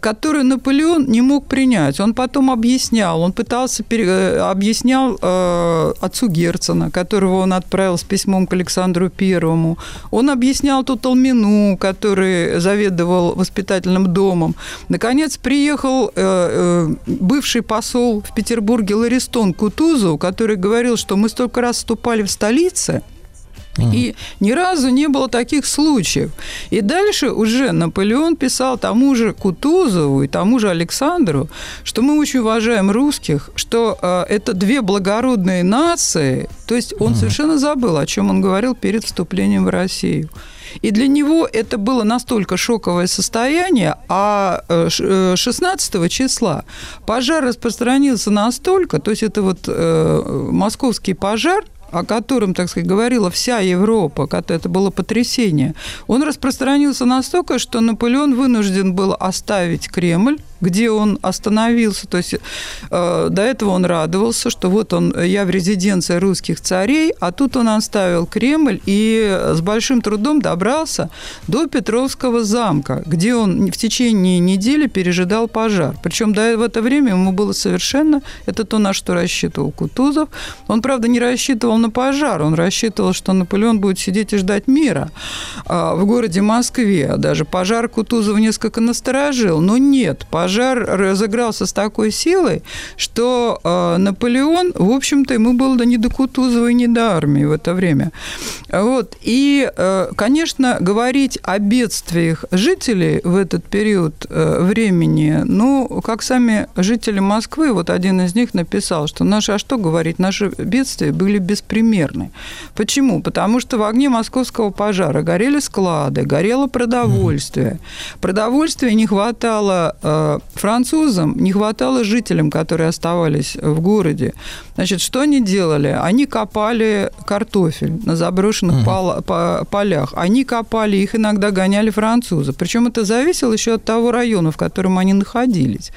которую Наполеон не мог принять. Он потом объяснял, он пытался пере- э, объяснял э, отцу Герцена, которого он отправил с письмом к Александру Первому. Он объяснял Туталмину, который заведовал воспитательным домом. Наконец приехал э, э, бывший посол в Петербурге Ларистон Кутузов, который говорил, что мы столько раз вступали в столице, и ни разу не было таких случаев. И дальше уже Наполеон писал тому же Кутузову и тому же Александру, что мы очень уважаем русских, что э, это две благородные нации. То есть он совершенно забыл, о чем он говорил перед вступлением в Россию. И для него это было настолько шоковое состояние, а э, ш- э, 16 числа пожар распространился настолько, то есть это вот э, московский пожар, о котором, так сказать, говорила вся Европа, когда это было потрясение, он распространился настолько, что Наполеон вынужден был оставить Кремль, где он остановился. То есть э, до этого он радовался, что вот он, я в резиденции русских царей, а тут он оставил Кремль и с большим трудом добрался до Петровского замка, где он в течение недели пережидал пожар. Причем до в это время ему было совершенно, это то, на что рассчитывал Кутузов. Он, правда, не рассчитывал на пожар, он рассчитывал, что Наполеон будет сидеть и ждать мира а, в городе Москве. Даже пожар Кутузова несколько насторожил, но нет, пожар разыгрался с такой силой, что э, Наполеон, в общем-то, ему было да не до Кутузова и не до армии в это время. Вот. И, э, конечно, говорить о бедствиях жителей в этот период э, времени, ну, как сами жители Москвы, вот один из них написал, что наши, а что говорить, наши бедствия были беспримерны. Почему? Потому что в огне московского пожара горели склады, горело продовольствие. Продовольствия не хватало э, французам, не хватало жителям, которые оставались в городе. Значит, что они делали? Они копали картофель на заброшенных пола- по- полях. Они копали, их иногда гоняли французы. Причем это зависело еще от того района, в котором они находились.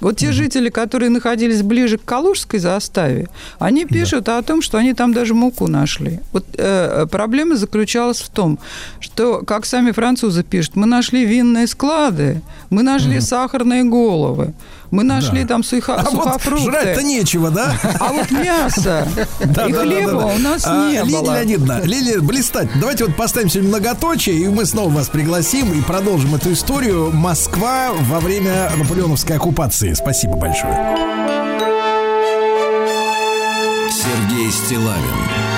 Вот те жители, которые находились ближе к Калужской заставе, они пишут о том, что они там даже муку нашли. Вот э, проблема заключалась в том, что, как сами французы пишут, мы нашли винные склады, мы нашли сахарные головы, мы нашли там суха- А вот сухофрукты. жрать-то нечего, да? А вот мясо Да, и да, да, хлеба да, да. у нас А, не Лилия было. Леонидовна, Лилия, блистать. Давайте вот поставим сегодня многоточие, и мы снова вас пригласим и продолжим эту историю. Москва во время наполеоновской оккупации. Спасибо большое. Сергей Стилавин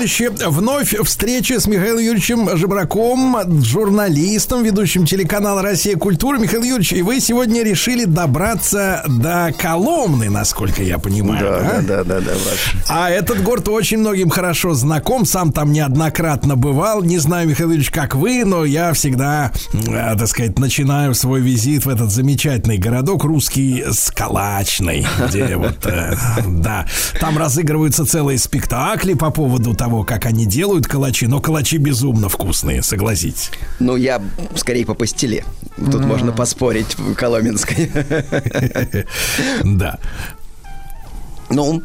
товарищи, вновь встреча с Михаилом Юрьевичем Жебраком, журналистом, ведущим телеканала «Россия. Культура». Михаил Юрьевич, и вы сегодня решили добраться до Коломны, насколько я понимаю. Да, да, да, да, Влад. А этот город очень многим хорошо знаком, сам там неоднократно бывал. Не знаю, Михаил Юрьевич, как вы, но я всегда, э, так сказать, начинаю свой визит в этот замечательный городок русский Скалачный, где вот, э, да, там разыгрываются целые спектакли по поводу того, как они делают калачи, но калачи безумно вкусные, согласитесь. Ну, я скорее по пастиле. Тут можно поспорить в Коломенской. Да. Ну,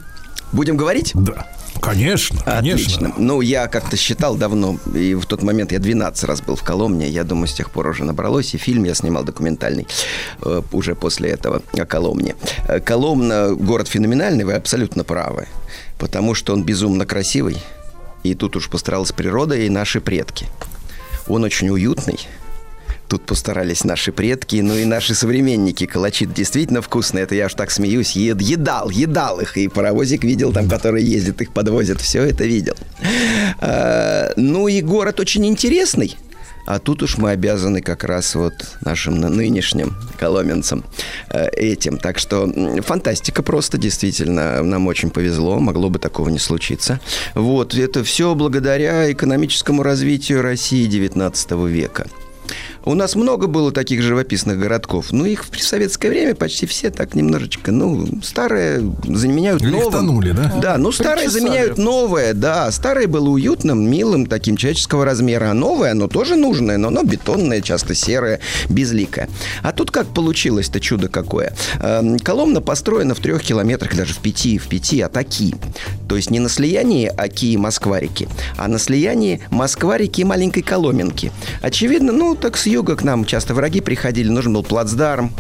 будем говорить? Да. Конечно, конечно. Отлично. Ну, я как-то считал давно, и в тот момент я 12 раз был в Коломне. Я думаю, с тех пор уже набралось, и фильм я снимал документальный э, уже после этого о Коломне. Э, Коломна – город феноменальный, вы абсолютно правы, потому что он безумно красивый, и тут уж постаралась природа и наши предки. Он очень уютный, Тут постарались наши предки, ну и наши современники. Калачи действительно вкусные. Это я уж так смеюсь. Ед, едал, едал их. И паровозик видел там, который ездит, их подвозит. Все это видел. А, ну и город очень интересный. А тут уж мы обязаны как раз вот нашим ны- нынешним коломенцам э, этим. Так что фантастика просто, действительно. Нам очень повезло, могло бы такого не случиться. Вот, это все благодаря экономическому развитию России 19 века. У нас много было таких живописных городков, но их в советское время почти все так немножечко, ну, старые заменяют. Лифтанули, да? Да, ну, старые Причесали. заменяют новое, да. Старое было уютным, милым, таким человеческого размера, а новое, оно тоже нужное, но оно бетонное, часто серое, безликое. А тут как получилось-то чудо какое? Эм, Коломна построена в трех километрах, даже в пяти, в пяти от Оки. То есть не на слиянии Оки и Москва-реки, а на слиянии Москва-реки и маленькой Коломенки. Очевидно, ну, так с юга к нам часто враги приходили, нужен был плацдарм,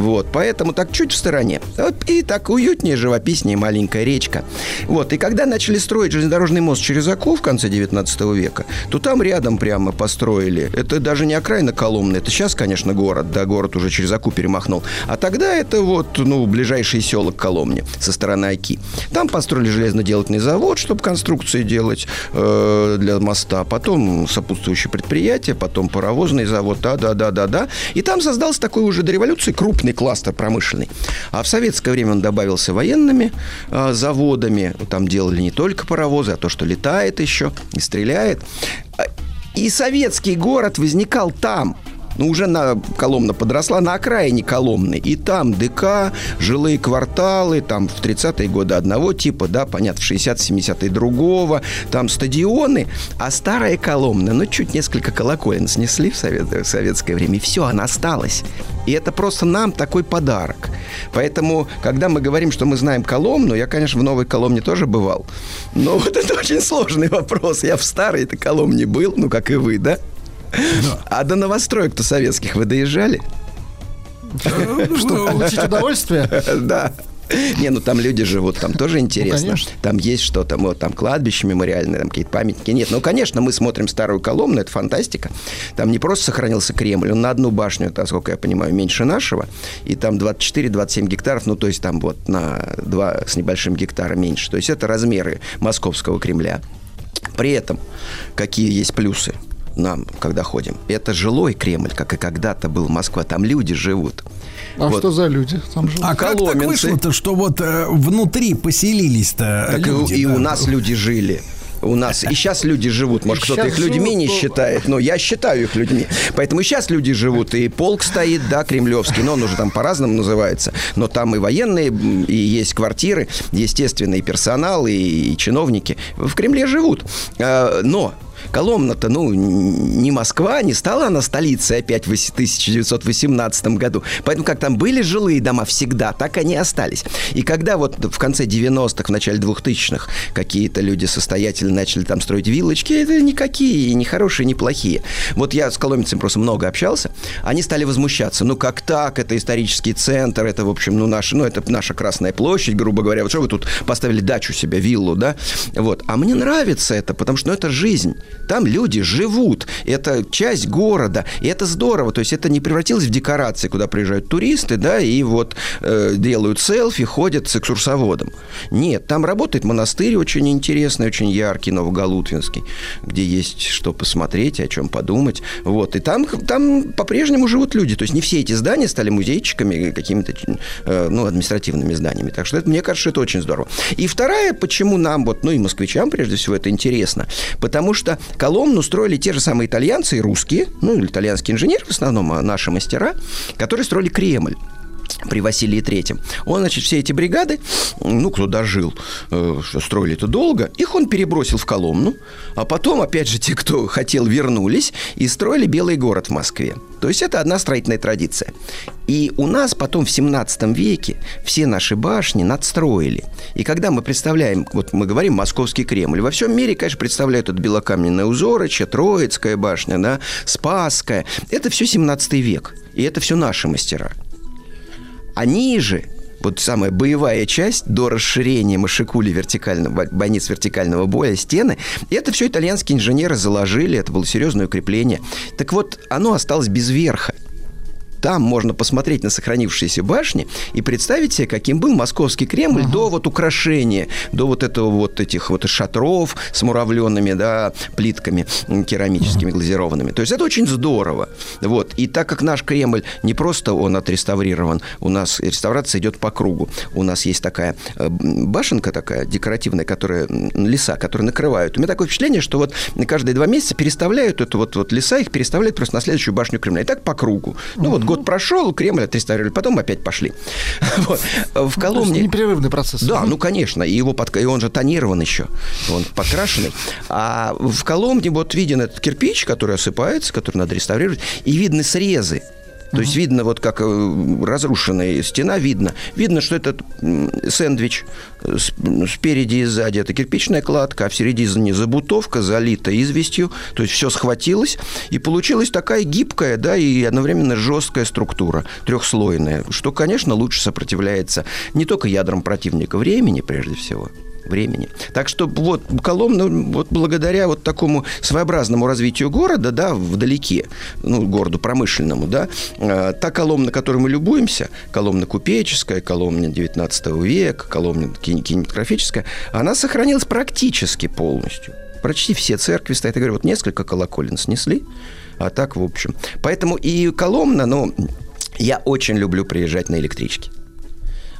вот, поэтому так чуть в стороне. И так уютнее, живописнее маленькая речка. Вот, и когда начали строить железнодорожный мост через Оку в конце 19 века, то там рядом прямо построили. Это даже не окраина Коломны, это сейчас, конечно, город, да, город уже через Оку перемахнул. А тогда это вот, ну, ближайшие села к Коломне со стороны Оки. Там построили железноделательный завод, чтобы конструкции делать э, для моста, потом сопутствующие предприятия, потом паровозный завод, да-да-да-да-да. И там создался такой уже до революции крупный кластер промышленный. А в советское время он добавился военными э, заводами. Там делали не только паровозы, а то, что летает еще и стреляет. А, И советский город возникал там, ну, уже на Коломна подросла на окраине Коломны. И там ДК, жилые кварталы, там в 30-е годы одного типа, да, понятно, в 60-70-е другого, там стадионы. А старая Коломна, ну, чуть несколько колоколен снесли в, совет- в советское время, и все, она осталась. И это просто нам такой подарок. Поэтому, когда мы говорим, что мы знаем Коломну, я, конечно, в Новой Коломне тоже бывал. Но вот это очень сложный вопрос. Я в старой-то Коломне был, ну, как и вы, да? А до новостроек-то советских вы доезжали? Чтобы получить удовольствие. Да. Не, ну там люди живут, там тоже интересно. конечно. там есть что-то, вот там кладбище мемориальное, там какие-то памятники. Нет, ну, конечно, мы смотрим старую Коломну, это фантастика. Там не просто сохранился Кремль, он на одну башню, это, сколько я понимаю, меньше нашего. И там 24-27 гектаров, ну, то есть там вот на 2 с небольшим гектара меньше. То есть это размеры московского Кремля. При этом какие есть плюсы? Нам, когда ходим. Это жилой Кремль, как и когда-то был Москва. Там люди живут. А Вот. что за люди там живут? А как так Коломенцы. вышло-то, что вот э, внутри поселились-то Так и- люди? и, да? у нас люди жили. У нас и сейчас люди живут. Может, И кто-то их людьми не считает, но я считаю их людьми. Поэтому и сейчас люди живут. И полк стоит, да, кремлевский, но он уже там по-разному называется. Но там и военные, и есть квартиры, естественно, и персонал, и, и чиновники. В Кремле живут. А, Но Коломна-то, ну, не Москва, не стала она столицей опять в 1918 году. Поэтому как там были жилые дома всегда, так они остались. И когда вот в конце 90-х, в начале 2000-х какие-то люди состоятельные начали там строить виллочки, это никакие, не хорошие, не плохие. Вот я с коломенцами просто много общался, они стали возмущаться. Ну, как так? Это исторический центр, это, в общем, ну, наша, ну, это наша Красная площадь, грубо говоря. Вот что вы тут поставили дачу себе, виллу, да? Вот. А мне нравится это, потому что, ну, это жизнь. Там люди живут. Это часть города. И это здорово. То есть это не превратилось в декорации, куда приезжают туристы, да, и вот э, делают селфи, ходят с экскурсоводом. Нет, там работает монастырь очень интересный, очень яркий, Новоголутвинский, где есть что посмотреть, о чем подумать. Вот. И там, там по-прежнему живут люди. То есть не все эти здания стали музейчиками, какими-то э, ну, административными зданиями. Так что это, мне кажется, это очень здорово. И вторая, почему нам, вот, ну и москвичам прежде всего это интересно, потому что Коломну строили те же самые итальянцы и русские, ну, итальянские инженеры в основном, а наши мастера, которые строили Кремль при Василии Третьем. Он, значит, все эти бригады, ну, кто дожил, э, строили это долго, их он перебросил в Коломну, а потом, опять же, те, кто хотел, вернулись и строили Белый город в Москве. То есть это одна строительная традиция. И у нас потом в 17 веке все наши башни надстроили. И когда мы представляем, вот мы говорим Московский Кремль, во всем мире, конечно, представляют это белокаменное узорочье, Троицкая башня, да, Спасская. Это все 17 век. И это все наши мастера. Они же, вот самая боевая часть до расширения Машикули вертикального, бойниц вертикального боя, стены, это все итальянские инженеры заложили, это было серьезное укрепление. Так вот, оно осталось без верха. Там можно посмотреть на сохранившиеся башни и представить себе, каким был московский Кремль до вот украшения, до вот этого вот этих вот шатров с муравленными, да, плитками керамическими глазированными. То есть это очень здорово. Вот. И так как наш Кремль не просто он отреставрирован, у нас реставрация идет по кругу. У нас есть такая э, башенка такая декоративная, которая леса, которые накрывают. У меня такое впечатление, что вот каждые два месяца переставляют эту вот, вот леса, их переставляют просто на следующую башню Кремля. И так по кругу. Ну вот год прошел, Кремль отреставрировали, потом опять пошли. Вот. В есть Коломне... непрерывный процесс. Да, ну конечно, и его под... и он же тонирован еще, он подкрашенный. А в Коломне вот виден этот кирпич, который осыпается, который надо реставрировать, и видны срезы. То есть видно, вот как э, разрушенная стена, видно. Видно, что этот сэндвич э, спереди и сзади это кирпичная кладка, а в середине забутовка залита известью. То есть все схватилось, и получилась такая гибкая, да, и одновременно жесткая структура, трехслойная, что, конечно, лучше сопротивляется не только ядрам противника времени, прежде всего, времени. Так что вот Коломна, вот благодаря вот такому своеобразному развитию города, да, вдалеке, ну, городу промышленному, да, э, та Коломна, которой мы любуемся, Коломна купеческая, Коломна 19 века, Коломна кин- кинематографическая, она сохранилась практически полностью. Почти все церкви стоят. Я говорю, вот несколько колоколен снесли, а так, в общем. Поэтому и Коломна, ну, я очень люблю приезжать на электричке.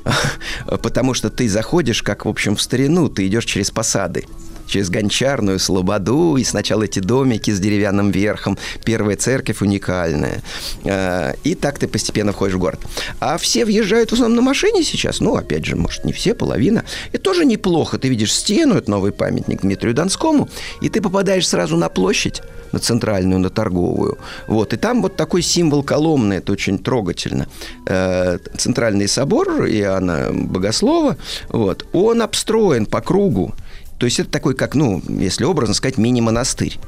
Потому что ты заходишь, как, в общем, в старину, ты идешь через посады через Гончарную, Слободу, и сначала эти домики с деревянным верхом, первая церковь уникальная. Э, И так ты постепенно входишь в город. А все въезжают в основном на машине сейчас, ну, опять же, может, не все, половина. И тоже неплохо. Ты видишь стену, это новый памятник Дмитрию Донскому, и ты попадаешь сразу на площадь, на центральную, на торговую. Вот. И там вот такой символ Коломны, это очень трогательно. Э, Центральный собор Иоанна Богослова, вот, он обстроен по кругу. То есть это такой, как, ну, если образно сказать, мини-монастырь.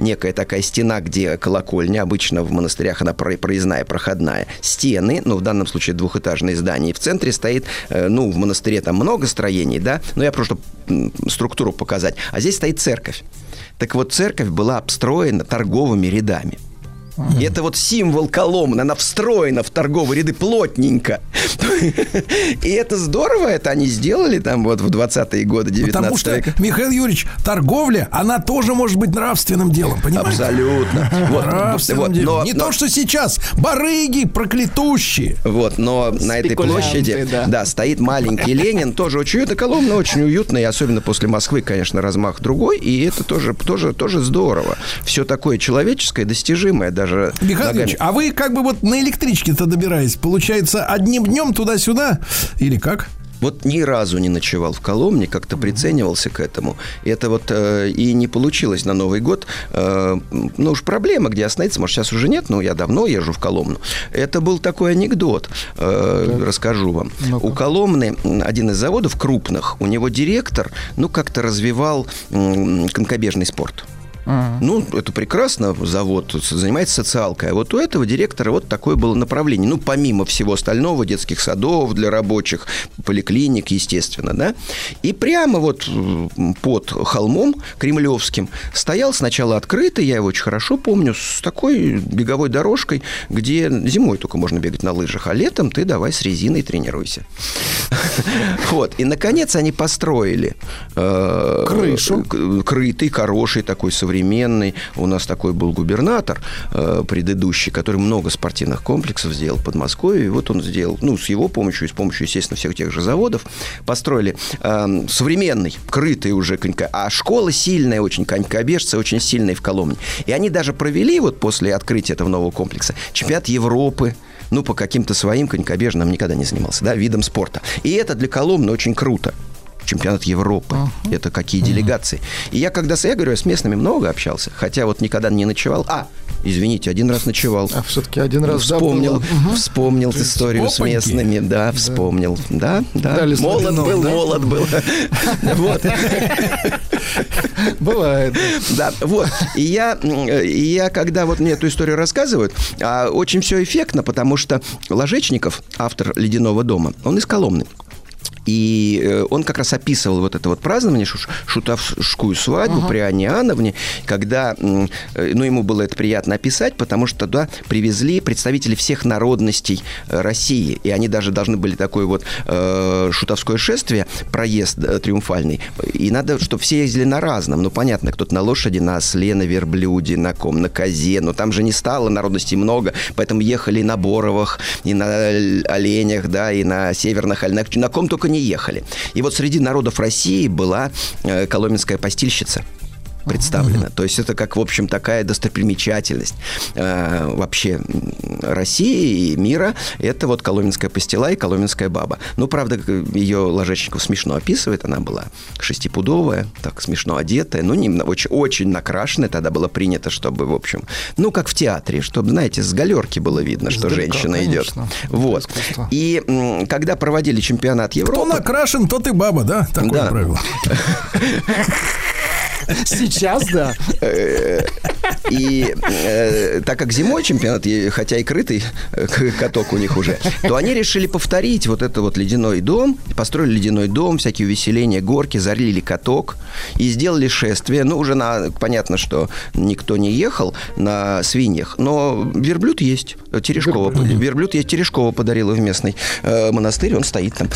Некая такая стена, где колокольня, обычно в монастырях она про- проездная, проходная. Стены, ну, в данном случае двухэтажные здания. И в центре стоит, э, ну, в монастыре там много строений, да, но я просто структуру показать. А здесь стоит церковь. Так вот, церковь была обстроена торговыми рядами. И это вот символ Коломны, она встроена в торговые ряды плотненько. И это здорово, это они сделали там вот в 20-е годы 19 Потому что, века. Михаил Юрьевич, торговля, она тоже может быть нравственным делом, понимаете? Абсолютно. Вот, Нравственным вот, делом. но- Не но- то, что сейчас барыги проклятущие. Вот, но на этой площади, да. да. стоит маленький Ленин, тоже очень уютно, Коломна очень уютно, и особенно после Москвы, конечно, размах другой, и это тоже, тоже, тоже здорово. Все такое человеческое, достижимое даже Михаил ногами. А вы как бы вот на электричке-то добираетесь, получается, одним днем туда-сюда или как? Вот ни разу не ночевал в Коломне, как-то приценивался к этому. Это вот э, и не получилось на Новый год. Э, ну уж проблема, где остановиться, может, сейчас уже нет, но я давно езжу в Коломну. Это был такой анекдот, э, расскажу вам. У Коломны один из заводов крупных, у него директор, ну, как-то развивал м, конькобежный спорт. Ну, это прекрасно, завод занимается социалкой. А вот у этого директора вот такое было направление. Ну, помимо всего остального, детских садов для рабочих, поликлиник, естественно, да. И прямо вот под холмом кремлевским стоял сначала открытый, я его очень хорошо помню, с такой беговой дорожкой, где зимой только можно бегать на лыжах, а летом ты давай с резиной тренируйся. Вот. И, наконец, они построили э, Крышу. крытый, хороший, такой современный. У нас такой был губернатор э, предыдущий, который много спортивных комплексов сделал в Подмосковье. И вот он сделал, ну, с его помощью и с помощью, естественно, всех тех же заводов, построили э, современный, крытый уже конька. А школа сильная очень, конькобежцы очень сильные в Коломне. И они даже провели вот после открытия этого нового комплекса чемпионат Европы ну, по каким-то своим конькобежным никогда не занимался, да, видом спорта. И это для Коломны очень круто. Чемпионат Европы. Это какие делегации. И я когда, с- я говорю, я с местными много общался, хотя вот никогда не ночевал. А, извините, один раз ночевал. А все-таки один раз Вспомнил. Мгм. вспомнил историю с опаньки. местными, да, вспомнил, да, да, Дали молод был, да? молод был, вот, Бывает. да, вот. И я, и я, когда вот мне эту историю рассказывают, а, очень все эффектно, потому что Ложечников, автор «Ледяного дома», он из Коломны. И э, он как раз описывал вот это вот празднование, шу- шутовскую свадьбу при Анне Иоанновне, когда, э, ну, ему было это приятно описать, потому что туда привезли представители всех народностей э, России, и они даже должны были такое вот э, шутовское шествие, проезд э, триумфальный, и надо, чтобы все ездили на разном, ну, понятно, кто-то на лошади, на осле, на верблюде, на ком, на козе, но там же не стало народностей много, поэтому ехали и на Боровах, и на оленях, да, и на северных оленях, на ком только не ехали. И вот среди народов России была э, коломенская постильщица представлена. То есть это как, в общем, такая достопримечательность э, вообще России и мира. Это вот коломенская пастила и коломенская баба. Ну, правда, ее Ложечников смешно описывает. Она была шестипудовая, так смешно одетая, ну, не, очень, очень накрашенная. Тогда было принято, чтобы, в общем, ну, как в театре, чтобы, знаете, с галерки было видно, что Издалека, женщина идет. конечно. Вот. Искусство. И м, когда проводили чемпионат Кто Европы... накрашен, тот и баба, да? Такое Да. правило. Сейчас, да. Э, И э, так как зимой чемпионат, хотя и крытый э, каток у них уже, то они решили повторить вот это вот ледяной дом, построили ледяной дом, всякие увеселения, горки, залили каток и сделали шествие. Ну, уже на, понятно, что никто не ехал на свиньях, но верблюд есть. Терешкова. Верблюд есть. Терешкова подарила в местный э, монастырь, он стоит там.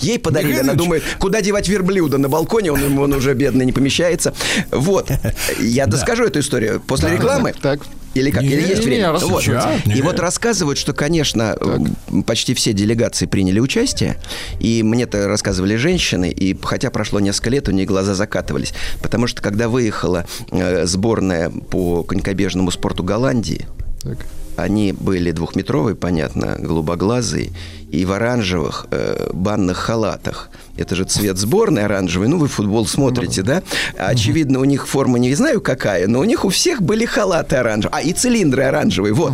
Ей подарили, она думает, куда девать верблюда? На балконе он, он уже бедный не помещается. Вот. Я доскажу эту историю после рекламы. Так. Или как? Не, Или есть не, время? Вот. И вот рассказывают, что, конечно, почти все делегации приняли участие, и мне-то рассказывали женщины, и хотя прошло несколько лет, у них глаза закатывались, потому что когда выехала э, сборная по конькобежному спорту Голландии, Так. они были двухметровые, понятно, голубоглазые, и в оранжевых э, банных халатах. Это же цвет сборной оранжевый. Ну, вы футбол смотрите, да? А, Очевидно, у них форма не знаю какая, но у них у всех были халаты оранжевые. А, и цилиндры оранжевые, вот.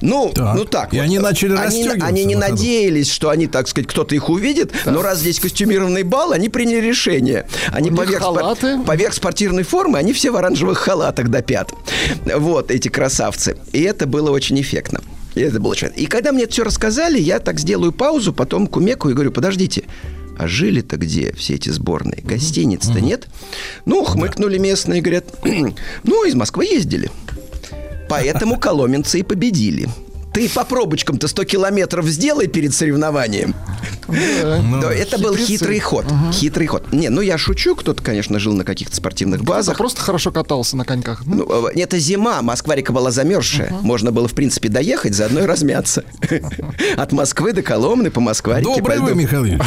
Ну, Так. ну так И вот. они начали они, они не на надеялись, что они, так сказать, кто-то их увидит, но раз здесь костюмированный бал, они приняли решение. Они поверх, спор- поверх спортивной формы, они все в оранжевых халатах до пят. Вот, эти красавцы. И это было очень эффектно. И это было очень... И когда мне это все рассказали, я так сделаю паузу, потом кумеку и говорю, подождите, а жили-то где все эти сборные? Гостиниц-то нет? Ну, хмыкнули местные, говорят, ну, из Москвы ездили. Поэтому коломенцы и победили. Ты по пробочкам-то 100 километров сделай перед соревнованием. Да, это был хитрый ход. Хитрый ход. Не, ну я шучу, кто-то, конечно, жил на каких-то спортивных базах. просто хорошо катался на коньках. Ну, э, это зима, Москва-река была замерзшая. Можно было, в принципе, доехать, заодно и размяться. От Москвы до Коломны по Москва-реке. по Добрый вы. Михаил.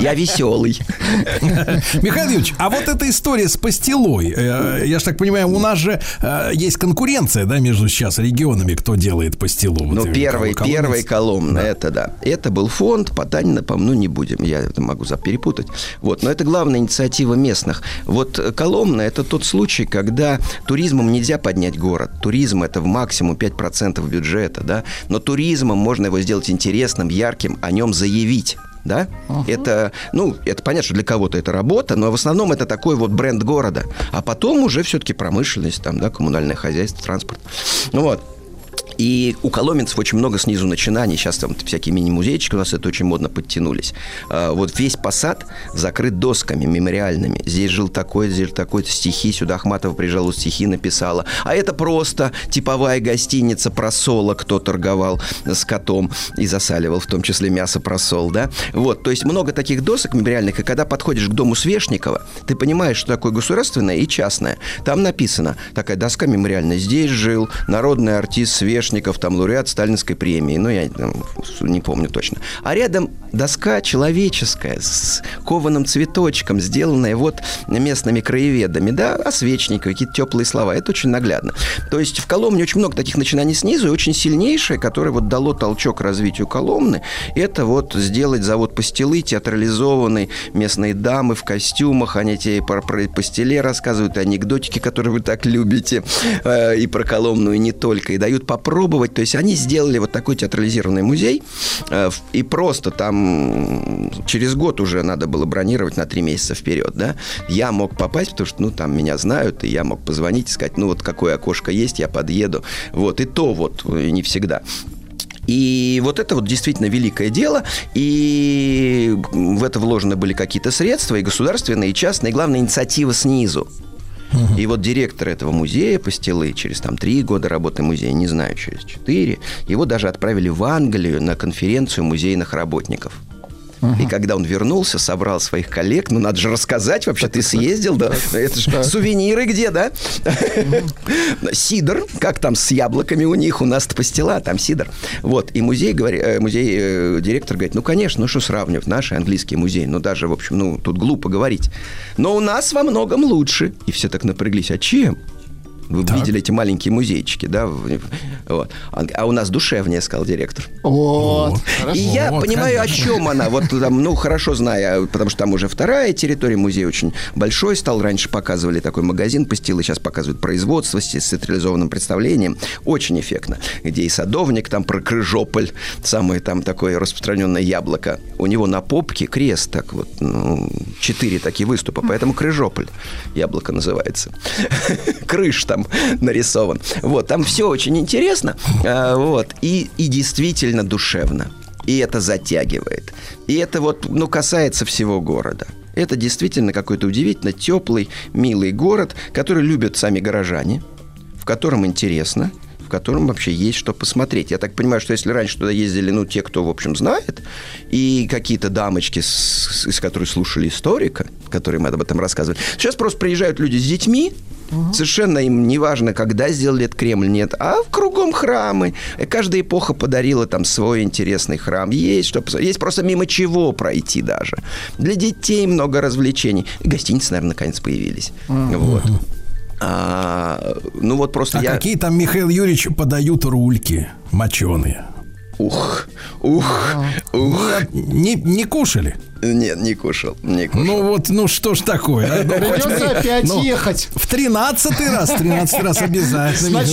Я веселый. Михаил Юрьевич, а вот эта история с пастилой, э, я же так понимаю, у нас же э, есть конкуренция, да, между сейчас регионами, кто делает пастилу. Вот, Ну, первый, первый нас- коломна, это да. Это был фонд, Потанина, по ну, не будем, я это могу перепутать. Вот, но это главная инициатива местных. Вот э, Коломна – это тот случай, когда туризмом нельзя поднять город. Туризм – это в максимум 5% бюджета, да. Но туризмом можно его сделать интересным, ярким, о нем заявить. Да? Это, ну, это понятно, что для кого-то это работа, но в основном это такой вот бренд города. А потом уже все-таки промышленность, там, да, коммунальное хозяйство, транспорт. Ну вот. И у коломенцев очень много снизу начинаний. Сейчас там всякие мини-музейчики у нас это очень модно подтянулись. А, Вот весь посад закрыт досками мемориальными. Здесь жил такой, здесь жил такой стихи. Сюда Ахматова приезжала, стихи написала. А это просто типовая гостиница просола, кто торговал с котом и засаливал, в том числе мясо просол, да? Вот, то есть много таких досок мемориальных, и когда подходишь к дому Свешникова, ты понимаешь, что такое государственное и частное. Там написано, такая доска мемориальная, здесь жил народный артист Свешников, там лауреат Сталинской премии, ну, я там, не помню точно. А рядом доска человеческая с кованым цветочком, сделанная вот местными краеведами, да, о Свечникове, какие-то теплые слова, это очень наглядно. То есть в Коломне очень много таких начинаний снизу, и очень сильнейшее, которое вот дало толчок развитию Коломны, это вот сделать завод пастилы, театрализованный, местные дамы в костюмах, они тебе про, про пастиле рассказывают, анекдотики, которые вы так любите, э, и про Коломну, и не только, и дают попробовать. То есть они сделали вот такой театрализированный музей, э, и просто там через год уже надо было бронировать на три месяца вперед, да. Я мог попасть, потому что, ну, там меня знают, и я мог позвонить и сказать, ну, вот какое окошко есть, я подъеду. Вот, и то вот э, не всегда. И вот это вот действительно великое дело, и в это вложены были какие-то средства, и государственные, и частные, и главное, инициатива снизу. И вот директор этого музея Пастилы через там три года работы музея, не знаю, через четыре, его даже отправили в Англию на конференцию музейных работников. И когда он вернулся, собрал своих коллег, ну надо же рассказать, вообще ты съездил, да? Это же сувениры где, да? Сидор, как там с яблоками у них, у нас-то пастила, там сидор. Вот, и музей, э, музей э, директор говорит, ну, конечно, ну что сравнивать, наши английские музеи, ну даже, в общем, ну, тут глупо говорить. Но у нас во многом лучше. И все так напряглись, а чем? Вы видели эти маленькие музейчики, да? Вот. А а у нас душевнее, сказал директор. Вот. И я Вот, понимаю, конечно. о чем она. Вот там, ну, хорошо знаю, потому что там уже вторая территория музея очень большой стал. Раньше показывали такой магазин пастилы, сейчас показывают производство с театрализованным представлением. Очень эффектно. Где и садовник там про Крыжополь, самое там такое распространенное яблоко. У него на попке крест, так вот, ну, четыре такие выступа, поэтому Крыжополь яблоко называется. Крыш там нарисован. Вот, там все очень интересно, а, вот, и, и действительно душевно. И это затягивает. И это вот, ну, касается всего города. Это действительно какой-то удивительно теплый, милый город, который любят сами горожане, в котором интересно, в котором вообще есть что посмотреть. Я так понимаю, что если раньше туда ездили, ну, те, кто, в общем, знает, и какие-то дамочки, с- из которых слушали историка, который мы об этом рассказывали, сейчас просто приезжают люди с детьми, Совершенно им не важно, когда сделали этот Кремль, нет. А кругом храмы. Каждая эпоха подарила там свой интересный храм. Есть что посмотреть. Есть просто мимо чего пройти даже. Для детей много развлечений. И гостиницы, наверное, наконец появились. Вот. А, ну вот просто А я... какие там, Михаил Юрьевич, подают рульки моченые? Ух, ух, ух. Не, не кушали? Нет, не кушал, не кушал. Ну вот, ну что ж такое? а? Ну, Придется хоть- опять ну, ехать. В тринадцатый раз, в тринадцатый раз обязательно.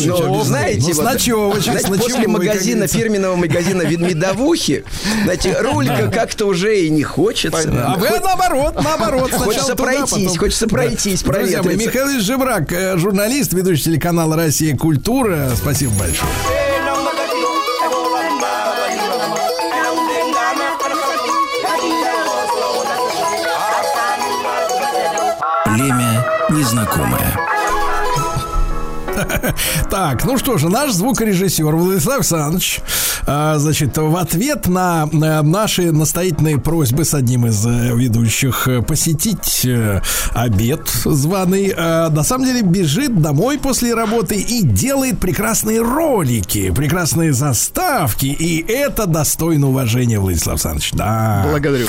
Знаете, Ну, с ночевочек, после магазина, фирменного магазина медовухи, знаете, рулька как-то уже и не хочется. А вы наоборот, наоборот. Хочется туда, пройтись, потом- хочется пройтись, Друзья мои, проветриться. Михаил Жебрак, э, журналист, ведущий телеканала «Россия. Культура». Спасибо большое. Племя незнакомое. Так, ну что же, наш звукорежиссер Владислав Александрович, а, значит, в ответ на, на наши настоятельные просьбы с одним из э, ведущих э, посетить э, обед званый, э, на самом деле бежит домой после работы и делает прекрасные ролики, прекрасные заставки, и это достойно уважения, Владислав Александрович. Да. Благодарю.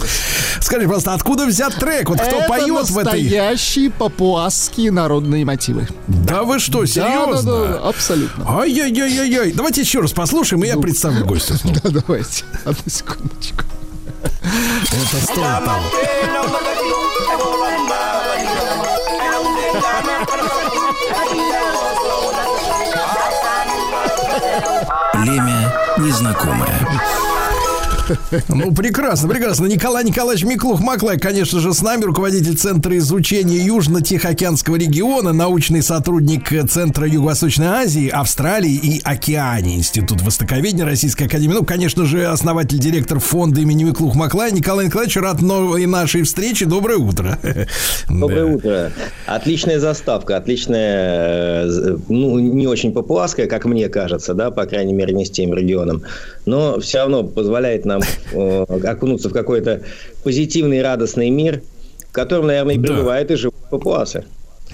Скажи, пожалуйста, откуда взят трек? Вот кто Это поет в этой... настоящие папуасские народные мотивы. Да вы что, серьезно? Да, да, да, абсолютно. Ай-яй-яй-яй-яй. Давайте еще раз послушаем, и я представлю гостя снова. Да, давайте. Одну секундочку. Это стоит того. Племя незнакомое. Ну, прекрасно, прекрасно. Николай Николаевич Миклух-Маклай, конечно же, с нами, руководитель Центра изучения Южно-Тихоокеанского региона, научный сотрудник э, Центра Юго-Восточной Азии, Австралии и Океании, Институт Востоковедения Российской Академии. Ну, конечно же, основатель, директор фонда имени Миклух-Маклай. Николай Николаевич, рад новой нашей встрече. Доброе утро. Доброе Да. утро. Отличная заставка, отличная, э, ну, не очень папуасская, как мне кажется, да, по крайней мере, не с тем регионом, но все равно позволяет нам э, окунуться в какой-то позитивный, радостный мир, в котором, наверное, и Да. пребывают и живут папуасы.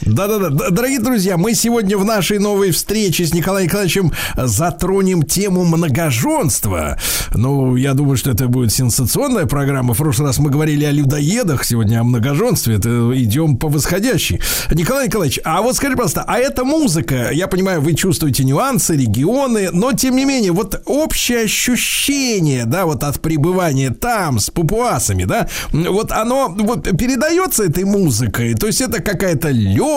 Да-да-да. Дорогие друзья, мы сегодня в нашей новой встрече с Николаем Николаевичем затронем тему многоженства. Ну, я думаю, что это будет сенсационная программа. В прошлый раз мы говорили о людоедах, сегодня о многоженстве. Это идем по восходящей. Николай Николаевич, а вот скажи, пожалуйста, а эта музыка, я понимаю, вы чувствуете нюансы, регионы, но тем не менее, вот общее ощущение, да, вот от пребывания там с папуасами, да, вот оно вот передается этой музыкой, то есть это какая-то легкость,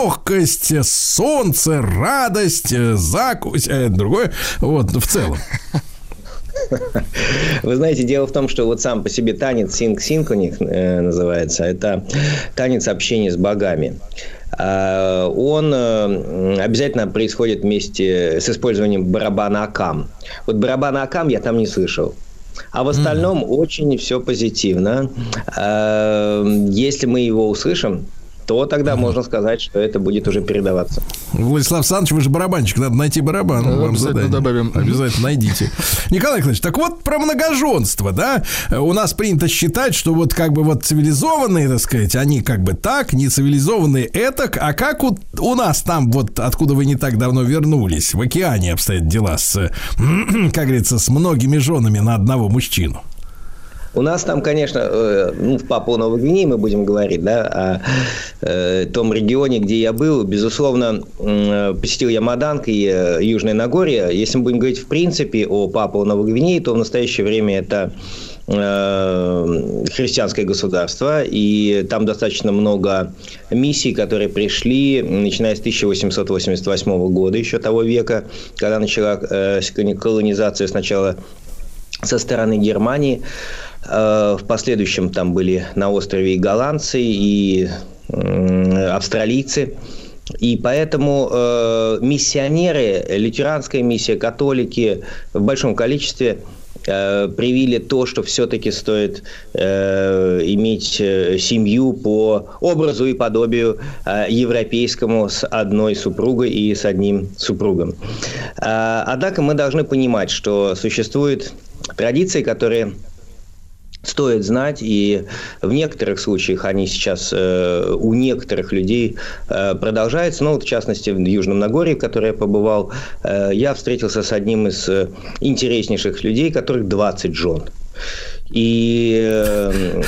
солнце, радость, э, закусь, э, другое, вот, в целом. Вы знаете, дело в том, что вот сам по себе танец синг-синг у них э, называется. Это танец общения с богами. э, он э, обязательно происходит вместе с использованием барабана Акам. Вот барабана Акам я там не слышал. А в остальном очень все позитивно. Э, Если мы его услышим, то тогда можно сказать, что это будет уже передаваться. Владислав Александрович, вы же барабанщик, надо найти барабан. Да, вам обязательно задание. добавим. Обязательно найдите. Николай Николаевич, так вот про многоженство, да? У нас принято считать, что вот как бы вот цивилизованные, так сказать, они как бы так, нецивилизованные этак, а как у, у нас там вот, откуда вы не так давно вернулись, в океане обстоят дела с, э, как говорится, с многими женами на одного мужчину? У нас там, конечно, э, ну, в Папуа Новой Гвинеи мы будем говорить, да, о э, том регионе, где я был. Безусловно, м, посетил я Маданг и э, Южное Нагорье. Если мы будем говорить в принципе о Папуа Новой Гвинеи, то в настоящее время это э, христианское государство, и там достаточно много миссий, которые пришли, начиная с 1888 года, еще того века, когда начала э, колонизация сначала со стороны Германии. Э, В последующем там были на острове и голландцы, и австралийцы. И поэтому э, миссионеры, лютеранская миссия, католики в большом количестве э, привили то, что все-таки стоит э, иметь э, семью по образу и подобию э, европейскому с одной супругой и с одним супругом. Э, однако мы должны понимать, что существуют традиции, которые стоит знать, и в некоторых случаях они сейчас э, у некоторых людей э, продолжаются. Ну, вот, в частности, в Южном Нагорье, в котором я побывал, э, я встретился с одним из э, интереснейших людей, которых 20 жен. И э,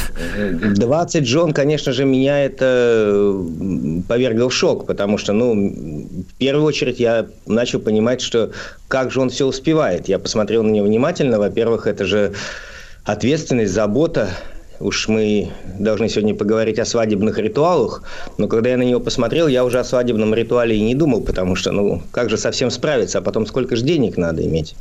20 жен, конечно же, меня это э, повергло в шок, потому что, ну, в первую очередь я начал понимать, что как же он все успевает. Я посмотрел на него внимательно. Во-первых, это же ответственность, забота. Уж мы должны сегодня поговорить о свадебных ритуалах, но когда я на него посмотрел, я уже о свадебном ритуале и не думал, потому что, ну, как же совсем справиться, а потом сколько же денег надо иметь.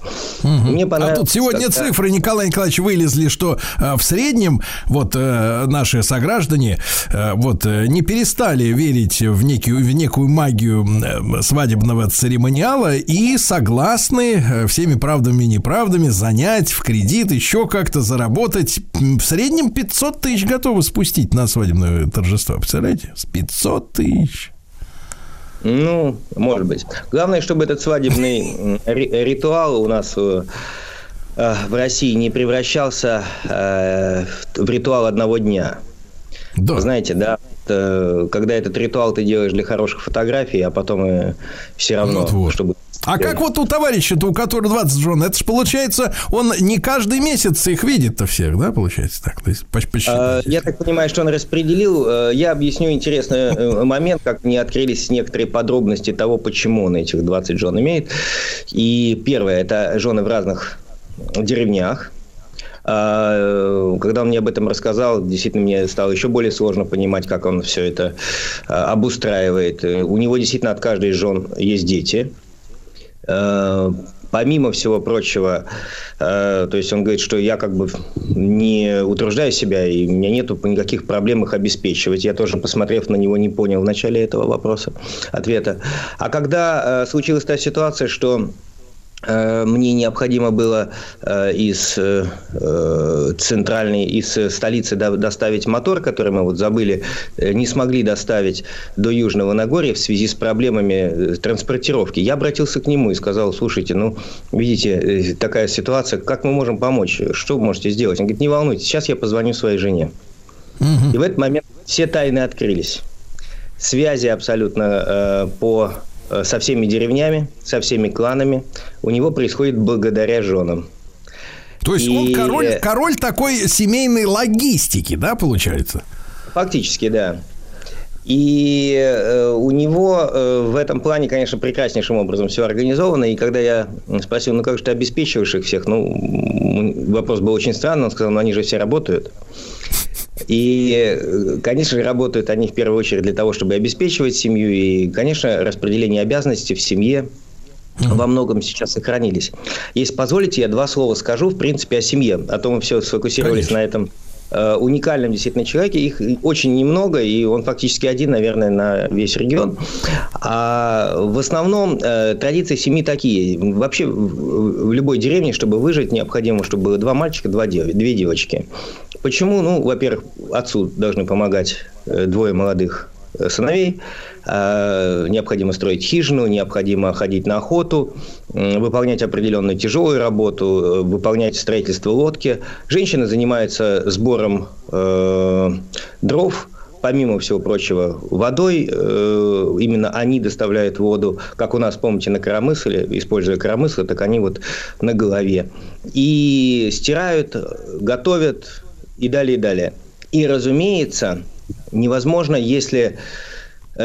Мгм. Мне а понравилось, тут сегодня когда- цифры, Николай Николаевич, вылезли, что э, в среднем вот э, наши сограждане э, вот э, не перестали верить в некую, в некую магию э, свадебного церемониала и согласны э, всеми правдами и неправдами занять в кредит, еще как-то заработать. В среднем 500 тысяч готовы спустить на свадебное торжество. Представляете? С 500 тысяч. Ну, может быть. Главное, чтобы этот свадебный ри- ритуал у нас э, э, в России не превращался э, в ритуал одного дня. Да. Знаете, да, когда этот ритуал ты делаешь для хороших фотографий, а потом и все равно, Вот-вот. чтобы... А как вот у товарища-то, у которого 20 жен, это же получается, он не каждый месяц их видит-то всех, да, получается так? То есть поч- почти. Э, Я так понимаю, что он распределил. Э, Я объясню интересный э, момент, как мне открылись некоторые подробности того, почему он этих 20 жен имеет. И первое, это жены в разных деревнях. А, Когда он мне об этом рассказал, действительно мне стало еще более сложно понимать, как он все это а, обустраивает. У него действительно от каждой из жен есть дети. Э, Помимо всего прочего, то есть он говорит, что я как бы не утруждаю себя, и у меня нету никаких проблем их обеспечивать. Я тоже, посмотрев на него, не понял в начале этого вопроса, ответа. А когда случилась та ситуация, что мне необходимо было э, из э, э, центральной, из э, столицы до- доставить мотор, который мы вот забыли, э, не смогли доставить до Южного Нагорья в связи с проблемами э, транспортировки. Я обратился к нему и сказал, слушайте, ну, видите, э, такая ситуация, как мы можем помочь, что вы можете сделать? Он говорит, не волнуйтесь, сейчас я позвоню своей жене. И в этот момент все тайны открылись. Связи абсолютно э, по, э, со всеми деревнями, со всеми кланами у него происходит благодаря женам. То есть он и- король, король такой семейной логистики, да, получается? Фактически, да. И э, у него э, в этом плане, конечно, прекраснейшим образом все организовано. И когда я спросил, ну как же ты обеспечиваешь их всех, ну вопрос был очень странный. Он сказал, ну они же все работают. И, э, конечно работают они в первую очередь для того, чтобы обеспечивать семью. И, конечно, распределение обязанностей в семье во многом сейчас сохранились. Если позволите, я два слова скажу, в принципе, о семье. А то мы все сфокусировались Конечно. на этом уникальном действительно человеке. Их очень немного, и он фактически один, наверное, на весь регион. А в основном э, традиции семьи такие. Вообще в, любой деревне, чтобы выжить, необходимо, чтобы было два мальчика, два дев, две девочки. Почему? Ну, во-первых, отцу должны помогать э, двое молодых э, сыновей. Э, Необходимо строить хижину, необходимо ходить на охоту, выполнять определенную тяжелую работу, э, выполнять строительство лодки. Женщины занимаются сбором э, дров, помимо всего прочего, водой. Э, именно они доставляют воду, как у нас, помните, на коромысле, используя коромыслы, так они вот на голове. И стирают, готовят и далее, и далее. И, разумеется, невозможно, если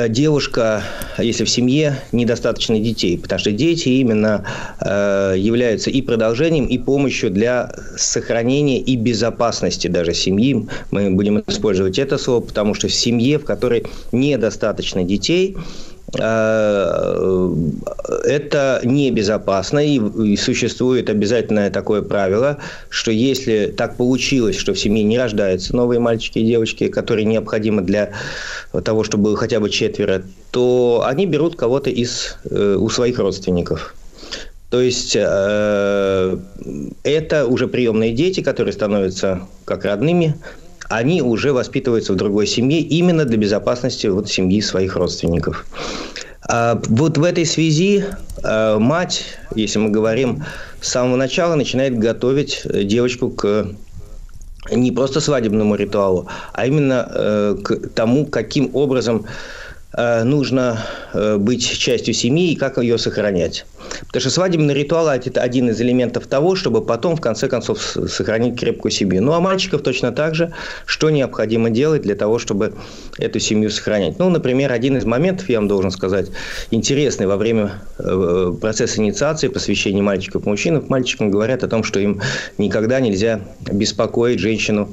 девушка, если в семье недостаточно детей, потому что дети именно э, являются и продолжением, и помощью для сохранения и безопасности даже семьи. Мы будем использовать это слово, потому что в семье, в которой недостаточно детей, э, это небезопасно, и существует обязательное такое правило, что если так получилось, что в семье не рождаются новые мальчики и девочки, которые необходимы для того, чтобы было хотя бы четверо, то они берут кого-то из, э, у своих родственников. То есть э, это уже приемные дети, которые становятся как родными, они уже воспитываются в другой семье именно для безопасности вот семьи своих родственников. А вот в этой связи э, мать, если мы говорим, с самого начала начинает готовить э, девочку к не просто свадебному ритуалу, а именно э, к тому, каким образом э, нужно быть частью семьи и как ее сохранять. Потому что свадебный ритуал – это один из элементов того, чтобы потом, в конце концов, сохранить крепкую семью. Ну, а мальчиков точно так же, что необходимо делать для того, чтобы эту семью сохранять. Ну, например, один из моментов, я вам должен сказать, интересный во время э, процесса инициации, посвящения мальчиков мужчин, мальчикам говорят о том, что им никогда нельзя беспокоить женщину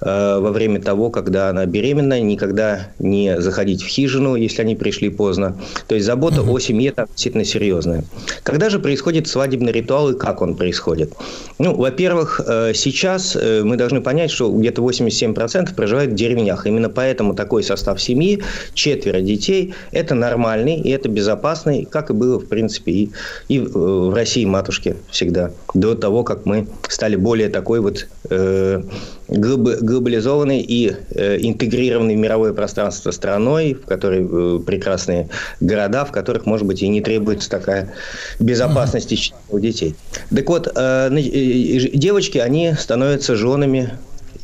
э, во время того, когда она беременна, никогда не заходить в хижину, если они пришли поздно. То есть забота о семье там действительно серьезная. Когда же происходит свадебный ритуал и как он происходит? Ну, во-первых, э, сейчас э, мы должны понять, что где-то 87% проживают в деревнях. Именно поэтому такой состав семьи, четверо детей, это нормальный и это безопасный, как и было, в принципе, и, и в в России матушке всегда. До того, как мы стали более такой вот э, глоб- глобализованной и э, интегрированной в мировое пространство страной, в которой э, прекрасные города, в которых, может быть, и не требуется такая безопасность и у детей. Так вот, э, э, э, девочки, они становятся женами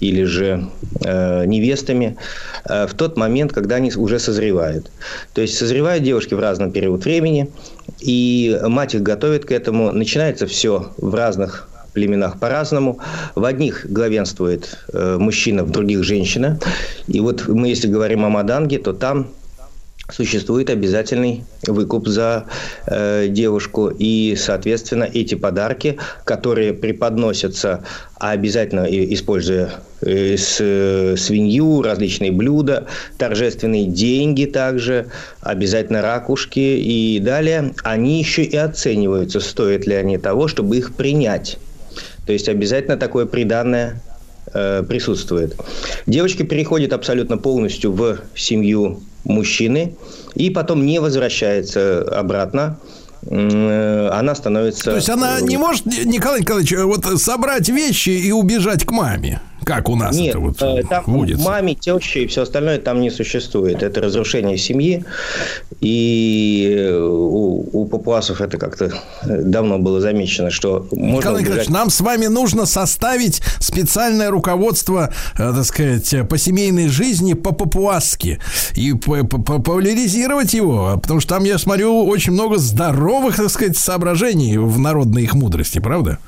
или же э, невестами э, в тот момент, когда они уже созревают. То есть созревают девушки в разном период времени, и мать их готовит к этому. Начинается все в разных племенах по-разному. В одних главенствует э, мужчина, в других женщина. И вот мы, если говорим о Маданге, то там существует обязательный выкуп за э, девушку. И, соответственно, эти подарки, которые преподносятся, а обязательно используя э, с- э, свинью, различные блюда, торжественные деньги также, обязательно ракушки и далее, они еще и оцениваются, стоят ли они того, чтобы их принять. То есть обязательно такое приданное э, присутствует. Девочка переходит абсолютно полностью в семью мужчины и потом не возвращается обратно. Э, Она становится... То есть она не может, Николай Николаевич, вот собрать вещи и убежать к маме, как у нас Нет, это вот э, там водится. маме, теще и все остальное там не существует. Это разрушение семьи. И э, у, у папуасов это как-то э, давно было замечено, что можно Николай Николаевич, нам с вами нужно составить специальное руководство, так сказать, по семейной жизни по-папуасски и по- по- популяризировать его, потому что там, я смотрю, очень много здоровых, так сказать, соображений в народной их мудрости, правда?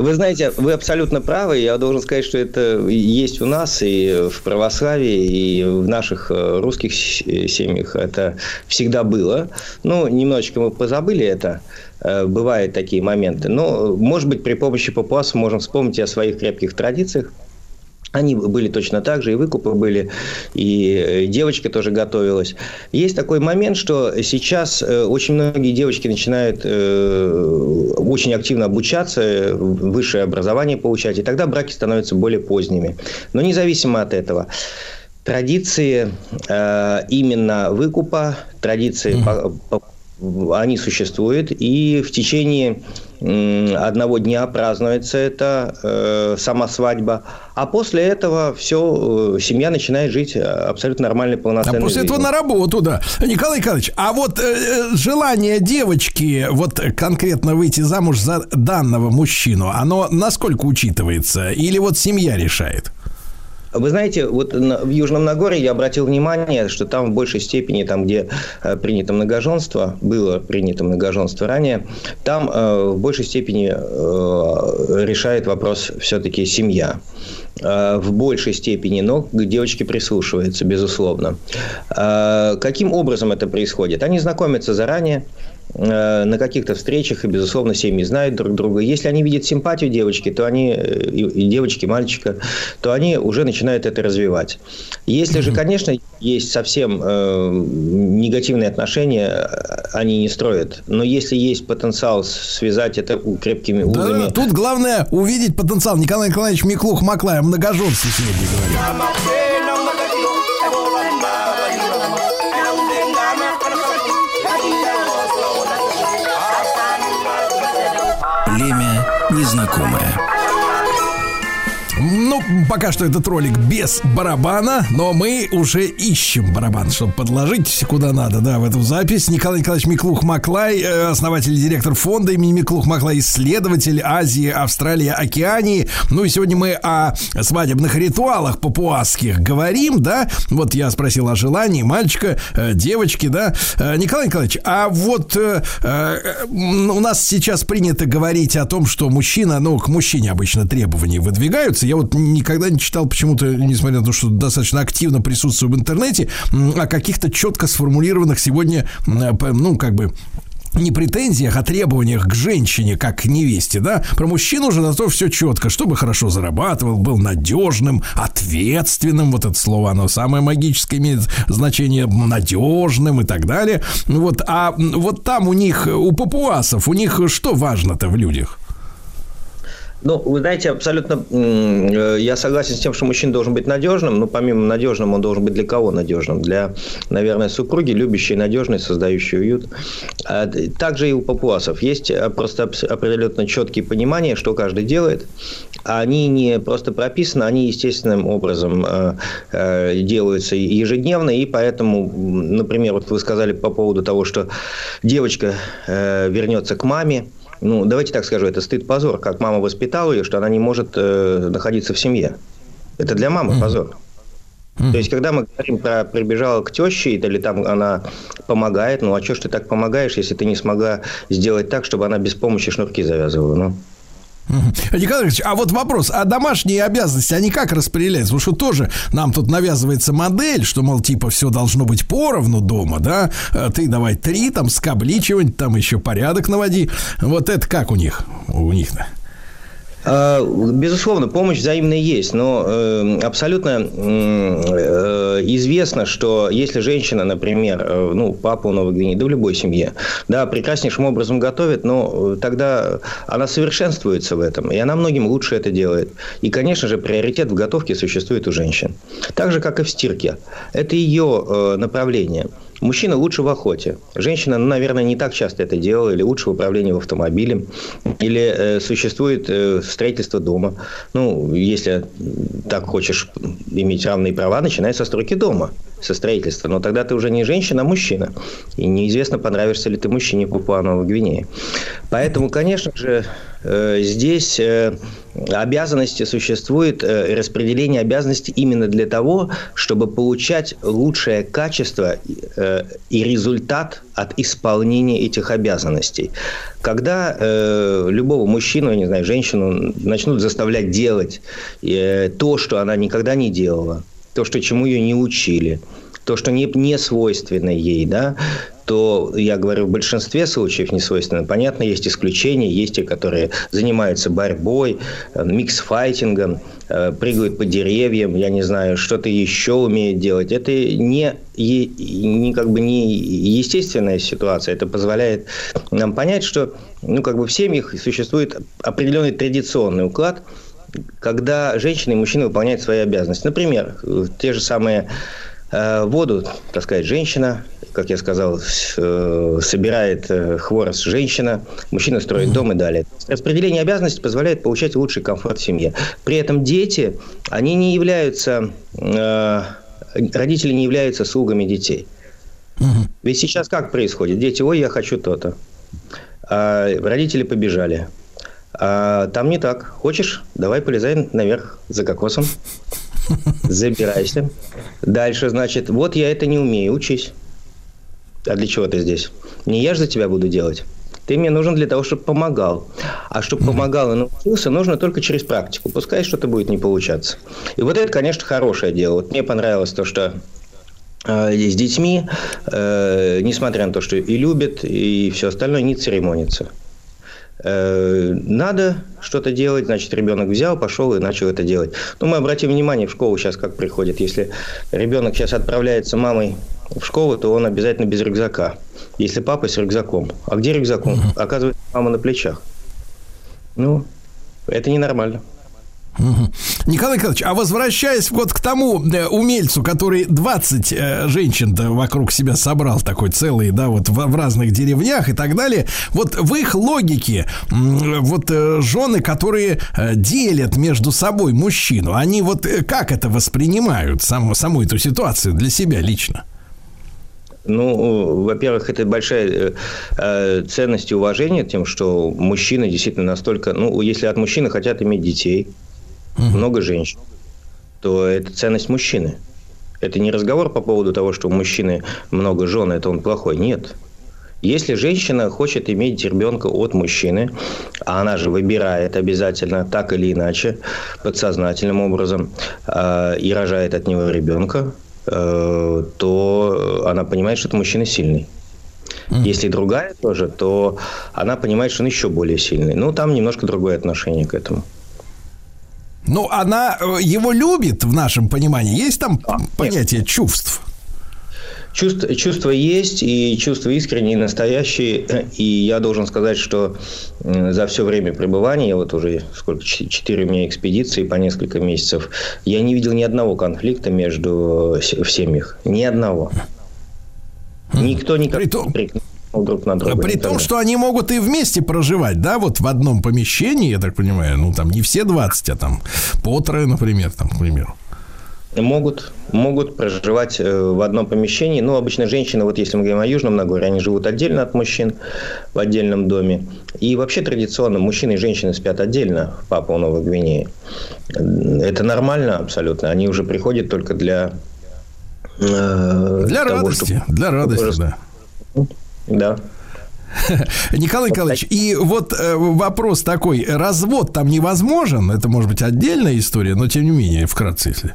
Вы знаете, вы абсолютно правы. Я должен сказать, что это есть у нас и в православии, и в наших э, русских с- семьях это всегда было. Ну, немножечко мы позабыли это. Э, Бывают такие моменты. Но, может быть, при помощи папуасов можем вспомнить о своих крепких традициях. Они были точно так же, и выкупы были, и девочка тоже готовилась. Есть такой момент, что сейчас э, очень многие девочки начинают э, очень активно обучаться, высшее образование получать, и тогда браки становятся более поздними. Но независимо от этого, традиции э, именно выкупа, традиции по- они существуют, и в течение одного дня празднуется это э, сама свадьба, а после этого все семья начинает жить э, абсолютно нормальной А полноценной после этого жизнью. на работу, да. Николай Николаевич, а вот э, э, желание девочки вот конкретно выйти замуж за данного мужчину, оно насколько учитывается? Или вот семья решает? Вы знаете, вот в Южном Нагорье я обратил внимание, что там в большей степени, там, где э, принято многоженство, было принято многоженство ранее, там э, в большей степени э, решает вопрос все-таки семья. В большей степени, но к девочке прислушивается, безусловно. Каким образом это происходит? Они знакомятся заранее, на каких-то встречах, и, безусловно, семьи знают друг друга. Если они видят симпатию девочки, то они, э, и и девочки, мальчика, то они уже начинают это развивать. Если же, конечно, есть совсем э, негативные отношения, э, они не строят. Но если есть потенциал связать это крепкими узами... Да, тут главное увидеть потенциал. Николай Николаевич Миклух Маклая, многоженство сегодня говорит. Ну, пока что этот ролик без барабана, но мы уже ищем барабан, чтобы подложить куда надо, да, в эту запись. Николай Николаевич Миклух Маклай, э, основатель и директор фонда имени Миклух Маклай, исследователь Азии, Австралии, Океании. Ну и сегодня мы о свадебных ритуалах папуасских говорим, да. Вот я спросил о желании мальчика, э, девочки, да. Э, Николай Николаевич, а вот у нас сейчас принято говорить о том, что мужчина, ну, к мужчине обычно требования выдвигаются. Я вот никогда не читал почему-то, несмотря на то, что достаточно активно присутствую в интернете, о каких-то четко сформулированных сегодня, п- ну, как бы не претензиях, а требованиях к женщине, как к невесте, да? Про мужчину же на то все четко, чтобы хорошо зарабатывал, был надежным, ответственным, вот это слово, оно самое магическое имеет значение, надежным и так далее. Вот, а вот там у них, у папуасов, у них что важно-то в людях? Ну, вы знаете, абсолютно э, я согласен с тем, что мужчина должен быть надежным, но помимо надежным, он должен быть для кого надежным? Для, наверное, супруги, любящей, надежной, создающей уют. А, Также и у папуасов есть э, просто определенно четкие понимания, что каждый делает. Они не просто прописаны, они естественным образом э, делаются ежедневно, и поэтому, например, вот вы сказали по поводу того, что девочка вернется к маме, ну, давайте так скажу, это стыд-позор, как мама воспитала ее, что она не может э, находиться в семье. Это для мамы позор. То есть, когда мы говорим про прибежала к теще, или там она помогает, ну а что ж ты так помогаешь, если ты не смогла сделать так, чтобы она без помощи шнурки завязывала? Ну. Николай Николаевич, а вот вопрос, а домашние обязанности, они как распределяются? Потому что тоже нам тут навязывается модель, что, мол, типа, все должно быть поровну дома, да? А Ты давай три, там, скобличивать, там еще порядок наводи. Вот это как у них? У них-то. А, Безусловно, помощь взаимная есть, но э, абсолютно э, известно, что если женщина, например, э, ну, папа у Новой Гвинеи, да в любой семье, да, прекраснейшим образом готовит, но э, тогда она совершенствуется в этом, и она многим лучше это делает. И, конечно же, приоритет в готовке существует у женщин. Так же, как и в стирке. Это ее направление. Мужчина лучше в охоте. Женщина, ну, наверное, не так часто это делала, или лучше в управлении в автомобиле, или э, существует э, строительство дома. Ну, если так хочешь иметь равные права, начинай со стройки дома, со строительства. Но тогда ты уже не женщина, а мужчина. И неизвестно, понравишься ли ты мужчине Папуа-Новой Гвинее. Поэтому, конечно же, здесь э, обязанности существует, э, распределение обязанностей именно для того, чтобы получать лучшее качество э, и результат от исполнения этих обязанностей. Когда э, любого мужчину, я не знаю, женщину начнут заставлять делать э, то, что она никогда не делала, то, что чему ее не учили, то, что не, не свойственно ей, да, то, я говорю, в большинстве случаев не свойственно. Понятно, есть исключения, есть те, которые занимаются борьбой, э, микс-файтингом, э, прыгают по деревьям, я не знаю, что-то еще умеют делать. Это не, не как бы не естественная ситуация. Это позволяет нам понять, что ну, как бы в семьях существует определенный традиционный уклад, когда женщины и мужчины выполняют свои обязанности. Например, те же самые э, воду, так сказать, женщина, как я сказал, э, собирает э, хворост женщина, мужчина строит дом и далее. Распределение обязанностей позволяет получать лучший комфорт в семье. При этом дети, они не являются, э, родители не являются слугами детей. Ведь сейчас как происходит? Дети, ой, я хочу то-то. А родители побежали. А там не так. Хочешь? Давай полезай наверх за кокосом. Забирайся. Дальше, значит, вот я это не умею, учись. А для чего ты здесь? Не я же за тебя буду делать. Ты мне нужен для того, чтобы помогал. А чтобы помогал и научился, нужно только через практику. Пускай что-то будет не получаться. И вот это, конечно, хорошее дело. Вот мне понравилось то, что э, с детьми, э, несмотря на то, что и любят, и все остальное, не церемонится. Э, Надо что-то делать, значит, ребенок взял, пошел и начал это делать. Ну, мы обратим внимание, в школу сейчас как приходит. Если ребенок сейчас отправляется мамой в школу, то он обязательно без рюкзака. Если папа с рюкзаком. А где рюкзак? Он, Оказывается, мама на плечах. Ну, это ненормально. Мгм. Николай Николаевич, а возвращаясь вот к тому э, умельцу, который 20 э, женщин вокруг себя собрал, такой целый, да, вот в, в разных деревнях и так далее, вот в их логике, м, вот э, жены, которые э, делят между собой мужчину, они вот э, как это воспринимают, саму, саму эту ситуацию для себя лично? Ну, во-первых, это большая э, э, ценность и уважение тем, что мужчины действительно настолько... Ну, если от мужчины хотят иметь детей, много женщин, то это ценность мужчины. Это не разговор по поводу того, что у мужчины много жен, это он плохой. Нет. Если женщина хочет иметь ребенка от мужчины, а она же выбирает обязательно так или иначе, подсознательным образом, э, и рожает от него ребенка, то она понимает, что это мужчина сильный. Если другая тоже, то она понимает, что он еще более сильный. Ну, там немножко другое отношение к этому. Ну, она э, его любит в нашем понимании. Есть там понятие чувств? Чувства, чувства есть, и чувства искренние, и настоящие. И я должен сказать, что за все время пребывания, вот уже сколько, четыре у меня экспедиции по несколько месяцев, я не видел ни одного конфликта между в семьях. Ни одного. Никто никак не прикнул друг на друга. При том, что они могут и вместе проживать, да, вот в одном помещении, я так понимаю, ну там не все 20, а там по трое, например, там, к примеру. Могут, могут проживать э, в одном помещении. Ну, обычно женщины, вот если мы говорим о Южном Нагорье, они живут отдельно от мужчин в отдельном доме. И вообще традиционно мужчины и женщины спят отдельно в Папуа Новой Гвинеи. Это нормально абсолютно. Они уже приходят только для... э, Для того, радости, чтобы- для радости, да. Да. Николай Николаевич, и вот э, вопрос такой, развод там невозможен, это может быть отдельная история, но тем не менее, вкратце, если.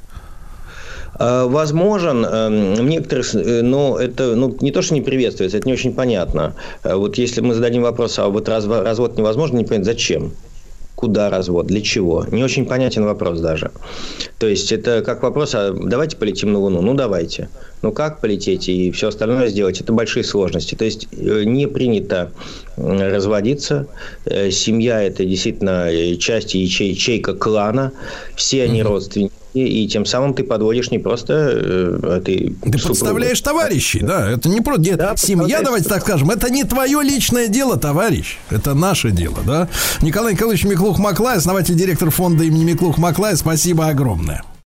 Э, Возможен, эм, в некоторых, э, но это ну, не то, что не приветствуется, это не очень понятно. Э, Вот если мы зададим вопрос, а вот разво- развод невозможно, не понятно, зачем? Куда развод? Для чего? Не очень понятен вопрос даже. То есть, это как вопрос, а давайте полетим на Луну? Ну, давайте. Ну, как полететь и все остальное сделать? Это большие сложности. То есть, не принято разводиться. Семья – это действительно часть ячей- ячейка клана. Все они родственники. И тем самым ты подводишь не просто э, ты, Ты подставляешь товарищей, да, это не просто нет, семья, давайте так скажем, это не твое личное дело, товарищ, это наше дело, да. Николай Николаевич Миклух Маклай, основатель директор фонда имени Миклух Маклай, спасибо огромное.